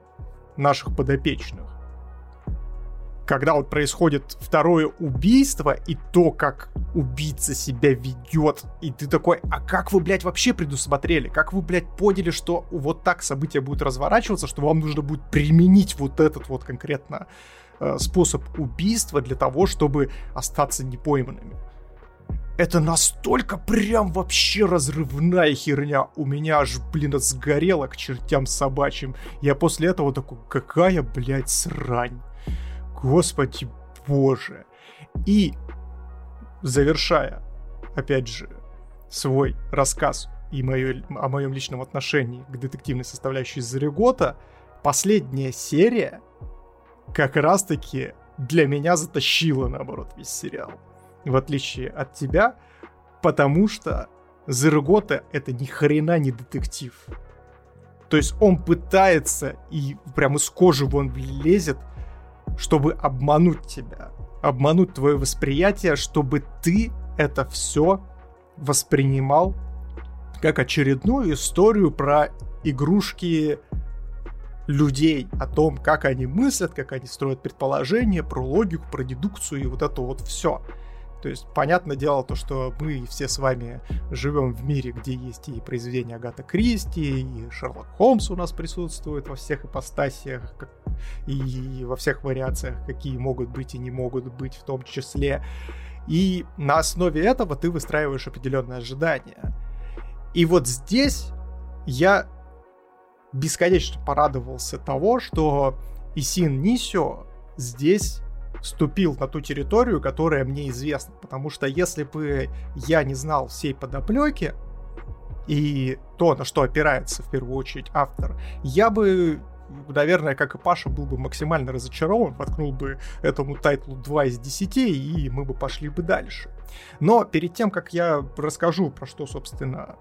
наших подопечных. Когда вот происходит второе убийство, и то, как убийца себя ведет, и ты такой, а как вы, блядь, вообще предусмотрели? Как вы, блядь, поняли, что вот так события будут разворачиваться, что вам нужно будет применить вот этот вот конкретно э, способ убийства для того, чтобы остаться непойманными? Это настолько прям вообще разрывная херня. У меня аж, блин, сгорело к чертям собачьим. Я после этого такой, какая, блядь, срань. Господи боже. И завершая, опять же, свой рассказ и моё, о моем личном отношении к детективной составляющей Зарегота, последняя серия как раз-таки для меня затащила, наоборот, весь сериал в отличие от тебя, потому что Зергота это ни хрена не детектив. То есть он пытается и прямо из кожи вон лезет, чтобы обмануть тебя, обмануть твое восприятие, чтобы ты это все воспринимал как очередную историю про игрушки людей, о том, как они мыслят, как они строят предположения, про логику, про дедукцию и вот это вот все. То есть, понятное дело, то, что мы все с вами живем в мире, где есть и произведения Агата Кристи, и Шерлок Холмс у нас присутствует во всех ипостасиях, и во всех вариациях, какие могут быть и не могут быть в том числе. И на основе этого ты выстраиваешь определенные ожидания. И вот здесь я бесконечно порадовался того, что Исин Нисио здесь ступил на ту территорию, которая мне известна. Потому что если бы я не знал всей подоплеки и то, на что опирается в первую очередь автор, я бы наверное, как и Паша, был бы максимально разочарован, воткнул бы этому тайтлу 2 из 10, и мы бы пошли бы дальше. Но перед тем, как я расскажу, про что, собственно,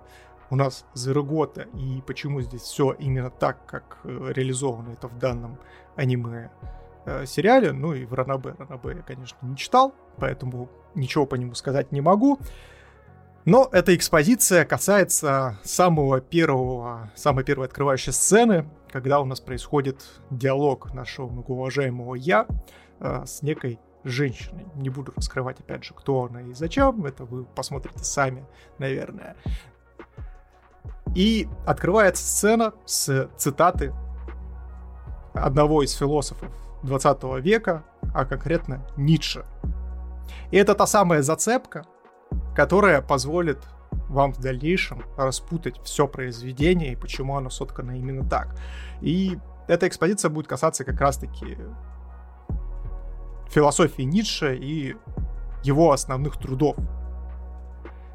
у нас Зерогота и почему здесь все именно так, как э, реализовано это в данном аниме э, сериале, ну и в Ранабе. Ранабе я, конечно, не читал, поэтому ничего по нему сказать не могу. Но эта экспозиция касается самого первого, самой первой открывающей сцены, когда у нас происходит диалог нашего многоуважаемого «я» э, с некой женщиной. Не буду раскрывать, опять же, кто она и зачем, это вы посмотрите сами, наверное. И открывается сцена с цитаты одного из философов 20 века, а конкретно Ницше. И это та самая зацепка, которая позволит вам в дальнейшем распутать все произведение и почему оно соткано именно так. И эта экспозиция будет касаться как раз-таки философии Ницше и его основных трудов.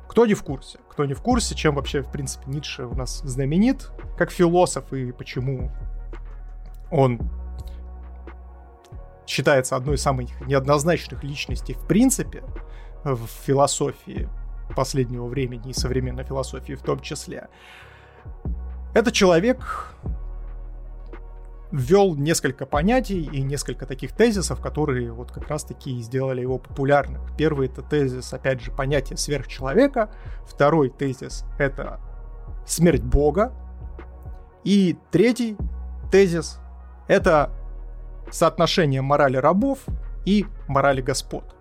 Кто не в курсе? Кто не в курсе, чем вообще, в принципе, Ницше у нас знаменит как философ и почему он считается одной из самых неоднозначных личностей в принципе в философии последнего времени и современной философии в том числе. Это человек, ввел несколько понятий и несколько таких тезисов, которые вот как раз-таки сделали его популярным. Первый это тезис, опять же, понятие сверхчеловека. Второй тезис — это смерть Бога. И третий тезис — это соотношение морали рабов и морали господ.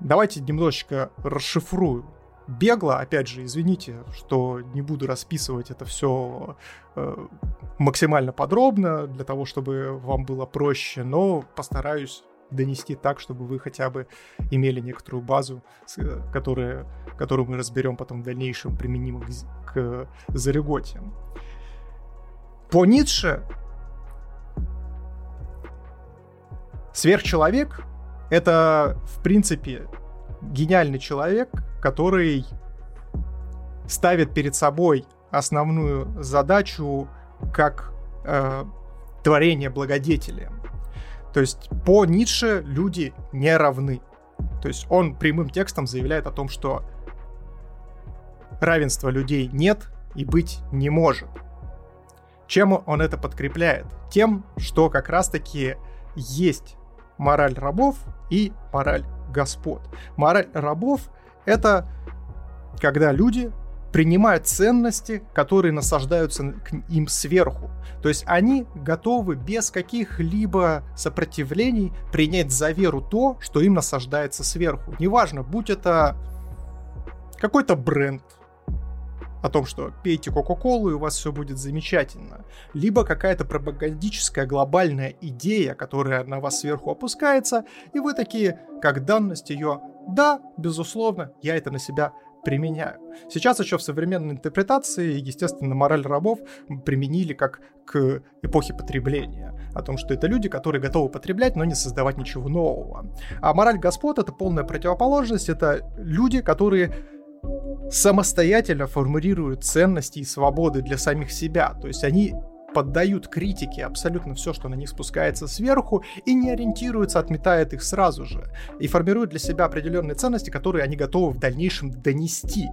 Давайте немножечко расшифрую бегло, опять же, извините, что не буду расписывать это все э, максимально подробно, для того, чтобы вам было проще, но постараюсь донести так, чтобы вы хотя бы имели некоторую базу, которая, которую мы разберем потом в дальнейшем применимо к, к Зареготиям. По Ницше сверхчеловек — это, в принципе, гениальный человек, который ставит перед собой основную задачу как э, творение благодетеля. То есть по Ницше люди не равны. То есть он прямым текстом заявляет о том, что равенства людей нет и быть не может. Чем он это подкрепляет? Тем, что как раз-таки есть мораль рабов и мораль господ. Мораль рабов — это когда люди принимают ценности, которые насаждаются к им сверху. То есть они готовы без каких-либо сопротивлений принять за веру то, что им насаждается сверху. Неважно, будь это какой-то бренд, о том, что пейте Кока-Колу и у вас все будет замечательно. Либо какая-то пропагандическая глобальная идея, которая на вас сверху опускается, и вы такие, как данность ее, да, безусловно, я это на себя применяю. Сейчас еще в современной интерпретации, естественно, мораль рабов применили как к эпохе потребления. О том, что это люди, которые готовы потреблять, но не создавать ничего нового. А мораль господ — это полная противоположность. Это люди, которые самостоятельно формулируют ценности и свободы для самих себя. То есть они поддают критике абсолютно все, что на них спускается сверху, и не ориентируются, отметают их сразу же. И формируют для себя определенные ценности, которые они готовы в дальнейшем донести.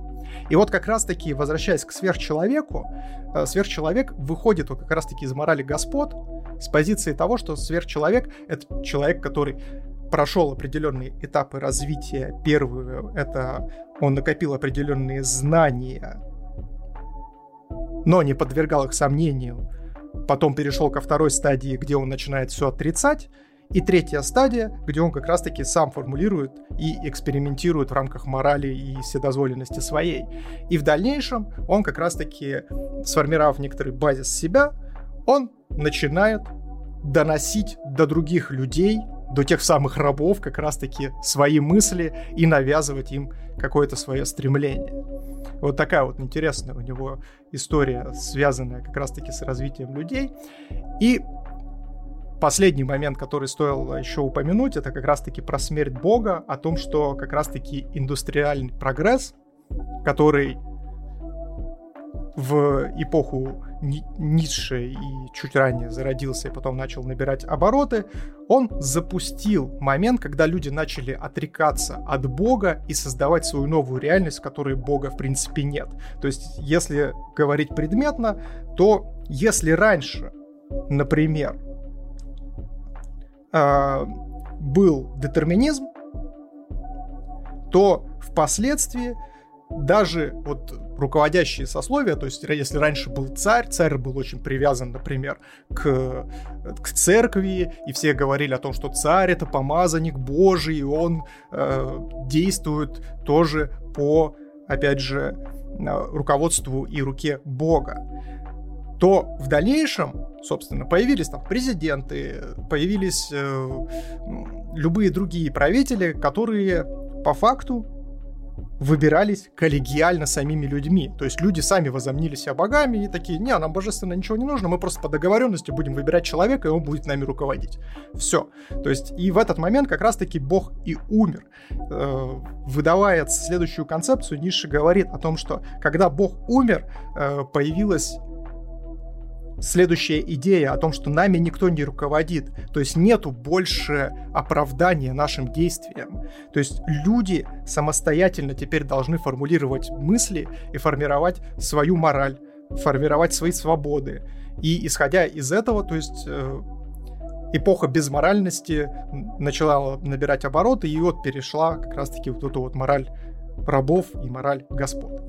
И вот как раз-таки, возвращаясь к сверхчеловеку, э, сверхчеловек выходит вот как раз-таки из морали господ с позиции того, что сверхчеловек — это человек, который прошел определенные этапы развития. Первый — это он накопил определенные знания, но не подвергал их сомнению потом перешел ко второй стадии, где он начинает все отрицать, и третья стадия, где он как раз-таки сам формулирует и экспериментирует в рамках морали и вседозволенности своей. И в дальнейшем он как раз-таки, сформировав некоторый базис себя, он начинает доносить до других людей до тех самых рабов как раз-таки свои мысли и навязывать им какое-то свое стремление. Вот такая вот интересная у него история, связанная как раз-таки с развитием людей. И последний момент, который стоило еще упомянуть, это как раз-таки про смерть Бога, о том, что как раз-таки индустриальный прогресс, который в эпоху Ницше и чуть ранее зародился и потом начал набирать обороты, он запустил момент, когда люди начали отрекаться от Бога и создавать свою новую реальность, в которой Бога в принципе нет. То есть, если говорить предметно, то если раньше, например, э, был детерминизм, то впоследствии даже вот руководящие сословия, то есть если раньше был царь, царь был очень привязан, например, к, к церкви, и все говорили о том, что царь это помазанник Божий, и он э, действует тоже по, опять же, э, руководству и руке Бога. То в дальнейшем, собственно, появились там президенты, появились э, любые другие правители, которые по факту выбирались коллегиально самими людьми. То есть люди сами возомнили себя богами и такие, не, нам божественно ничего не нужно, мы просто по договоренности будем выбирать человека, и он будет нами руководить. Все. То есть и в этот момент как раз-таки бог и умер. Э, выдавая следующую концепцию, Ницше говорит о том, что когда бог умер, э, появилась следующая идея о том, что нами никто не руководит. То есть нету больше оправдания нашим действиям. То есть люди самостоятельно теперь должны формулировать мысли и формировать свою мораль, формировать свои свободы. И исходя из этого, то есть э, эпоха безморальности начала набирать обороты, и вот перешла как раз-таки вот эту вот мораль рабов и мораль господ.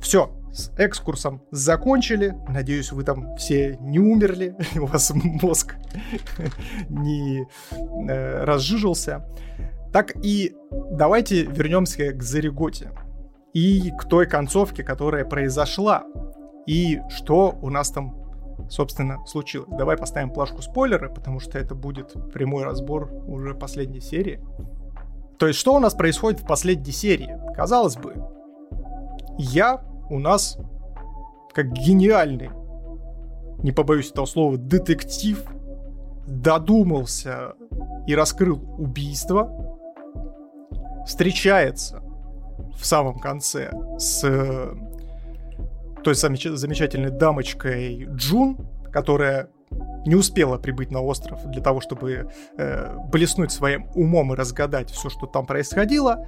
Все, с экскурсом закончили. Надеюсь, вы там все не умерли, у вас мозг не э, разжижился. Так и давайте вернемся к Зареготе и к той концовке, которая произошла. И что у нас там, собственно, случилось. Давай поставим плашку спойлеры, потому что это будет прямой разбор уже последней серии. То есть, что у нас происходит в последней серии? Казалось бы, я у нас как гениальный, не побоюсь этого слова, детектив додумался и раскрыл убийство, встречается в самом конце с той замеч- замечательной дамочкой Джун, которая не успела прибыть на остров для того, чтобы э, блеснуть своим умом и разгадать все, что там происходило,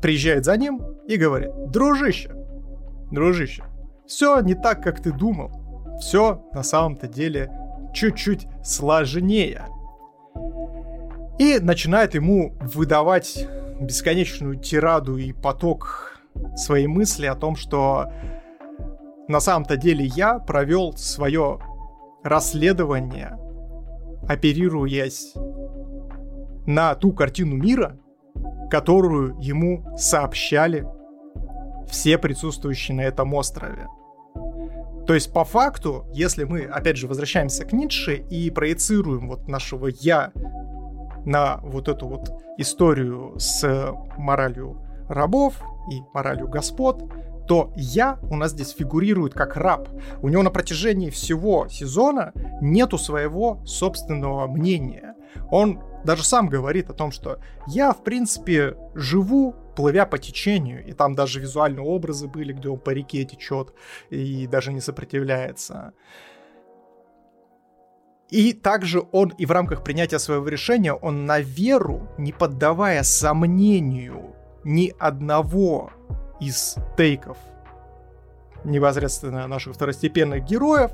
приезжает за ним и говорит, дружище, дружище, все не так, как ты думал. Все на самом-то деле чуть-чуть сложнее. И начинает ему выдавать бесконечную тираду и поток своей мысли о том, что на самом-то деле я провел свое расследование, оперируясь на ту картину мира, которую ему сообщали все присутствующие на этом острове. То есть, по факту, если мы, опять же, возвращаемся к Ницше и проецируем вот нашего «я» на вот эту вот историю с моралью рабов и моралью господ, то я у нас здесь фигурирует как раб. У него на протяжении всего сезона нету своего собственного мнения. Он даже сам говорит о том, что я, в принципе, живу плывя по течению, и там даже визуальные образы были, где он по реке течет и даже не сопротивляется. И также он и в рамках принятия своего решения, он на веру, не поддавая сомнению ни одного из тейков непосредственно наших второстепенных героев,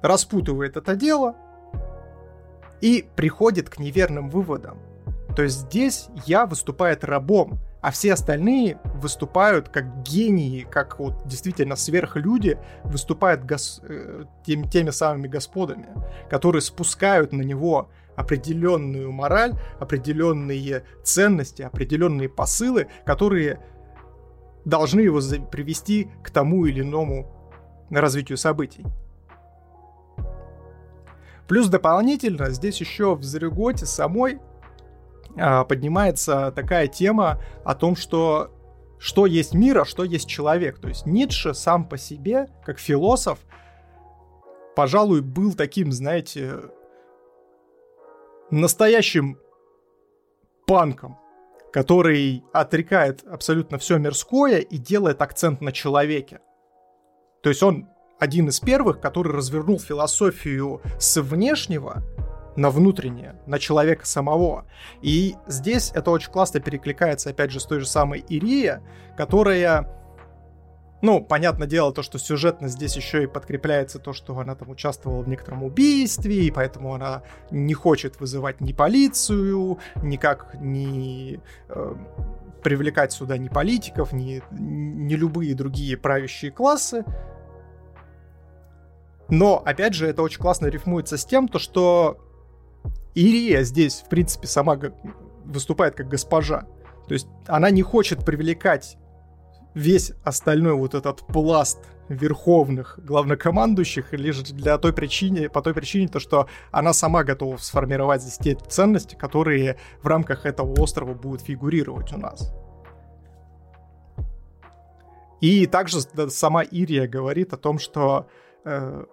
распутывает это дело и приходит к неверным выводам. То есть здесь я выступает рабом, а все остальные выступают как гении, как вот действительно сверхлюди, выступают гос... Э, тем, теми самыми господами, которые спускают на него определенную мораль, определенные ценности, определенные посылы, которые должны его привести к тому или иному развитию событий. Плюс дополнительно здесь еще в Зареготе самой поднимается такая тема о том, что что есть мир, а что есть человек. То есть Ницше сам по себе, как философ, пожалуй, был таким, знаете, настоящим панком, который отрекает абсолютно все мирское и делает акцент на человеке. То есть он один из первых, который развернул философию с внешнего на внутреннее, на человека самого. И здесь это очень классно перекликается, опять же, с той же самой Ирия, которая ну, понятное дело, то, что сюжетно здесь еще и подкрепляется то, что она там участвовала в некотором убийстве, и поэтому она не хочет вызывать ни полицию, никак не э, привлекать сюда ни политиков, ни, ни любые другие правящие классы. Но, опять же, это очень классно рифмуется с тем, то, что Ирия здесь, в принципе, сама выступает как госпожа. То есть она не хочет привлекать весь остальной вот этот пласт верховных главнокомандующих лишь для той причине, по той причине, то, что она сама готова сформировать здесь те ценности, которые в рамках этого острова будут фигурировать у нас. И также сама Ирия говорит о том, что э,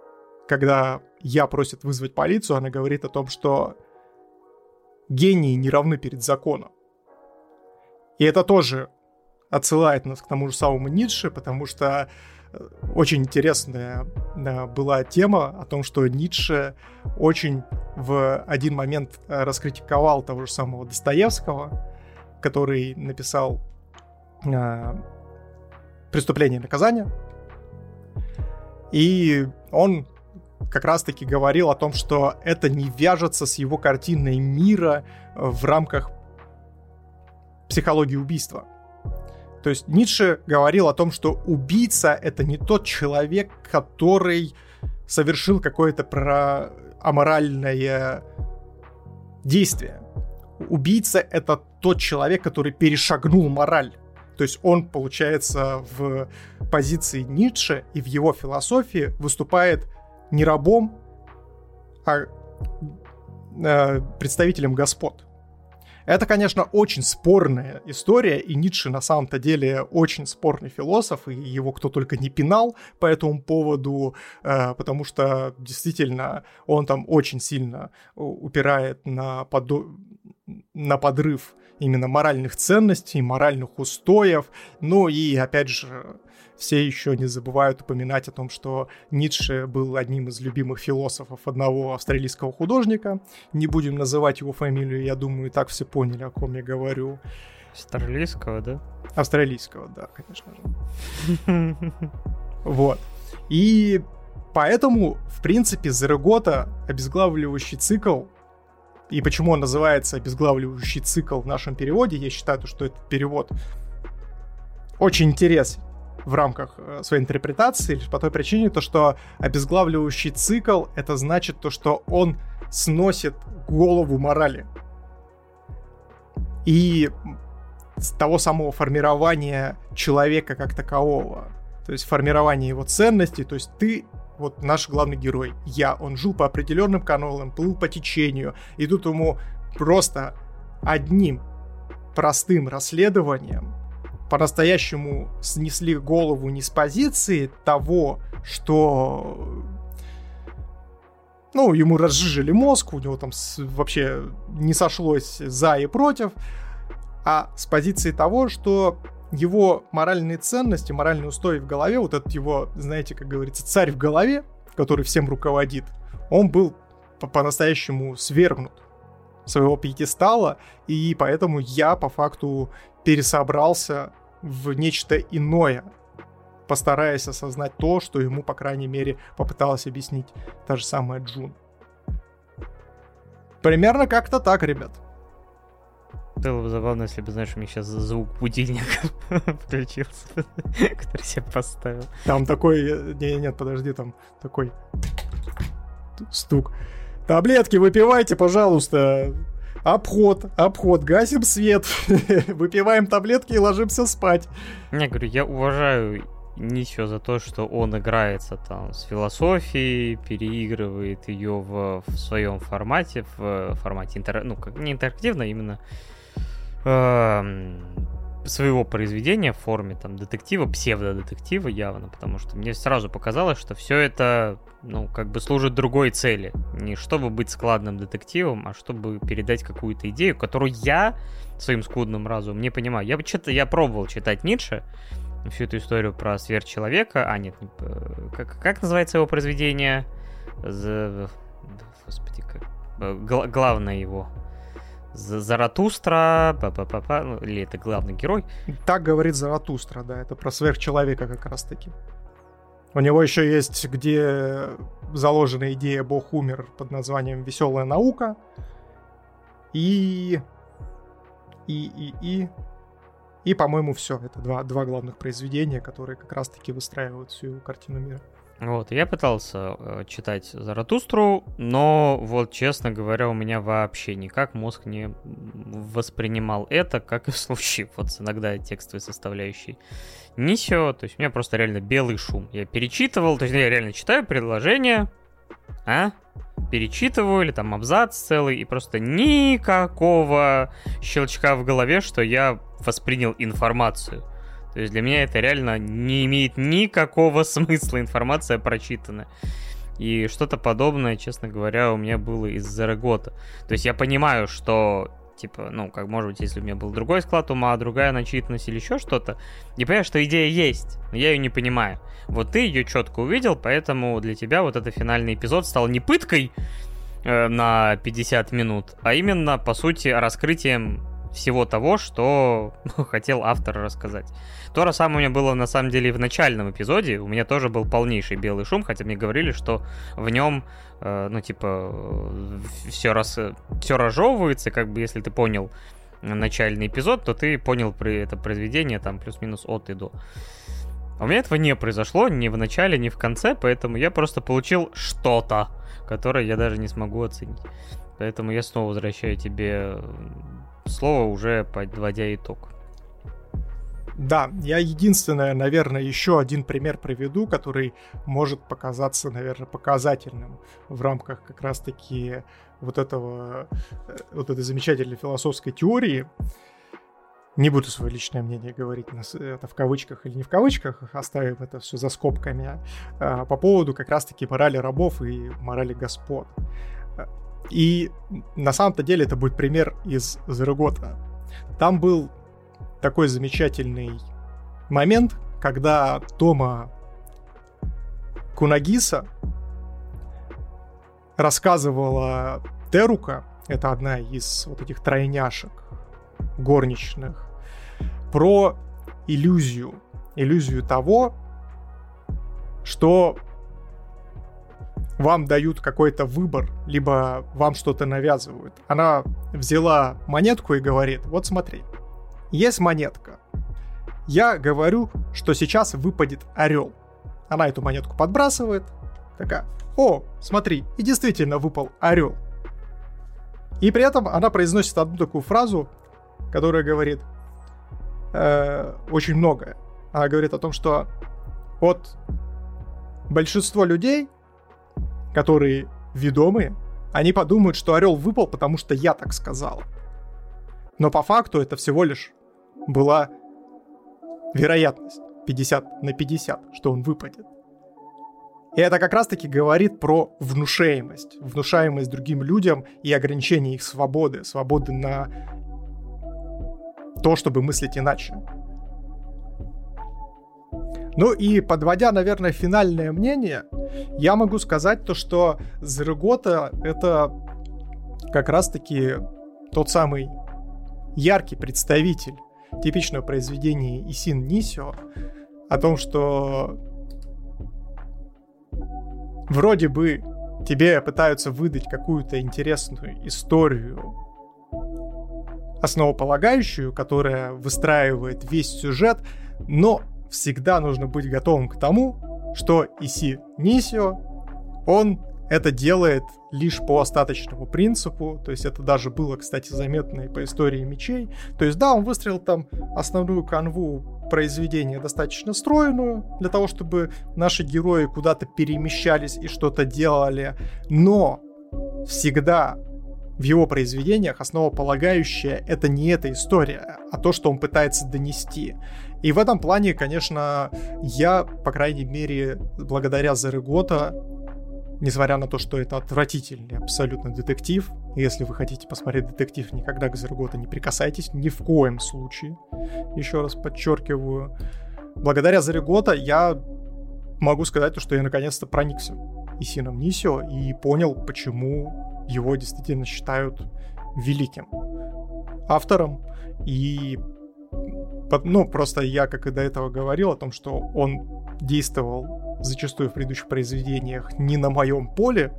когда я просит вызвать полицию, она говорит о том, что гении не равны перед законом. И это тоже отсылает нас к тому же самому Ницше, потому что э, очень интересная была тема о том, что Ницше очень в один момент э, раскритиковал того же самого Достоевского, который написал э, «Преступление и наказание», И он как раз-таки говорил о том, что это не вяжется с его картиной мира в рамках психологии убийства. То есть Ницше говорил о том, что убийца — это не тот человек, который совершил какое-то про аморальное действие. Убийца — это тот человек, который перешагнул мораль. То есть он, получается, в позиции Ницше и в его философии выступает не рабом, а э, представителем господ. Это, конечно, очень спорная история, и Ницше на самом-то деле очень спорный философ, и его кто только не пинал по этому поводу, э, потому что действительно он там очень сильно упирает на, под... на подрыв именно моральных ценностей, моральных устоев. Ну и, опять же, все еще не забывают упоминать о том, что Ницше был одним из любимых философов одного австралийского художника. Не будем называть его фамилию, я думаю, и так все поняли, о ком я говорю. Австралийского, да? Австралийского, да, конечно же. Вот. И поэтому, в принципе, Зарегота, обезглавливающий цикл, и почему он называется обезглавливающий цикл в нашем переводе, я считаю, что этот перевод очень интересен в рамках э, своей интерпретации, лишь по той причине, то, что обезглавливающий цикл, это значит то, что он сносит голову морали. И с того самого формирования человека как такового, то есть формирование его ценностей, то есть ты вот наш главный герой, я, он жил по определенным каналам, плыл по течению, и тут ему просто одним простым расследованием по-настоящему снесли голову не с позиции того, что ну, ему разжижили мозг, у него там вообще не сошлось за и против, а с позиции того, что его моральные ценности, моральные устои в голове, вот этот его, знаете, как говорится, царь в голове, который всем руководит, он был по-настоящему свергнут своего пьедестала, и поэтому я по факту пересобрался в нечто иное, постараясь осознать то, что ему, по крайней мере, попыталась объяснить та же самая Джун. Примерно как-то так, ребят. Было бы забавно, если бы, знаешь, у меня сейчас звук будильника включился, который я поставил. Там такой... Э, не, нет, подожди, там такой стук. Таблетки выпивайте, пожалуйста. Обход, обход, гасим свет, выпиваем таблетки и ложимся спать. Не, говорю, я уважаю Ничего за то, что он играется там с философией, переигрывает ее в, в своем формате, в формате интер... ну, как не интерактивно, а именно э, своего произведения в форме там детектива, псевдодетектива явно, потому что мне сразу показалось, что все это, ну, как бы служит другой цели. Не чтобы быть складным детективом, а чтобы передать какую-то идею, которую я своим скудным разумом не понимаю. Я, я пробовал читать Ницше, всю эту историю про сверхчеловека. А, нет, как, как называется его произведение? The... Господи, как... Э, главное его. Заратустра, па -па -па -па, или это главный герой? Так говорит Заратустра, да, это про сверхчеловека как раз таки. У него еще есть, где заложена идея «Бог умер» под названием «Веселая наука». И... И, и, и... И, по-моему, все. Это два, два главных произведения, которые как раз-таки выстраивают всю картину мира. Вот, я пытался э, читать Заратустру, но вот, честно говоря, у меня вообще никак мозг не воспринимал это, как и в случае вот с иногда текстовой составляющей. Ничего, то есть у меня просто реально белый шум. Я перечитывал, то есть я реально читаю предложение, а? Перечитываю или там абзац целый, и просто никакого щелчка в голове, что я воспринял информацию. То есть для меня это реально не имеет никакого смысла, информация прочитана. И что-то подобное, честно говоря, у меня было из Зарегота. То есть я понимаю, что типа, ну, как может быть, если у меня был другой склад ума, другая начитанность или еще что-то, я понимаю, что идея есть, но я ее не понимаю. Вот ты ее четко увидел, поэтому для тебя вот этот финальный эпизод стал не пыткой э, на 50 минут, а именно, по сути, раскрытием всего того, что хотел автор рассказать. То же самое у меня было на самом деле в начальном эпизоде. У меня тоже был полнейший белый шум, хотя мне говорили, что в нем, э, ну, типа, все, раз, все разжевывается, как бы, если ты понял начальный эпизод, то ты понял при это произведение там плюс-минус от и до. У меня этого не произошло ни в начале, ни в конце, поэтому я просто получил что-то, которое я даже не смогу оценить. Поэтому я снова возвращаю тебе слово, уже подводя итог. Да, я единственное, наверное, еще один пример приведу, который может показаться, наверное, показательным в рамках как раз-таки вот этого, э, вот этой замечательной философской теории. Не буду свое личное мнение говорить, это в кавычках или не в кавычках, оставим это все за скобками, а, по поводу как раз-таки морали рабов и морали господ. И на самом-то деле это будет пример из Зарегота. Там был такой замечательный момент, когда Тома Кунагиса рассказывала Терука, это одна из вот этих тройняшек горничных, про иллюзию. Иллюзию того, что вам дают какой-то выбор, либо вам что-то навязывают. Она взяла монетку и говорит, вот смотри, есть монетка. Я говорю, что сейчас выпадет орел. Она эту монетку подбрасывает, такая, о, смотри, и действительно выпал орел. И при этом она произносит одну такую фразу, которая говорит э, очень многое. Она говорит о том, что вот большинство людей которые ведомые, они подумают, что орел выпал, потому что я так сказал. Но по факту это всего лишь была вероятность 50 на 50, что он выпадет. И это как раз-таки говорит про внушаемость. Внушаемость другим людям и ограничение их свободы. Свободы на то, чтобы мыслить иначе. Ну и подводя, наверное, финальное мнение, я могу сказать то, что Зерегота — это как раз-таки тот самый яркий представитель типичного произведения Исин Нисио о том, что вроде бы тебе пытаются выдать какую-то интересную историю, основополагающую, которая выстраивает весь сюжет, но всегда нужно быть готовым к тому, что Иси Нисио, он это делает лишь по остаточному принципу, то есть это даже было, кстати, заметно и по истории мечей. То есть да, он выстроил там основную канву произведения достаточно стройную, для того, чтобы наши герои куда-то перемещались и что-то делали, но всегда в его произведениях основополагающее это не эта история, а то, что он пытается донести. И в этом плане, конечно, я, по крайней мере, благодаря Зарегота, несмотря на то, что это отвратительный абсолютно детектив, если вы хотите посмотреть детектив, никогда к Зарегота не прикасайтесь, ни в коем случае, еще раз подчеркиваю. Благодаря Зарегота я могу сказать, что я наконец-то проникся Исином Нисио и понял, почему его действительно считают великим автором и ну, просто я, как и до этого говорил, о том, что он действовал зачастую в предыдущих произведениях не на моем поле,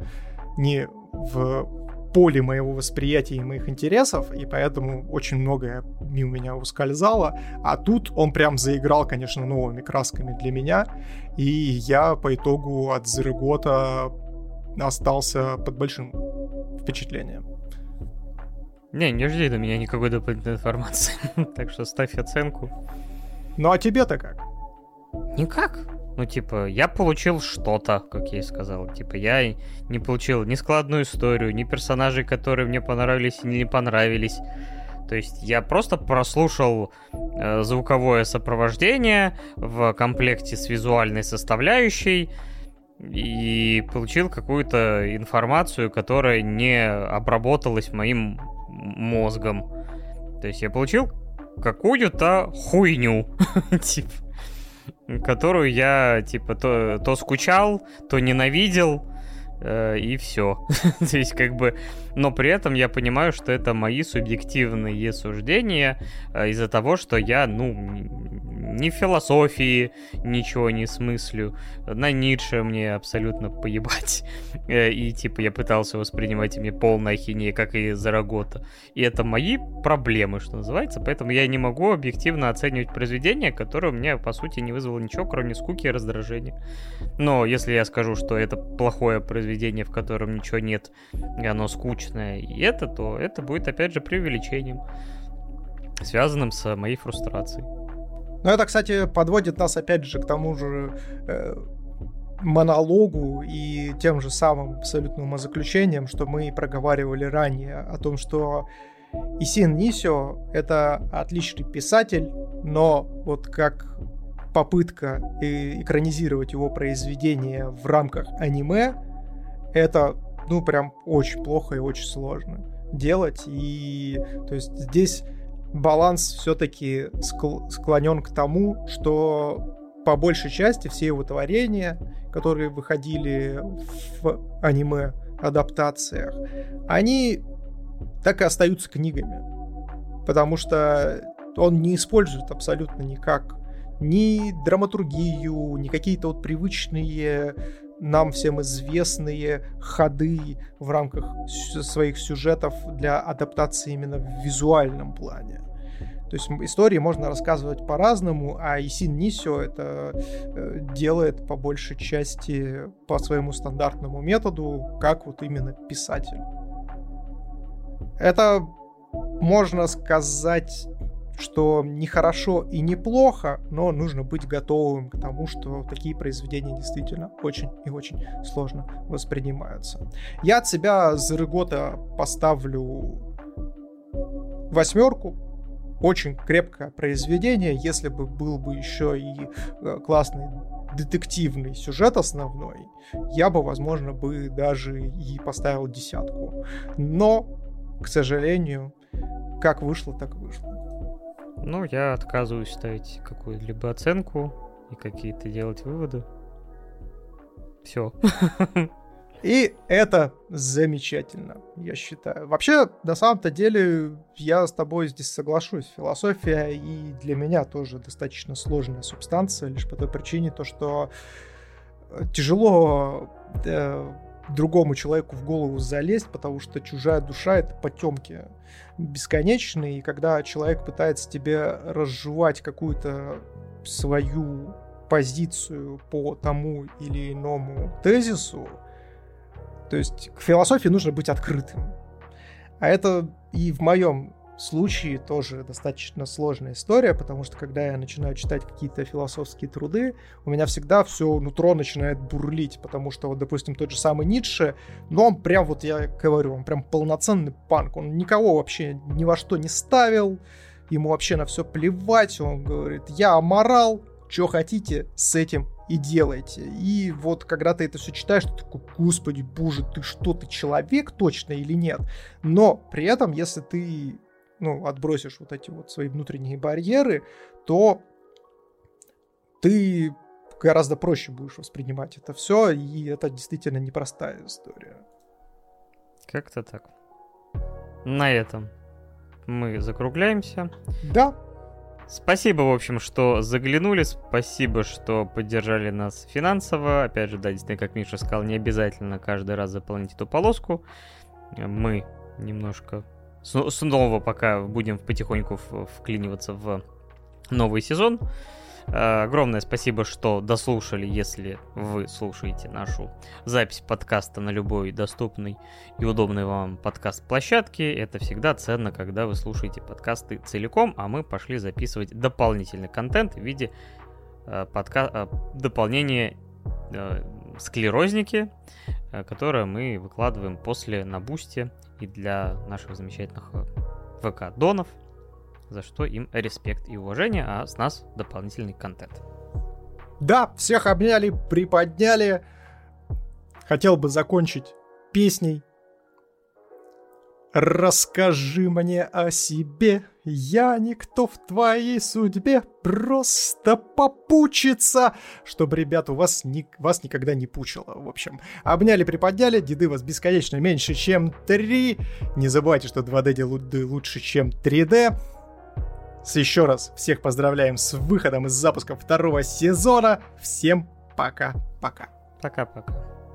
не в поле моего восприятия и моих интересов, и поэтому очень многое мимо меня ускользало. А тут он прям заиграл, конечно, новыми красками для меня, и я по итогу от Зерегота остался под большим впечатлением. Не, не жди до меня никакой дополнительной информации. так что ставь оценку. Ну а тебе-то как? Никак. Ну, типа, я получил что-то, как я и сказал. Типа, я не получил ни складную историю, ни персонажей, которые мне понравились и не понравились. То есть я просто прослушал э, звуковое сопровождение в комплекте с визуальной составляющей и получил какую-то информацию, которая не обработалась моим мозгом. То есть я получил какую-то хуйню, типа, которую я, типа, то, то скучал, то ненавидел, и все. То есть, как бы, но при этом я понимаю, что это мои субъективные суждения э, из-за того, что я, ну, ни философии ничего не смыслю, на Ницше мне абсолютно поебать. Э, и, типа, я пытался воспринимать ими полная ахинея, как и Зарагота. И это мои проблемы, что называется, поэтому я не могу объективно оценивать произведение, которое у меня, по сути, не вызвало ничего, кроме скуки и раздражения. Но если я скажу, что это плохое произведение, в котором ничего нет, и оно скучное, и это, то это будет, опять же, преувеличением, связанным с моей фрустрацией. Ну, это, кстати, подводит нас, опять же, к тому же э, монологу и тем же самым абсолютным умозаключением, что мы проговаривали ранее о том, что Исин Нисио — это отличный писатель, но вот как попытка экранизировать его произведение в рамках аниме, это, ну, прям очень плохо и очень сложно делать. И, то есть, здесь баланс все-таки склонен к тому, что по большей части все его творения, которые выходили в аниме адаптациях, они так и остаются книгами. Потому что он не использует абсолютно никак ни драматургию, ни какие-то вот привычные нам всем известные ходы в рамках своих сюжетов для адаптации именно в визуальном плане. То есть истории можно рассказывать по-разному, а Исин Нисио это э, делает по большей части по своему стандартному методу, как вот именно писатель. Это можно сказать что не хорошо и не плохо, но нужно быть готовым к тому, что такие произведения действительно очень и очень сложно воспринимаются. Я от себя за Рыгота поставлю восьмерку. Очень крепкое произведение. Если бы был бы еще и э, классный детективный сюжет основной, я бы, возможно, бы даже и поставил десятку. Но, к сожалению, как вышло, так вышло. Ну, я отказываюсь ставить какую-либо оценку и какие-то делать выводы. Все. И это замечательно, я считаю. Вообще, на самом-то деле, я с тобой здесь соглашусь. Философия и для меня тоже достаточно сложная субстанция, лишь по той причине, то, что э, тяжело э, другому человеку в голову залезть, потому что чужая душа — это потемки бесконечные, и когда человек пытается тебе разжевать какую-то свою позицию по тому или иному тезису, то есть к философии нужно быть открытым. А это и в моем случае тоже достаточно сложная история, потому что когда я начинаю читать какие-то философские труды, у меня всегда все нутро начинает бурлить, потому что вот, допустим, тот же самый Ницше, ну он прям, вот я говорю, он прям полноценный панк, он никого вообще ни во что не ставил, ему вообще на все плевать, он говорит, я аморал, что хотите, с этим и делайте. И вот когда ты это все читаешь, ты такой, господи, боже, ты что, ты человек точно или нет? Но при этом, если ты ну, отбросишь вот эти вот свои внутренние барьеры, то ты гораздо проще будешь воспринимать это все, и это действительно непростая история. Как-то так. На этом мы закругляемся. Да. Спасибо, в общем, что заглянули, спасибо, что поддержали нас финансово. Опять же, да, действительно, как Миша сказал, не обязательно каждый раз заполнить эту полоску. Мы немножко снова пока будем потихоньку вклиниваться в новый сезон. Э, огромное спасибо, что дослушали, если вы слушаете нашу запись подкаста на любой доступной и удобной вам подкаст-площадке. Это всегда ценно, когда вы слушаете подкасты целиком, а мы пошли записывать дополнительный контент в виде э, подка... Э, дополнения склерозники, которое мы выкладываем после на бусте и для наших замечательных э, ВК-донов, за что им респект и уважение, а с нас дополнительный контент. Да, всех обняли, приподняли. Хотел бы закончить песней. Расскажи мне о себе, Я никто в твоей судьбе, просто попучиться, чтобы, ребят, у вас, ни, вас никогда не пучило. В общем, обняли, приподняли, деды вас бесконечно меньше, чем 3. Не забывайте, что 2D лучше, чем 3D. Еще раз всех поздравляем с выходом из запуска второго сезона. Всем пока-пока. Пока-пока.